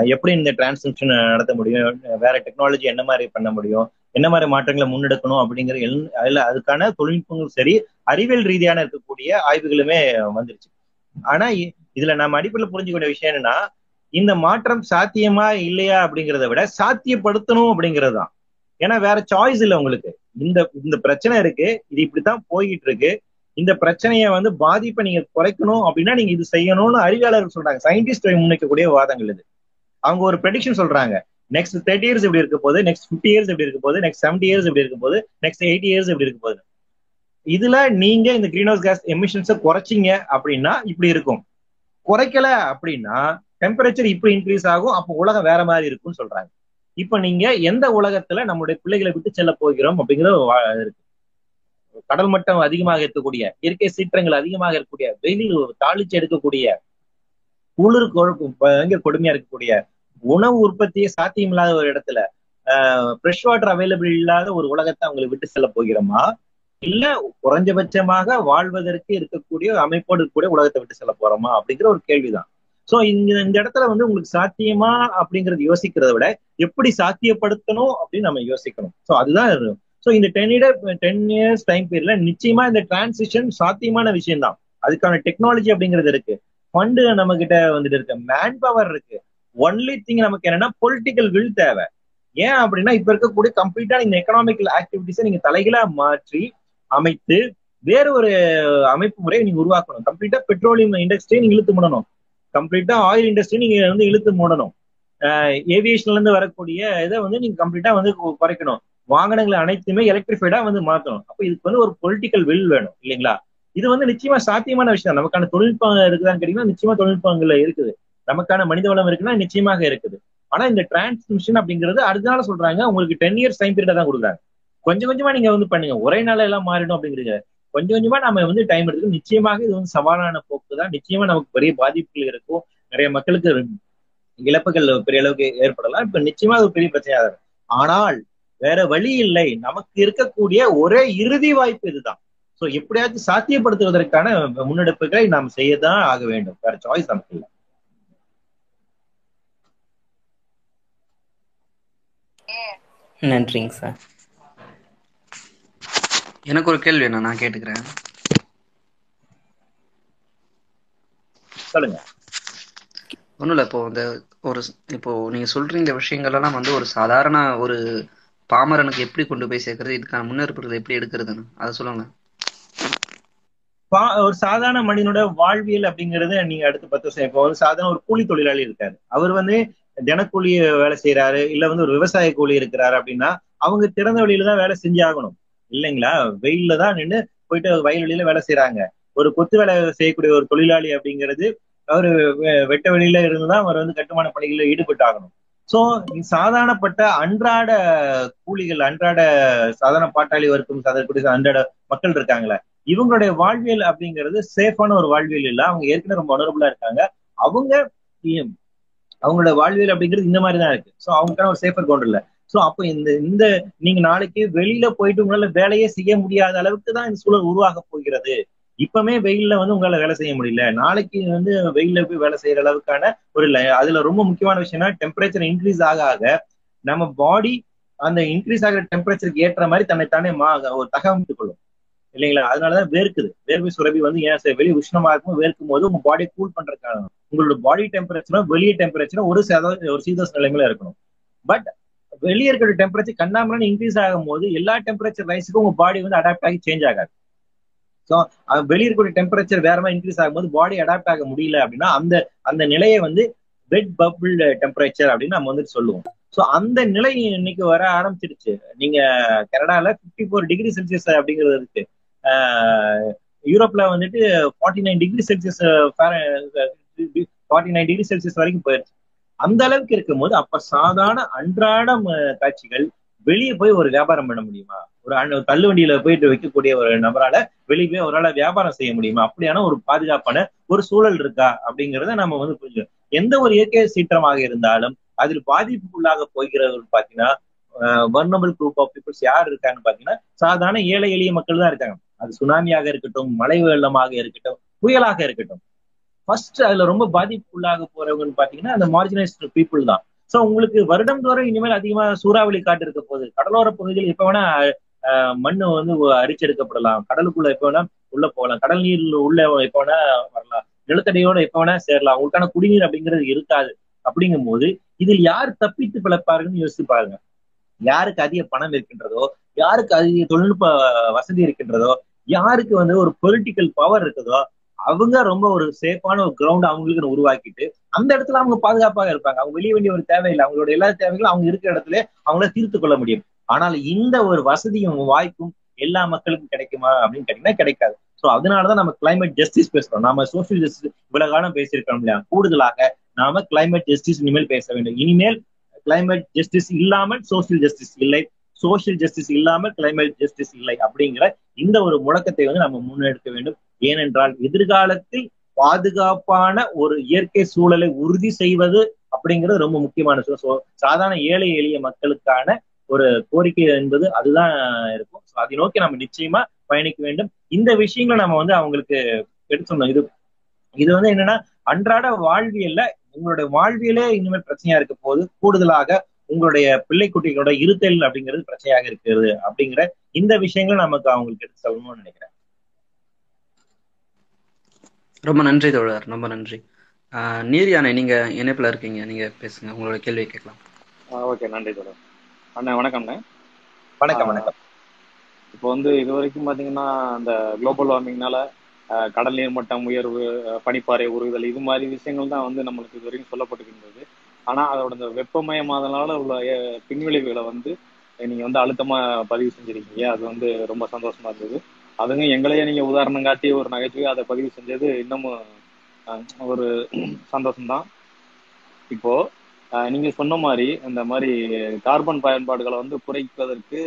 எப்படி இந்த டிரான்ஸ்கிரிப்ஷன் நடத்த முடியும்? வேற டெக்னாலஜி என்ன மாதிரி பண்ண முடியும்? என்ன மாதிரி மாற்றங்களை முன்னெடுக்கணும் அப்படிங்கிற எல்- அதில் அதுக்கான தொழில்நுட்பங்களும் சரி அறிவியல் ரீதியான இருக்கக்கூடிய ஆய்வுகளுமே வந்துருச்சு. ஆனா இ- இதுல நம்ம அடிப்படையில் புரிஞ்சுக்கூடிய விஷயம் என்னன்னா இந்த மாற்றம் சாத்தியமா இல்லையா அப்படிங்கிறத விட சாத்தியப்படுத்தணும் அப்படிங்கிறது தான். ஏன்னா வேற சாய்ஸ் இல்லை உங்களுக்கு. இந்த இந்த பிரச்சனை இருக்கு இது இப்படித்தான் போய்கிட்டு இருக்கு இந்த பிரச்சனையை வந்து பாதிப்பை நீங்க குறைக்கணும் அப்படின்னா நீங்க இது செய்யணும்னு அறிவியலாளர்கள் சொல்றாங்க. சயின்டிஸ்ட் முன்னிக்கக்கூடிய வாதங்கள் இது. அவங்க ஒரு ப்ரெடிக்ஷன் சொல்றாங்க. நெக்ஸ்ட் தேர்ட்டி இயர்ஸ் இப்படி இருக்க போது நெக்ஸ்ட் ஃபிஃப்டி இயர்ஸ் இப்படி இருக்க போது நெக்ஸ்ட் செவன்டி இயர்ஸ் இப்படி இருக்க போது நெக்ஸ்ட் எயிட்டி இயர்ஸ் இப்படி இருக்க போகுது? இதுல நீங்க இந்த கிரீன் ஹவுஸ் கேஸ் எமிஷன்ஸை குறைச்சிங்க அப்படின்னா இப்படி இருக்கும். குறைக்கல அப்படின்னா டெம்பரேச்சர் இப்படி இன்க்ரீஸ் ஆகும். அப்போ உலகம் வேற மாதிரி இருக்கும்னு சொல்றாங்க. இப்ப நீங்க எந்த உலகத்துல நம்மளுடைய பிள்ளைகளை விட்டு செல்ல போகிறோம் அப்படிங்கிறது வா- இருக்கு. கடல் மட்டம் அதிகமாக இருக்கக்கூடிய இயற்கை சீற்றங்கள் அதிகமாக இருக்கக்கூடிய வெயில் தாளிச்சு எடுக்கக்கூடிய குளிர் பயங்கர கொடுமையா இருக்கக்கூடிய உணவு உற்பத்தியே சாத்தியம் இல்லாத ஒரு இடத்துல ஃப்ரெஷ் வாட்டர் அவைலபிள் இல்லாத ஒரு உலகத்தை அவங்களை விட்டு செல்ல போகிறோமா? இல்ல குறைஞ்சபட்சமாக வாழ்வதற்கு இருக்கக்கூடிய அமைப்போடு இருக்கக்கூடிய உலகத்தை விட்டு செல்ல போறோமா? அப்படிங்கிற ஒரு கேள்விதான். சோ இந்த இந்த இடத்துல வந்து உங்களுக்கு சாத்தியமா அப்படிங்கறது யோசிக்கிறத விட எப்படி சாத்தியப்படுத்தணும் அப்படின்னு நம்ம யோசிக்கணும். சோ அதுதான் ஸோ இந்த ten year ten years time பீரியட்ல நிச்சயமா இந்த டிரான்சிஷன் சாத்தியமான விஷயம் தான் அதுக்கான டெக்னாலஜி அப்படிங்கிறது இருக்கு. ஃபண்டு நம்ம கிட்ட வந்துட்டு இருக்கு. மேன் பவர் இருக்கு. ஒன்லி திங் நமக்கு என்னன்னா பொலிட்டிக்கல் வில் தேவை. ஏன் அப்படின்னா இப்ப இருக்கக்கூடிய கம்ப்ளீட்டா இந்த எக்கனாமிக்கல் ஆக்டிவிட்டிஸை நீங்க தலைகளா மாற்றி அமைத்து வேற ஒரு அமைப்பு முறையை நீங்க உருவாக்கணும். கம்ப்ளீட்டா பெட்ரோலியம் இண்டஸ்ட்ரியை நீங்க இழுத்து மூடணும். கம்ப்ளீட்டா ஆயில் இண்டஸ்ட்ரி நீங்க வந்து இழுத்து மூடணும். ஏவியேஷன்ல இருந்து வரக்கூடிய இதை வந்து நீங்க கம்ப்ளீட்டா வந்து குறைக்கணும். வாகனங்களை அனைத்துமே எலக்ட்ரிஃபைடா வந்து மாத்தணும். அப்ப இதுக்கு வந்து ஒரு பொலிட்டிக்கல் வில் வேணும் இல்லைங்களா? இது வந்து நிச்சயமா சாத்தியமான விஷயம். நமக்கான தொழில்நுட்பம் இருக்குதான்னு கேட்டீங்கன்னா நிச்சயமா தொழில்நுட்பங்கள்ல இருக்குது. நமக்கான மனித வளம் இருக்குன்னா நிச்சயமாக இருக்குது. ஆனா இந்த டிரான்ஸ்மிஷன் அப்படிங்கிறது அதனால சொல்றாங்க. உங்களுக்கு டென் இயர்ஸ் டைம் பீரியட் தான் கொடுக்குறாங்க. கொஞ்சம் கொஞ்சமா நீங்க வந்து பண்ணுங்க. ஒரே நாள் எல்லாம் மாறிடும் அப்படிங்கிறீங்க. கொஞ்சம் கொஞ்சமா நம்ம வந்து டைம் எடுத்து நிச்சயமாக இது வந்து சவாலான போக்கு தான். நிச்சயமா நமக்கு பெரிய பாதிப்புகள் இருக்கும். நிறைய மக்களுக்கு இழப்புகள் பெரிய அளவுக்கு ஏற்படலாம். இப்ப நிச்சயமா அது ஒரு பெரிய பிரச்சனையா இருக்கும். ஆனால் வேற வழி இல்லை. நமக்கு இருக்கக்கூடிய ஒரே இறுதி வாய்ப்பு இதுதான். சோ எப்படியாச்சும் சாத்தியப்படுத்துவதற்கான முன்னெடுப்புகளை நாம் செய்யதான் ஆக வேண்டும். வேற சாய்ஸ் நமக்கு இல்லை. நன்றிங்க சார் எனக்கு ஒரு கேள்வி என்ன? நான் கேட்டுக்கிறேன். சொல்லுங்க. ஒன்றும் இல்லை. இப்போ இந்த ஒரு இப்போ நீங்க சொல்றீங்க விஷயங்கள் எல்லாம் வந்து ஒரு சாதாரண ஒரு பாமரனுக்கு எப்படி கொண்டு போய் சேர்க்கறது? இதுக்கான முன்னெடுப்புகள் எப்படி எடுக்கிறதுன்னு? அதை சொல்லுங்க. பா- ஒரு சாதாரண மனிதனோட வாழ்வியல் அப்படிங்கறது நீங்க அடுத்து பத்து வருஷம் இப்போ ஒரு சாதாரண ஒரு கூலி தொழிலாளி இருக்காரு. அவர் வந்து தினக்கூலி வேலை செய்யறாரு இல்ல வந்து ஒரு விவசாய கூலி இருக்கிறாரு அப்படின்னா அவங்க திறந்த வழியில தான் வேலை செஞ்சு ஆகணும். இல்லைங்களா? வெயில்ல தான் நின்று போயிட்டு வயல்வெளியில வேலை செய்யறாங்க ஒரு கொத்து வேலை செய்யக்கூடிய ஒரு தொழிலாளி அப்படிங்கிறது அவர் வெ- வெட்ட வெளியில இருந்துதான் அவர் வந்து கட்டுமான பணிகளில் ஈடுபட்டாகணும். சோ சாதாரணப்பட்ட அன்றாட கூலிகள் அன்றாட சாதாரண பாட்டாளி வர்க்கம் சாதாரண அன்றாட மக்கள் இருக்காங்களே இவங்களுடைய வாழ்வியல் அப்படிங்கிறது சேஃபான ஒரு வாழ்வியல் இல்ல. அவங்க ஏற்கனவே ரொம்ப உணர்வுலா இருக்காங்க. அவங்க அவங்களோட வாழ்வியல் அப்படிங்கிறது இந்த மாதிரி தான் இருக்கு. ஸோ அவங்களுக்கான ஒரு சேஃபர் கவுண்ட் இல்ல. ஸோ அப்போ இந்த இந்த நீங்க நாளைக்கு வெளியில போயிட்டு உங்களால வேலையே செய்ய முடியாத அளவுக்கு தான் இந்த சூழல் உருவாக போகிறது. இப்பவுமே வெயில்ல வந்து உங்களால வேலை செய்ய முடியல. நாளைக்கு வந்து வெயில்ல போய் வேலை செய்யற அளவுக்கான ஒரு அதுல ரொம்ப முக்கியமான விஷயம்னா டெம்பரேச்சர் இன்க்ரீஸ் ஆக ஆக நம்ம பாடி அந்த இன்க்ரீஸ் ஆகிற டெம்பரேச்சருக்கு ஏற்ற மாதிரி தன்னை தானே மா ஒரு தகவமைத்துக் கொள்ளும். இல்லைங்களா? அதனாலதான் வேர்க்குது. வேர்வை சுரபி வந்து ஏன் சார் வெளியே உஷ்ணமா இருக்கும் வேர்க்கும் போது உங்க பாடி கூல் பண்றதுக்கான உங்களோட பாடி டெம்பரேச்சரும் வெளியே டெம்பரேச்சரும் ஒரு சத ஒரு சீதோஷ நிலைமையில இருக்கணும். பட் வெளியே இருக்கிற டெம்பரேச்சர் கண்ணாமலன்னு இன்க்ரீஸ் ஆகும் போது எல்லா டெம்பரேச்சர் ரைஸுக்கும் உங்க பாடி வந்து அடாப்ட் ஆகி சேஞ்ச் ஆகாது. ஸோ வெளியே இருக்கிற டெம்பரேச்சர் வேற மாதிரி இன்க்ரீஸ் ஆகும்போது பாடி அடாப்ட் ஆக முடியல அப்படின்னா அந்த அந்த நிலையை வந்து வெட் பபிள் டெம்பரேச்சர் அப்படின்னு நம்ம வந்துட்டு சொல்லுவோம். ஸோ அந்த நிலை இன்னைக்கு வர ஆரம்பிச்சிருச்சு நீங்க கனடால பிப்டி ஃபோர் டிகிரி செல்சியஸ் அப்படிங்கிறது இருக்கு. ஆஹ் யூரோப்ல வந்துட்டு forty nine degree Celsius forty nine degree Celsius வரைக்கும் போயிருச்சு அந்த அளவுக்கு இருக்கும்போது அப்ப சாதாரண அன்றாடம் காட்சிகள் வெளியே போய் ஒரு வியாபாரம் பண்ண முடியுமா? ஒரு தள்ளு வண்டியில போயிட்டு வைக்கக்கூடிய ஒரு நபரால வெளியே போய் வியாபாரம் செய்ய முடியுமா? அப்படியான ஒரு பாதுகாப்பான ஒரு சூழல் இருக்கா? அப்படிங்கிறத நம்ம வந்து புரிஞ்சு எந்த ஒரு இயற்கை சீற்றமாக இருந்தாலும் அதில் பாதிப்புக்குள்ளாக போகிறவர்கள் பாத்தீங்கன்னா வர்னபிள் குரூப் ஆஃப் பீப்புள்ஸ் யார் இருக்கான்னு பாத்தீங்கன்னா சாதாரண ஏழை எளிய மக்கள் தான் இருக்காங்க. அது சுனாமியாக இருக்கட்டும் மழை வெள்ளமாக இருக்கட்டும் புயலாக இருக்கட்டும். ஃபர்ஸ்ட் அதுல ரொம்ப பாதிப்புக்குள்ளாக போறவங்கன்னு பாத்தீங்கன்னா அந்த மார்ஜினைஸ்ட் பீப்புள் தான். சோ உங்களுக்கு வருடம் தோறும் இனிமேல் அதிகமா சூறாவளி காட்டு இருக்க போகுது. கடலோர பகுதியில் எப்ப வேணா மண்ணு வந்து அரிச்செடுக்கப்படலாம். கடலுக்குள்ள எப்ப வேணா உள்ள போகலாம். கடல் நீர் உள்ள எப்ப வேணா வரலாம். நிலத்தடியோட எப்ப வேணா சேரலாம். அவங்களுக்கான குடிநீர் அப்படிங்கிறது இருக்காது. அப்படிங்கும் போது இதில் யார் தப்பித்து பிழைப்பாருன்னு யோசிச்சு பாருங்க. யாருக்கு அதிக பணம் இருக்கின்றதோ யாருக்கு அதிக தொழில்நுட்ப வசதி இருக்கின்றதோ யாருக்கு வந்து ஒரு பொலிட்டிக்கல் பவர் இருக்குதோ அவங்க ரொம்ப ஒரு சேஃபான ஒரு கிரவுண்ட் அவங்களுக்கு உருவாக்கிட்டு அந்த இடத்துல அவங்க பாதுகாப்பாக இருப்பாங்க. அவங்க வெளியே வேண்டிய ஒரு தேவையில்லை. அவங்களோட எல்லா தேவைகளும் அவங்க இருக்கிற இடத்துல அவங்கள தீர்த்து கொள்ள முடியும். ஆனால் இந்த ஒரு வசதியும் வாய்ப்பும் எல்லா மக்களுக்கும் கிடைக்குமா அப்படின்னு கேட்டீங்கன்னா கிடைக்காது. ஸோ அதனாலதான் நம்ம கிளைமேட் ஜஸ்டிஸ் பேசுறோம். நாம சோசியல் ஜஸ்டிஸ் இவ்வளவு காலம் பேசியிருக்கோம் இல்லையா? கூடுதலாக நாம கிளைமேட் ஜஸ்டிஸ் இனிமேல் பேச வேண்டும். இனிமேல் கிளைமேட் ஜஸ்டிஸ் இல்லாமல் சோசியல் ஜஸ்டிஸ் இல்லை. சோசியல் ஜஸ்டிஸ் இல்லாமல் கிளைமேட் ஜஸ்டிஸ் இல்லை அப்படிங்கிற இந்த ஒரு முழக்கத்தை வந்து நம்ம முன்னெடுக்க வேண்டும். ஏனென்றால் எதிர்காலத்தில் பாதுகாப்பான ஒரு இயற்கை சூழலை உறுதி செய்வது அப்படிங்கிறது ரொம்ப முக்கியமான ஸோ சாதாரண ஏழை எளிய மக்களுக்கான ஒரு கோரிக்கை என்பது அதுதான் இருக்கும். ஸோ அதை நோக்கி நம்ம நிச்சயமா பயணிக்க வேண்டும். இந்த விஷயங்களை நம்ம வந்து அவங்களுக்கு எடுத்து சொன்னோம் இது இது வந்து என்னன்னா அன்றாட வாழ்வியல்ல உங்களுடைய வாழ்வியலே இனிமேல் பிரச்சனையா இருக்க போது கூடுதலாக உங்களுடைய பிள்ளை குட்டிகளோட இருத்தல் அப்படிங்கிறது பிரச்சனையாக இருக்கிறது அப்படிங்கிற இந்த விஷயங்களை நமக்கு அவங்களுக்கு எடுத்து சொல்லணும்னு நினைக்கிறேன். ரொம்ப நன்றி தோழர். ரொம்ப நன்றி. ஆஹ் நீர் யானை நீங்க இணைப்புல இருக்கீங்க. நீங்க பேசுங்க. உங்களோட கேள்வியை கேட்கலாம். ஓகே. நன்றி தொடர் அண்ணா வணக்கம்ண்ணே. வணக்கம் வணக்கம். இப்போ வந்து இது வரைக்கும் பார்த்தீங்கன்னா அந்த குளோபல் வார்மிங்னால கடல் நீர் மட்டம் உயர்வு பனிப்பாறை உருகுதல் இது மாதிரி விஷயங்கள் தான் வந்து நம்மளுக்கு இது வரைக்கும் சொல்லப்பட்டிருக்கின்றது. ஆனால் அதோட இந்த வெப்பமயமாதனால உள்ள பின்விளைவுகளை வந்து நீங்க வந்து அழுத்தமா பதிவு செஞ்சிருக்கீங்க அது வந்து ரொம்ப சந்தோஷமா இருந்தது. அதுங்க எங்களையே நீங்க உதாரணம் காட்டி ஒரு நகைச்சுவை அதை பதிவு செஞ்சது இன்னமும் ஒரு சந்தோஷம்தான். இப்போ நீங்க சொன்ன மாதிரி இந்த மாதிரி கார்பன் பயன்பாடுகளை வந்து குறைப்பதற்கு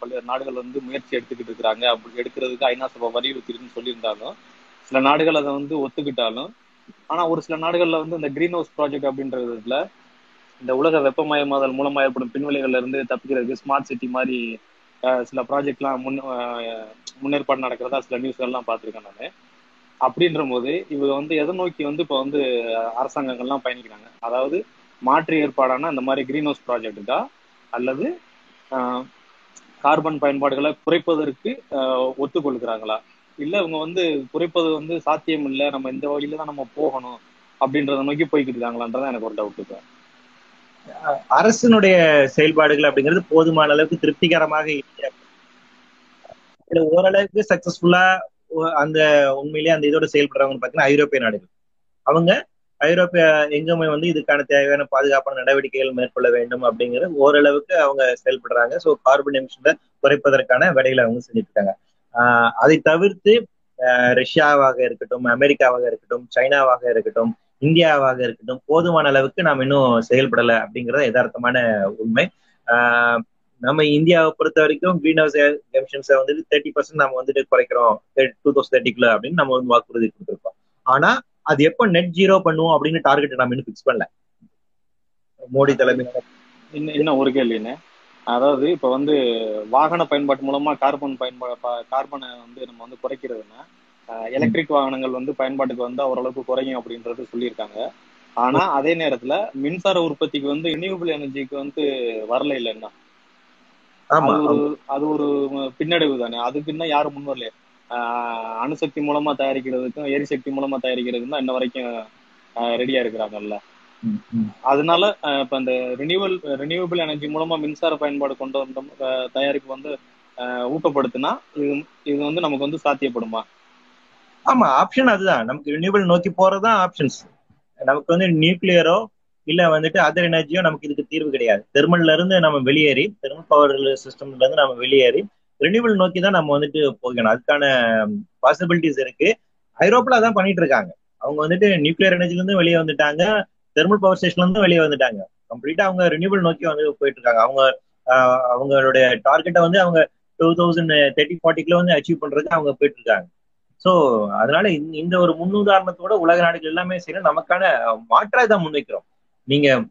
பல்வேறு நாடுகள் வந்து முயற்சி எடுத்துக்கிட்டு இருக்கிறாங்க. அப்படி எடுக்கிறதுக்கு ஐநா சபை வலியுறுத்திருக்குன்னு சொல்லியிருந்தாலும் சில நாடுகள் அதை வந்து ஒத்துக்கிட்டாலும் ஆனா ஒரு சில நாடுகள்ல வந்து இந்த கிரீன் ஹவுஸ் ப்ராஜெக்ட் அப்படின்றதுல இந்த உலக வெப்பமயமாதல் மூலமா ஏற்படும் பின்விளைகள்ல இருந்து தப்பிக்கிறதுக்கு ஸ்மார்ட் சிட்டி மாதிரி சில ப்ராஜெக்ட்லாம் முன் முன்னேற்பாடு நடக்கிறதா சில நியூஸ்கள்லாம் பார்த்துருக்கேன் நான். அப்படின்ற போது இவங்க வந்து எதை நோக்கி வந்து இப்போ வந்து அரசாங்கங்கள்லாம் பயணிக்கிறாங்க? அதாவது மாற்று ஏற்பாடான அந்த மாதிரி கிரீன் ஹவுஸ் ப்ராஜெக்ட்டுக்கா அல்லது ஆஹ், கார்பன் பயன்பாடுகளை குறைப்பதற்கு ஒத்துக்கொள்கிறாங்களா இல்ல இவங்க வந்து குறைப்பது வந்து சாத்தியம் இல்லை நம்ம இந்த வழியில தான் நம்ம போகணும் அப்படின்றத நோக்கி போய்கிட்டு இருக்காங்களான்றதான் எனக்கு ஒரு டவுட் அரசினுடைய செயல்பாடுகள் அப்படிங்கிறது போதுமான அளவுக்கு திருப்திகரமாக இல்லை. ஓரளவுக்கு சக்சஸ்ஃபுல்லா அந்த உண்மையிலேயே அந்த இதோட செயல்படுறவங்க பாத்தீங்கன்னா ஐரோப்பிய நாடுகள். அவங்க ஐரோப்பிய எங்குமே வந்து இதுக்கான தேவையான பாதுகாப்பான நடவடிக்கைகள் மேற்கொள்ள வேண்டும் அப்படிங்கிற ஓரளவுக்கு அவங்க செயல்படுறாங்க. ஸோ கார்பன் எமிஷனை குறைப்பதற்கான வேலைகளை அவங்க செஞ்சுட்டு இருக்காங்க. அதை தவிர்த்து ரஷ்யாவாக இருக்கட்டும் அமெரிக்காவாக இருக்கட்டும் சைனாவாக இருக்கட்டும் இந்தியாவாக இருக்கட்டும் போதுமான அளவுக்கு நாம் இன்னும் செயல்படலை அப்படிங்கிறது யதார்த்தமான உண்மை. நம்ம இந்தியாவை பொறுத்த வரைக்கும் கிரீன் ஹவுஸ் எமிஷன்ஸை வந்துட்டு தேர்ட்டி பர்சன்ட் நம்ம வந்துட்டு குறைக்கிறோம். டூ தௌசண்ட் தேர்ட்டிக்குள்ள அப்படின்னு நம்ம வந்து வாக்குறுதி கொடுத்துருக்கோம். ஆனா அது எப்போ நெட் ஜீரோ பண்ணுவோம் அப்படின்னு டார்கெட் நம்ம இன்னும் ஃபிக்ஸ் பண்ணல. மோடி தலைமையில. இன்னும் இன்னும் ஒரு கேள்வின்னு அதாவது இப்போ வந்து வாகன பயன்பாட்டு மூலமா கார்பன் பயன்பா கார்பனை வந்து நம்ம வந்து குறைக்கிறதுனா எலக்ட்ரிக் வாகனங்கள் வந்து பயன்பாட்டுக்கு வந்தா ஓரளவுக்கு குறையும் அப்படின்றது சொல்லியிருக்காங்க. ஆனா அதே நேரத்துல மின்சார உற்பத்திக்கு வந்து ரினியூபிள் எனர்ஜிக்கு வந்து வரல இல்லைன்னா. அது ஒரு அது ஒரு பின்னடைவு தானே. அதுக்கு இன்னும் யாரும் முன் வரலையே. அணுசக்தி மூலமா தயாரிக்கிறதுக்கும் எரிசக்தி மூலமா தயாரிக்கிறதுக்கும் தான் இன்ன வரைக்கும் ரெடியா இருக்கிறாங்கல்ல. அதனால இப்ப இந்த ரினியூவல் ரினியூவபிள் எனர்ஜி மூலமா மின்சார பயன்பாடு கொண்டு வந்த தயாரிப்பு வந்து ஊக்கப்படுத்தினா இது இது வந்து நமக்கு வந்து சாத்தியப்படுமா? ஆமா ஆப்ஷன் அதுதான். நமக்கு ரினியூவல் நோக்கி போறதுதான் ஆப்ஷன்ஸ் நமக்கு வந்து நியூக்ளியரோ இல்ல வந்துட்டு அதர் எனர்ஜியோ நமக்கு இதுக்கு தீர்வு கிடையாது. தெர்மல்ல இருந்து நம்ம வெளியேறி தெர்மல் பவர் சிஸ்டம்ல இருந்து நம்ம வெளியேறி ரினியூவல் நோக்கி தான் நம்ம வந்துட்டு போகணும். அதுக்கான பாசிபிலிட்டிஸ் இருக்கு. ஐரோப்பில் அதான் பண்ணிட்டு இருக்காங்க. அவங்க வந்துட்டு நியூக்ளியர் எனர்ஜில இருந்து வெளியே வந்துட்டாங்க. தெர்மல் பவர் ஸ்டேஷன்ல இருந்து வெளியே வந்துட்டாங்க. கம்ப்ளீட்டா அவங்க ரினியூவல் நோக்கி வந்து போயிட்டு இருக்காங்க. அவங்க அவங்களுடைய டார்கெட்டை வந்து அவங்க டூ தௌசண்ட் தேர்ட்டி ஃபார்ட்டிக்குள்ள வந்து அச்சீவ் பண்றதுக்கு அவங்க போயிட்டு இருக்காங்க. ஸோ அதனால இந்த- இந்த ஒரு முன்னுதாரணத்தோட உலக நாடுகள் எல்லாமே சரி நமக்கான மாற்றாக தான் முன்வைக்கிறோம். நீங்க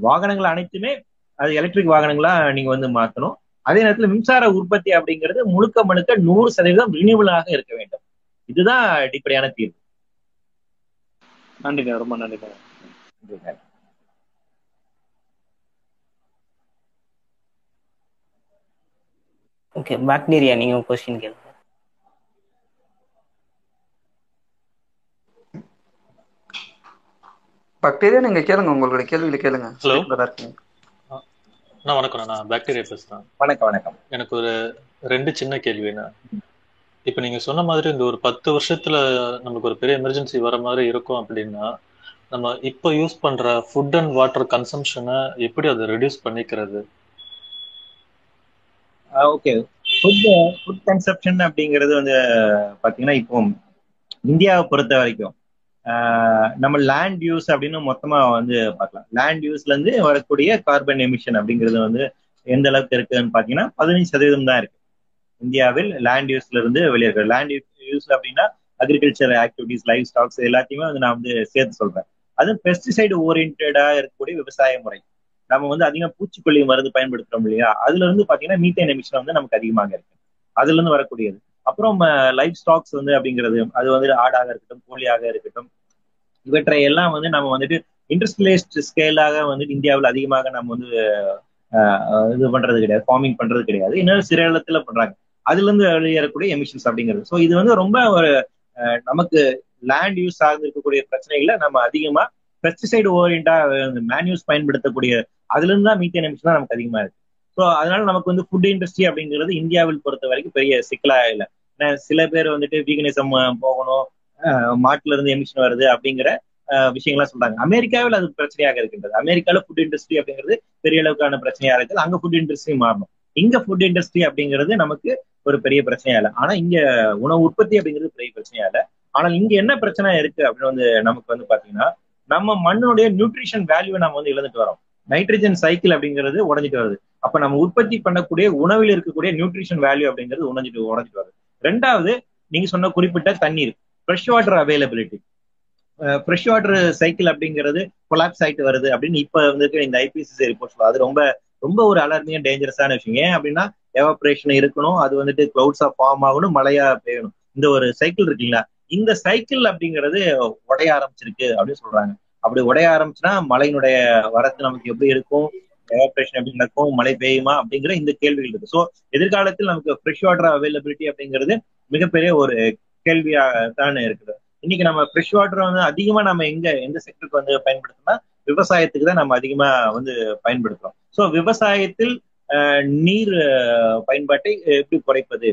வாகனங்கள் அனைத்துமே அது எலக்ட்ரிக் வாகனங்களா நீங்க வந்து மாத்தணும். அதே நேரத்தில் மின்சார உற்பத்தி அப்படிங்கிறது முழுக்க முழுக்க நூறு சதவீதம் ரினியூவலாக இருக்க வேண்டும். இதுதான் அடிப்படையான தீர்வு. நன்றிண்ணே ரொம்ப நன்றிண்ணே ஓகே பாக்டீரியா நீங்க கொஸ்டின் கேளுங்க. பாக்டீரியா நீங்க கேளுங்க உங்களுடைய கேள்விகளை கேளுங்க. Hello. அண்ணா வணக்கம் நான் பாக்டீரியா பேசுறேன் வணக்கம் வணக்கம். எனக்கு ஒரு ரெண்டு சின்ன கேள்விண்ணா இப்போ நீங்க சொன்ன மாதிரி இந்த ஒரு பத்து வருஷத்துல நமக்கு ஒரு பெரிய எமர்ஜென்சி வர மாதிரி இருக்கும் அப்படின்னா நம்ம இப்போ யூஸ் பண்ற ஃபுட் அண்ட் வாட்டர் கன்சம்ஷனை எப்படி அதை ரெடியூஸ் பண்ணிக்கிறது? ஓகே ஃபுட் ஃபுட் கன்சப்ஷன் அப்படிங்கிறது வந்து பாத்தீங்கன்னா இப்போ இந்தியாவை பொறுத்த வரைக்கும் நம்ம லேண்ட் யூஸ் அப்படின்னு மொத்தமா வந்து பார்க்கலாம். லேண்ட் யூஸ்ல இருந்து வரக்கூடிய கார்பன் எமிஷன் அப்படிங்கிறது வந்து எந்த அளவுக்கு இருக்குன்னு பாத்தீங்கன்னா பதினஞ்சு சதவீதம் தான் இருக்கு. இந்தியாவில் லேண்ட் யூஸ்ல இருந்து வெளியே லேண்ட் யூஸ் அப்படின்னா அக்ரிகல்ச்சர் ஆக்டிவிட்டிஸ் லைஃப் ஸ்டாக்ஸ் எல்லாத்தையுமே வந்து நான் வந்து சேர்த்து சொல்றேன். அது பெஸ்டிசைடு ஓரியன்டா இருக்கக்கூடிய விவசாய முறை. நம்ம வந்து அதிகமா பூச்சிக்கொல்லி மருந்து பயன்படுத்துறோம் இல்லையா? அதுல இருந்து பாத்தீங்கன்னா மீத்தேன் எமிஷன் வந்து நமக்கு அதிகமாக இருக்கு. அதுல இருந்து வரக்கூடியது. அப்புறம் லைஃப் ஸ்டாக்ஸ் வந்து அப்படிங்கிறது அது வந்து ஆடாக இருக்கட்டும் கோழியாக இருக்கட்டும் இவற்றை எல்லாம் வந்து நம்ம வந்துட்டு இண்டஸ்ட்ரியலைஸ்ட் ஸ்கேலாக வந்து இந்தியாவில் அதிகமாக நம்ம வந்து இது பண்றது கிடையாது ஃபார்மிங் பண்றது கிடையாது. இன்னும் சில இடத்துல பண்றாங்க. அதுல இருந்து வெளியேறக்கூடிய எமிஷன்ஸ் அப்படிங்கிறது. ஸோ இது வந்து ரொம்ப ஒரு நமக்கு லேண்ட் யூஸ் சார்ந்து இருக்கக்கூடிய பிரச்சனைகளை நம்ம அதிகமா பெஸ்டிசைடு ஓரியண்டா மேன்யூஸ் பயன்படுத்தக்கூடிய அதுல இருந்து தான் மீத்தேன் எமிஷன் தான் நமக்கு அதிகமா இருக்கு. ஸோ அதனால நமக்கு வந்து ஃபுட் இண்டஸ்ட்ரி அப்படிங்கிறது இந்தியாவில் பொறுத்த வரைக்கும் பெரிய சிக்கலா இல்லை. ஏன்னா சில பேர் வந்துட்டு வீகனிசம் போகணும் மாட்டுல இருந்து எமிஷன் வருது அப்படிங்கிற விஷயங்கள்லாம் சொல்றாங்க. அமெரிக்காவில் அது பிரச்சனையாக இருக்கின்றது. அமெரிக்கால ஃபுட் இண்டஸ்ட்ரி அப்படிங்கிறது பெரிய அளவுக்கான பிரச்சனையா இருக்குது. அங்க ஃபுட் இண்டஸ்ட்ரி மாறணும். இங்க ஃபுட் இண்டஸ்ட்ரி அப்படிங்கிறது நமக்கு ஒரு பெரிய பிரச்சனையா இல்லை. ஆனா இங்க உணவு உற்பத்தி அப்படிங்கிறது பெரிய பிரச்சனையா இல்லை. ஆனால் இங்க என்ன பிரச்சனை இருக்கு அப்படின்னு வந்து நமக்கு வந்து பாத்தீங்கன்னா நம்ம மண்ணுடைய நியூட்ரிஷன் வேல்யூ நம்ம வந்து இழந்துட்டு வரோம் நைட்ரஜன் சைக்கிள் அப்படிங்கிறது உடஞ்சிட்டு வருது. அப்ப நம்ம உற்பத்தி பண்ணக்கூடிய உணவில் இருக்கக்கூடிய நியூட்ரிஷன் வேல்யூ அப்படிங்கிறது உடஞ்சிட்டு உடஞ்சிட்டு வருது. ரெண்டாவது நீங்க சொன்ன குறிப்பிட்ட தண்ணீர். Fresh water availability fresh water cycle அப்படிங்கிறது கொலாப்ஸ் ஆயிட்டு வருது அப்படின்னு இப்போ வந்துட்டு இந்த ஐபிசிசி ரிப்போர்ட்ஸ் அது ரொம்ப ரொம்ப ஒரு அலர்மியா டேஞ்சரஸான விஷயம். ஏன் அப்படின்னா எவாப்ரேஷன் இருக்கணும். அது வந்துட்டு கிளவுட்ஸா ஃபார்ம் ஆகணும் மழையா பெய்யணும். இந்த ஒரு சைக்கிள் இருக்குங்களா இந்த சைக்கிள் அப்படிங்கிறது உடைய ஆரம்பிச்சிருக்கு அப்படின்னு சொல்றாங்க. அப்படி உடைய ஆரம்பிச்சுன்னா மழையினுடைய வரத்து நமக்கு எப்படி இருக்கும்? எவாப்ரேஷன் எப்படி நடக்கும்? மழை பெய்யுமா? அப்படிங்கிற இந்த கேள்விகள் இருக்கு. ஸோ எதிர்காலத்தில் நமக்கு ஃப்ரெஷ் வாட்டர் அவைலபிலிட்டி அப்படிங்கிறது மிகப்பெரிய ஒரு கேள்வியாக தானே இருக்குது. இன்னைக்கு நம்ம ஃப்ரெஷ் வாட்டர் வந்து அதிகமா நம்ம எங்க எந்த செக்டருக்கு வந்து பயன்படுத்தணும்னா விவசாயத்துக்கு தான் நம்ம அதிகமா வந்து பயன்படுத்துறோம். ஸோ விவசாயத்தில் ஆஹ், நீர் பயன்பாட்டை எப்படி குறைப்பது?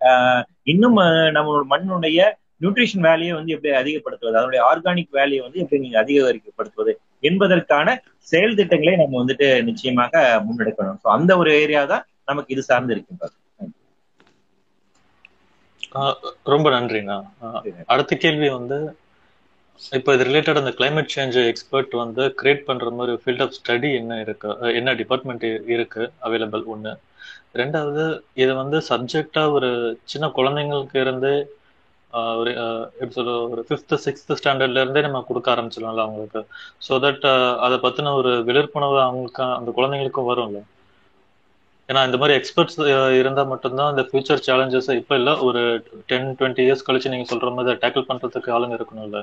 ஆஹ், இன்னும் நம்மளோட மண்ணுடைய நியூட்ரிஷன் வேலையை வந்து எப்படி அதிகப்படுத்துவது? அதனுடைய ஆர்கானிக் வேலையை வந்து எப்படி நீங்க அதிகரிக்கப்படுத்துவது? என்பதற்கான செயல் திட்டங்களை நம்ம வந்துட்டு நிச்சயமாக முன்னெடுக்கணும். ஸோ அந்த ஒரு ஏரியா தான் நமக்கு இது சார்ந்து இருக்கின்றது. ரொம்ப நன்றிண்ணா. அடுத்த கேள்வி வந்து இப்போ இது ரிலேட்டட் அந்த கிளைமேட் சேஞ்ச் எக்ஸ்பர்ட் வந்து கிரியேட் பண்ற மாதிரி ஃபீல்ட் ஆஃப் ஸ்டடி என்ன இருக்கு என்ன டிபார்ட்மெண்ட் இருக்கு அவைலபிள் ஒன்று ரெண்டாவது இது வந்து சப்ஜெக்டா ஒரு சின்ன குழந்தைங்களுக்கு இருந்து ஒரு எப்படி சொல்ல ஒரு ஃபிஃப்த் சிக்ஸ்த் ஸ்டாண்டர்ட்ல இருந்தே நம்ம கொடுக்க ஆரம்பிச்சிடலாம்ல அவங்களுக்கு. ஸோ தட் அதை பத்தின ஒரு விழிப்புணர்வு அவங்களுக்கு அந்த குழந்தைங்களுக்கும் வரும்ல. ஏன்னா இந்த மாதிரி எக்ஸ்பர்ட்ஸ் இருந்தா மட்டும்தான் அந்த ஃபியூச்சர் சேலஞ்சஸ் இப்போ இல்லை ஒரு டென் டுவெண்ட்டி இயர்ஸ் கழிச்சு நீங்க சொல்ற மாதிரி அதை டேக்கிள் பண்றதுக்கு ஆளுங்க இருக்கணும்ல.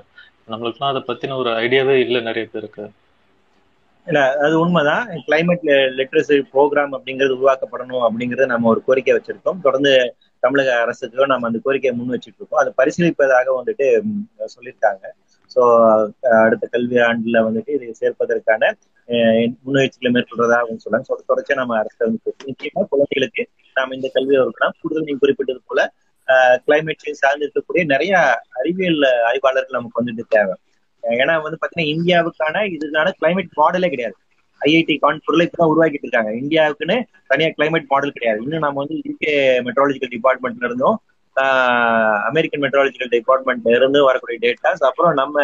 நம்மளுக்குலாம் அதை பத்தின ஒரு ஐடியாவே இல்லை நிறைய பேருக்கு. இல்லை அது உண்மைதான். கிளைமேட் லிட்ரஸி ப்ரோக்ராம் அப்படிங்கிறது உருவாக்கப்படணும் அப்படிங்கிறத நம்ம ஒரு கோரிக்கை வச்சிருக்கோம். தொடர்ந்து தமிழக அரசுக்கு நம்ம அந்த கோரிக்கையை முன் வச்சுட்டு இருக்கோம். அதை பரிசீலிப்பதாக வந்துட்டு சொல்லியிருக்காங்க. ஸோ அடுத்த கல்வி ஆண்டுல வந்துட்டு இதை சேர்ப்பதற்கான முன்னெச்சரிக்கையில மேற்கொள்றதா அப்படின்னு சொல்றாங்க ஸோ தொடர்ச்சியா நம்ம அரசு வந்து நிச்சயமா குழந்தைகளுக்கு நாம் இந்த கல்வியை இருக்கலாம் கூடுதல் நீங்க குறிப்பிட்டது போல கிளைமேட் சேஞ்ச் சார்ந்து இருக்கக்கூடிய நிறைய அறிவியல் ஆய்வாளர்கள் நமக்கு வந்துட்டு தேவை. ஏன்னா வந்து பாத்தீங்கன்னா இந்தியாவுக்கான இதுக்கான கிளைமேட் மாடலே கிடையாது. ஐஐடி கான்பூர்ல இப்பதான் உருவாக்கிட்டு இருக்காங்க. இந்தியாவுக்குன்னு தனியா கிளைமேட் மாடல் கிடையாது. இன்னும் நம்ம வந்து யூகே மெட்ராலஜிக்கல் டிபார்ட்மெண்ட்ல இருந்தும் அமெரிக்கன் மெட்ராலஜிக்கல் டிபார்ட்மெண்ட்ல இருந்து வரக்கூடிய டேட்டாஸ் அப்புறம் நம்ம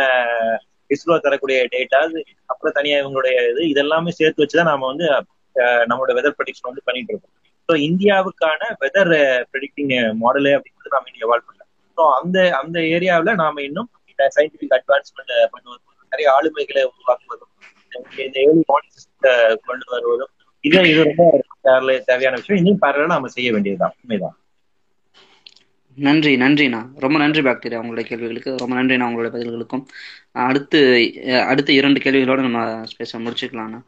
இஸ்ரோ தரக்கூடிய டேட்டாஸ் அப்புறம் தனியா இவங்களுடைய இது இதெல்லாமே சேர்த்து வச்சுதான் நாம வந்து நம்மளோட வெதர் ப்ரெடிக்ஷன் வந்து பண்ணிட்டு இருக்கோம். ஸோ இந்தியாவுக்கான வெதர் ப்ரெடிக்டிங் மாடலு அப்படிங்கிறது நாம இன்னும் எவால்வ் பண்ணல. ஸோ அந்த அந்த ஏரியாவில் நாம இன்னும் சயின்டிபிக் அட்வான்ஸ்மெண்ட் பண்ணுவதும் நிறைய ஆளுமைகளை உருவாக்குவதும் இந்த ஏழு மாடல் கொண்டு வருவதும் இது இது ரொம்ப தேவையான விஷயம். இன்னும் பரவாயில்ல நாம செய்ய வேண்டியதுதான். உண்மைதான். நன்றி நன்றிண்ணா ரொம்ப நன்றி பாக்டீரியா உங்களுடைய கேள்விகளுக்கு. ரொம்ப நன்றிண்ணா உங்களுடைய பதில்களுக்கும். அடுத்து அடுத்த இரண்டு கேள்விகளோட நம்ம பேச முடிச்சுக்கலாம்ண்ணா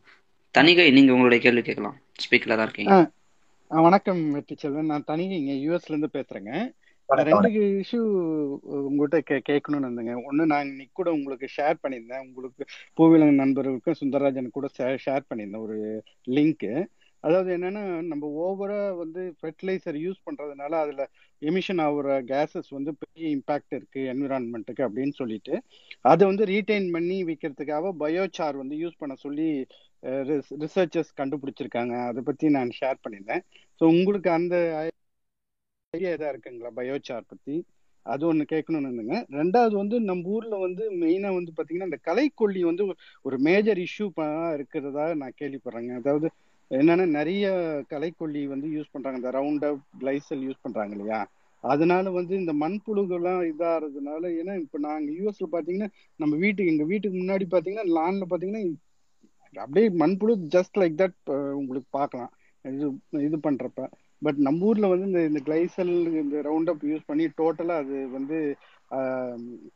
தனிகை நீங்க உங்களுடைய கேள்வி கேட்கலாம். ஸ்பீக்கர்ல தான் இருக்கீங்க. வணக்கம் வெற்றி செல்வன். நான் தனிகை இங்க யூஎஸ்ல இருந்து பேசுறேங்க. ரெண்டு இஷ்யூ உங்ககிட்ட கே கேட்கணும்னு இருந்தேங்க. ஒன்று நான் இன்னைக்கு கூட உங்களுக்கு ஷேர் பண்ணியிருந்தேன். உங்களுக்கு பூவிலங்க நண்பர்களுக்கும் சுந்தரராஜன் கூட ஷேர் பண்ணியிருந்தேன். ஒரு லிங்க்கு அதாவது என்னன்னா நம்ம ஓவரா வந்து ஃபெர்டிலைசர் யூஸ் பண்றதுனால அதுல எமிஷன் ஆகுற கேசஸ் வந்து பெரிய இம்பாக்ட் இருக்கு என்விரான்மெண்ட்டுக்கு அப்படின்னு சொல்லிட்டு. அதை வந்து ரீட்டைன் பண்ணி விற்கிறதுக்காக பயோசார் வந்து யூஸ் பண்ண சொல்லி ரிசர்ச்சர்ஸ் கண்டுபிடிச்சிருக்காங்க. அதை பத்தி நான் ஷேர் பண்ணியிருந்தேன் ஸோ உங்களுக்கு அந்த ஐடியா எதா இருக்குங்களா பயோசார் பத்தி? அது ஒன்று கேட்கணும்னு ரெண்டாவது வந்து நம்ம ஊரில் வந்து மெயினாக வந்து பார்த்தீங்கன்னா இந்த கலைக்கொல்லி வந்து ஒரு மேஜர் இஷ்யூ இருக்கிறதா நான் கேள்விப்படுறேங்க. அதாவது என்னன்னா நிறைய கலைக்கொல்லி வந்து யூஸ் பண்றாங்க. இந்த ரவுண்ட் அப் கிளைசல் யூஸ் பண்றாங்க இல்லையா? அதனால வந்து இந்த மண்புழுகெல்லாம் இதாகிறதுனால ஏன்னா இப்போ நாங்கள் யூஎஸ்ல பார்த்தீங்கன்னா நம்ம வீட்டுக்கு எங்கள் வீட்டுக்கு முன்னாடி பார்த்தீங்கன்னா லான்ல பார்த்தீங்கன்னா அப்படியே மண்புழு ஜஸ்ட் லைக் தட் உங்களுக்கு பார்க்கலாம். இது இது பண்ணுறப்ப பட் நம்ம ஊரில் வந்து இந்த இந்த கிளைசல் இந்த ரவுண்ட் அப் யூஸ் பண்ணி டோட்டலாக அது வந்து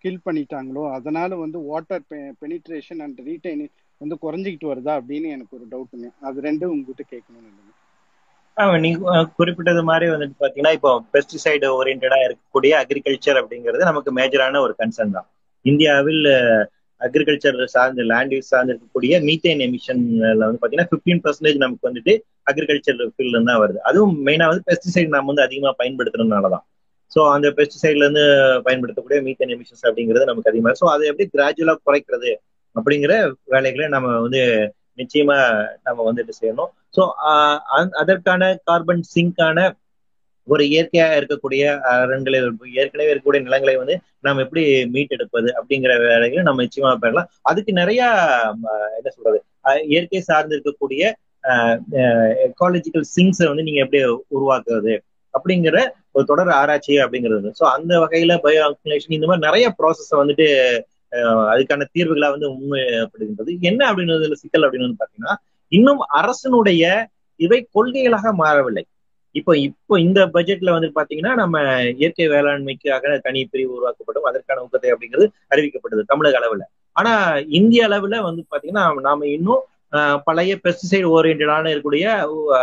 கில் பண்ணிட்டாங்களோ அதனால வந்து வாட்டர் பெனிட்ரேஷன் அண்ட் ரீடைன் வந்து குறைஞ்சிக்கிட்டு வருதா அப்படின்னு எனக்கு ஒரு டவுட்டுங்க அது ரெண்டும் உங்ககிட்ட கேட்கணும்னு நீங்க குறிப்பிட்டது மாதிரி வந்துட்டு பாத்தீங்கன்னா இப்போ பெஸ்டிசைடு ஓரியன்டா இருக்கக்கூடிய அக்ரிகல்ச்சர் அப்படிங்கிறது நமக்கு மேஜரான ஒரு கன்சர்ன் தான். இந்தியாவில் அக்ரிகல்ச்சர் சார்ந்த லேண்ட் யூஸ் சார்ந்து இருக்கக்கூடிய மீத்தேன் எமிஷன்ல வந்து பாத்தீங்கன்னா பிப்டீன் பர்சன்டேஜ் நமக்கு வந்துட்டு அக்ரிகல்ச்சர் ஃபீல்ட்ல தான் வருது. அதுவும் மெயினா வந்து பெஸ்டிசைட் நம்ம வந்து அதிகமா பயன்படுத்துறதுனாலதான் ஸோ அந்த பெஸ்டிசைட்ல இருந்து பயன்படுத்தக்கூடிய மீத்தேன் எமிஷன்ஸ் அப்படிங்கிறது நமக்கு அதிகமாக ஸோ அதை எப்படி கிராஜுவலா குறைக்கிறது? அப்படிங்கிற வேலைகளை நம்ம வந்து நிச்சயமா நம்ம வந்துட்டு செய்யணும். ஸோ அதற்கான கார்பன் சிங்கான ஒரு இயற்கையா இருக்கக்கூடிய அரண்களை ஏற்கனவே இருக்கக்கூடிய நிலங்களை வந்து நாம் எப்படி மீட்டெடுப்பது அப்படிங்கிற வேலைகளை நம்ம நிச்சயமா பெறலாம் அதுக்கு நிறைய என்ன சொல்றது இயற்கை சார்ந்து இருக்கக்கூடிய எக்காலஜிக்கல் சிங்ஸை வந்து நீங்க எப்படி உருவாக்குறது அப்படிங்கிற ஒரு தொடர் ஆராய்ச்சி அப்படிங்கிறது. ஸோ அந்த வகையில பயோ அக்குலேஷன் இந்த மாதிரி நிறைய ப்ராசஸை வந்துட்டு அதுக்கான தீர்வுகளா வந்து உண்மைப்படுகின்றது. என்ன அப்படின்னு சிக்கல் அப்படின்னு பாத்தீங்கன்னா இன்னும் அரசனுடைய இவை கொள்கைகளாக மாறவில்லை. இப்போ இப்போ இந்த பட்ஜெட்ல வந்து பாத்தீங்கன்னா நம்ம இயற்கை வேளாண்மைக்காக தனி பிரிவு உருவாக்கப்படும். அதற்கான ஊக்கத்தை அப்படிங்கிறது அறிவிக்கப்பட்டது தமிழக அளவுல. ஆனா இந்திய அளவுல வந்து பாத்தீங்கன்னா நாம இன்னும் பழைய பெஸ்டிசைடு ஓரியன்டான இருக்கக்கூடிய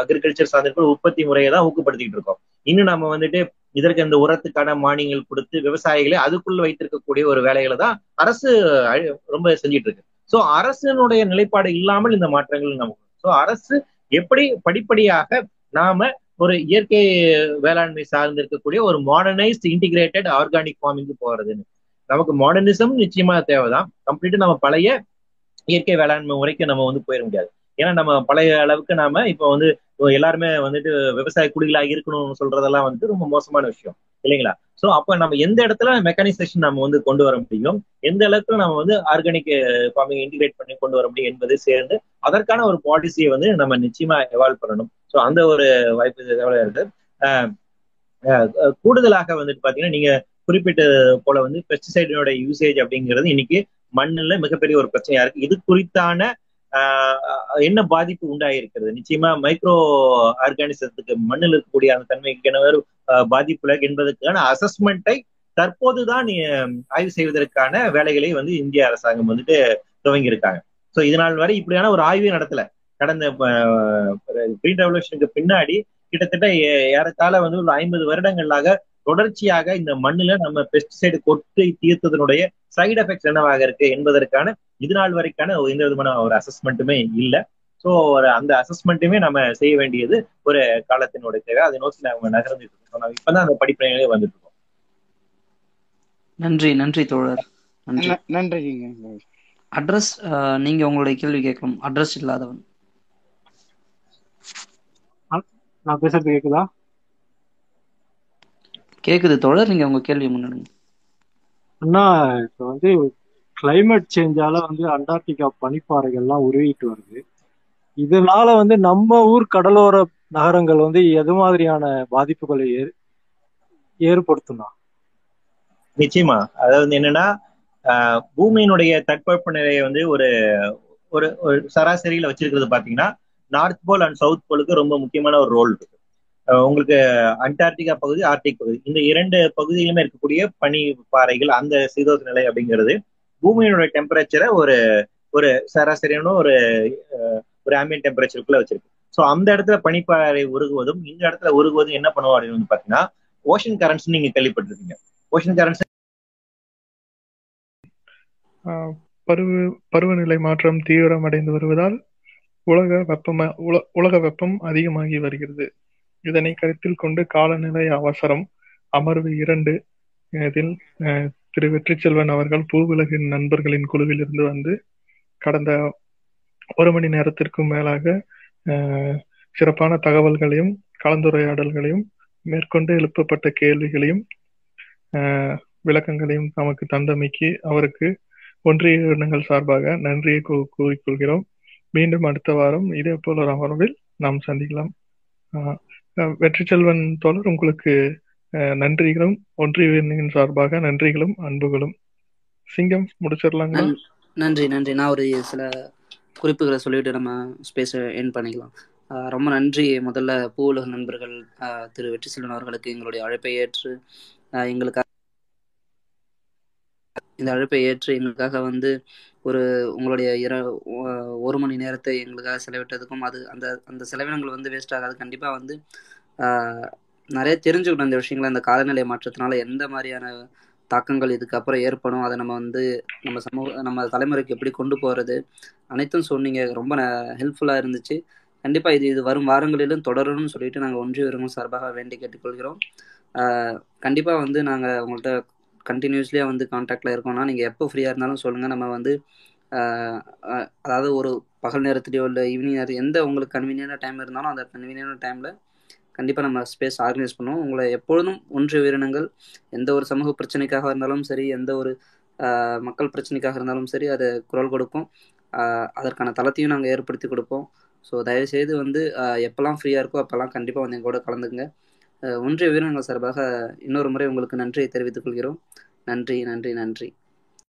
அக்ரிகல்ச்சர் சார்ந்த உற்பத்தி முறையை தான் ஊக்கப்படுத்திட்டு இருக்கோம். இன்னும் நம்ம வந்துட்டு இதற்கு இந்த உரத்துக்கான மானியங்கள் கொடுத்து விவசாயிகளை அதுக்குள்ள வைத்திருக்கக்கூடிய ஒரு வேலைகளை தான் அரசு ரொம்ப செஞ்சிட்டு இருக்கு. ஸோ அரசினுடைய நிலைப்பாடு இல்லாமல் இந்த மாற்றங்கள் நமக்கு ஸோ அரசு எப்படி படிப்படியாக நாம ஒரு இயற்கை வேளாண்மை சார்ந்து இருக்கக்கூடிய ஒரு மாடர்னைஸ்ட் இன்டிகிரேட்டட் ஆர்கானிக் ஃபார்மிங்க்கு போறதுன்னு. நமக்கு மாடர்னிசம் நிச்சயமா தேவைதான். கம்ப்ளீட்டா நம்ம பழைய இயற்கை வேளாண்மை முறைக்கு நம்ம வந்து போயிட முடியாது. ஏன்னா நம்ம பழைய அளவுக்கு நாம இப்போ வந்து எல்லாருமே வந்துட்டு விவசாய குடிகளாக இருக்கணும்னு சொல்றதெல்லாம் வந்துட்டு ரொம்ப மோசமான விஷயம் இல்லைங்களா? சோ அப்ப நம்ம எந்த இடத்துல மெக்கானைசேஷன் நம்ம வந்து கொண்டு வர முடியும்? எந்த அளவுக்கு நம்ம வந்து ஆர்கானிக் ஃபார்மிங் இன்டிகிரேட் பண்ணி கொண்டு வர முடியும் என்பது சேர்ந்து அதற்கான ஒரு பாலிசியை வந்து நம்ம நிச்சயமா எவால்வ் பண்ணணும். ஸோ அந்த ஒரு வாய்ப்பு எவ்வளவு இருக்கு? கூடுதலாக வந்துட்டு பாத்தீங்கன்னா நீங்க குறிப்பிட்ட போல வந்து பெஸ்டிசைடினோட யூசேஜ் அப்படிங்கிறது இன்னைக்கு மண்ணில் மிகப்பெரிய ஒரு பிரச்சனையா இருக்கு. இது குறித்தான என்ன பாதிப்பு உண்டாயிருக்கிறது? நிச்சயமா மைக்ரோ ஆர்கானிசத்துக்கு மண்ணில் இருக்கக்கூடிய அந்த தன்மைக்கு பாதிப்புல என்பதற்கான அசஸ்மெண்ட்டை தற்போதுதான் ஆய்வு செய்வதற்கான வேலைகளை வந்து இந்திய அரசாங்கம் வந்துட்டு துவங்கி இருக்காங்க ஸோ இதனால் வரை இப்படியான ஒரு ஆய்வே நடத்தல. கடந்த கிரீன் ரெவல்யூஷனுக்கு பின்னாடி கிட்டத்தட்ட ஏறத்தாழ வந்து ஒரு ஐம்பது வருடங்களாக தொடர்ச்சியாக இந்த மண்ணுல நம்ம பெஸ்டிசைடு கொட்டி தீர்த்ததனுடைய சைடு எஃபெக்ட்ஸ் என்னவாக இருக்கு என்பதற்கான இது நாள் வரைக்கான எந்த விதமான ஒரு அசஸ்மெண்ட்டுமே இல்லை. ஸோ ஒரு அந்த அசஸ்மெண்ட்டுமே நம்ம செய்ய வேண்டியது ஒரு காலத்தினுடைய தேவை. அதை நோக்கி நம்ம நகர்ந்துட்டு இருக்கோம். நம்ம இப்பதான் அந்த படிப்பனைகளே வந்துட்டு இருக்கோம். நன்றி நன்றி தோழர். நன்றி. அட்ரஸ் நீங்க உங்களுடைய கேள்வி கேட்கணும். அட்ரஸ் இல்லாதவன். நான் பேசுறது கேக்குதா? கேக்குது தோழர். நீங்க உங்க கேள்வி முன்னெடுங்க. அண்ணா இப்ப வந்து கிளைமேட் சேஞ்சால வந்து அண்டார்டிகா பனிப்பாறைகள்லாம் உருவிட்டு வருது. இதனால வந்து நம்ம ஊர் கடலோர நகரங்கள் வந்து எது மாதிரியான பாதிப்புகளை ஏற் ஏற்படுத்தும்னா நிச்சயமா. அதாவது என்னன்னா பூமியினுடைய தட்பவெப்ப நிலையை வந்து ஒரு ஒரு ஒரு சராசரியில வச்சிருக்கிறது பாத்தீங்கன்னா நார்த் போல் அண்ட் சவுத் போலுக்கு ரொம்ப முக்கியமான ஒரு ரோல் இருக்கு. உங்களுக்கு அண்டார்டிகா பகுதி ஆர்டிக் பகுதி இந்த இரண்டு பகுதியிலுமே இருக்கக்கூடிய பனி பாறைகள் அந்த சீதோஷ நிலை அப்படிங்கிறது பூமியினுடைய டெம்பரேச்சரை ஒரு ஒரு சராசரியான ஒரு ஒரு ஆம்பியன் டெம்பரேச்சருக்குள்ள வச்சிருக்கு. ஸோ அந்த இடத்துல பனிப்பாறை உருகுவதும் இந்த இடத்துல உருகுவதும் என்ன பண்ணுவோம் அப்படின்னு வந்து பாத்தீங்கன்னா ஓஷன் கரண்ட்ஸ் நீங்க கேள்விப்பட்டிருக்கீங்க. ஓஷன் கரண்ட்ஸ் ஆஹ் பருவ பருவநிலை மாற்றம் தீவிரமடைந்து வருவதால் உலக வெப்பம் உல உலக வெப்பம் அதிகமாகி வருகிறது. இதனை கருத்தில் கொண்டு காலநிலை அவசரம் அமர்வு இரண்டு இதில் அஹ், திரு வெற்றிச்செல்வன் அவர்கள் பூவுலகின் நண்பர்களின் குழுவில் இருந்து வந்து கடந்த ஒரு மணி நேரத்திற்கும் மேலாக சிறப்பான தகவல்களையும் கலந்துரையாடல்களையும் மேற்கொண்டு எழுப்பப்பட்ட கேள்விகளையும் விளக்கங்களையும் நமக்கு தந்தமைக்கு அவருக்கு ஒன்றிய எண்ணங்கள் சார்பாக நன்றியை கூறிக்கொள்கிறோம். மீண்டும் அடுத்த வாரம் இதே போல ஒரு அமர்வில் நாம் சந்திக்கலாம். ஆஹ் அஹ் வெற்றிச்செல்வன் தோழர் உங்களுக்கு நன்றிகளும் ஒன்றிய சார்பாக நன்றிகளும் அன்புகளும். சிங்கம் முடிச்சிடலாங்களா? நன்- நன்றி நன்றி. நான் ஒரு சில குறிப்புகளை சொல்லிட்டு நம்ம ஸ்பேஸ் என் பண்ணிக்கலாம். ரொம்ப நன்றி முதல்ல பூவுலக நண்பர்கள் திரு திரு வெற்றிசெல்வன் அவர்களுக்கு எங்களுடைய அழைப்பை ஏற்று எங்களுக்காக இந்த அழைப்பை ஏற்று எங்களுக்காக வந்து ஒரு உங்களுடைய இர ஒ- ஒரு மணி நேரத்தை எங்களுக்காக செலவிட்டதுக்கும் அது அந்த அந்த செலவினங்கள் வந்து வேஸ்ட் ஆகாது. கண்டிப்பாக வந்து நிறைய தெரிஞ்சுக்கணும் இந்த விஷயங்களை இந்த காலநிலை மாற்றத்தினால எந்த மாதிரியான தாக்கங்கள் இதுக்கப்புறம் ஏற்படும் அதை நம்ம வந்து நம்ம சமூக நம்ம தலைமுறைக்கு எப்படி கொண்டு போகிறது அனைத்தும் சொன்னீங்க ரொம்ப ஹெல்ப்ஃபுல்லாக இருந்துச்சு. கண்டிப்பாக இது இது வரும் வாரங்களிலும் தொடரணும்னு சொல்லிட்டு நாங்கள் ஒன்றிய உரிமை சார்பாக வேண்டி கேட்டுக்கொள்கிறோம். கண்டிப்பாக வந்து நாங்கள் உங்கள்கிட்ட கண்டினியூஸ்லியாக வந்து காண்டாக்டில் இருக்கோம்னா நீங்கள் எப்போ ஃப்ரீயாக இருந்தாலும் சொல்லுங்கள் நம்ம வந்து அதாவது ஒரு பகல் நேரத்துலையோ இல்லை ஈவினிங் நேரம் எந்த உங்களுக்கு கன்வீனியன்ட் டைம் இருந்தாலும் அந்த கன்வீனியன்ட் டைமில் கண்டிப்பாக நம்ம ஸ்பேஸ் ஆர்கனைஸ் பண்ணுவோம். உங்களை எப்பொழுதும் ஒன்றிய உயிரினங்கள் எந்த ஒரு சமூக பிரச்சனைக்காக இருந்தாலும் சரி எந்த ஒரு மக்கள் பிரச்சனைக்காக இருந்தாலும் சரி அதை குரல் கொடுப்போம். அதற்கான தளத்தையும் நாங்கள் ஏற்படுத்தி கொடுப்போம். ஸோ தயவுசெய்து வந்து எப்போல்லாம் ஃப்ரீயாக இருக்கோ அப்போல்லாம் கண்டிப்பாக வந்து எங்க கூட ஒன்றிய உயிரினங்கள் சார்பாக இன்னொரு முறை உங்களுக்கு நன்றியை தெரிவித்துக் கொள்கிறோம். நன்றி நன்றி நன்றி.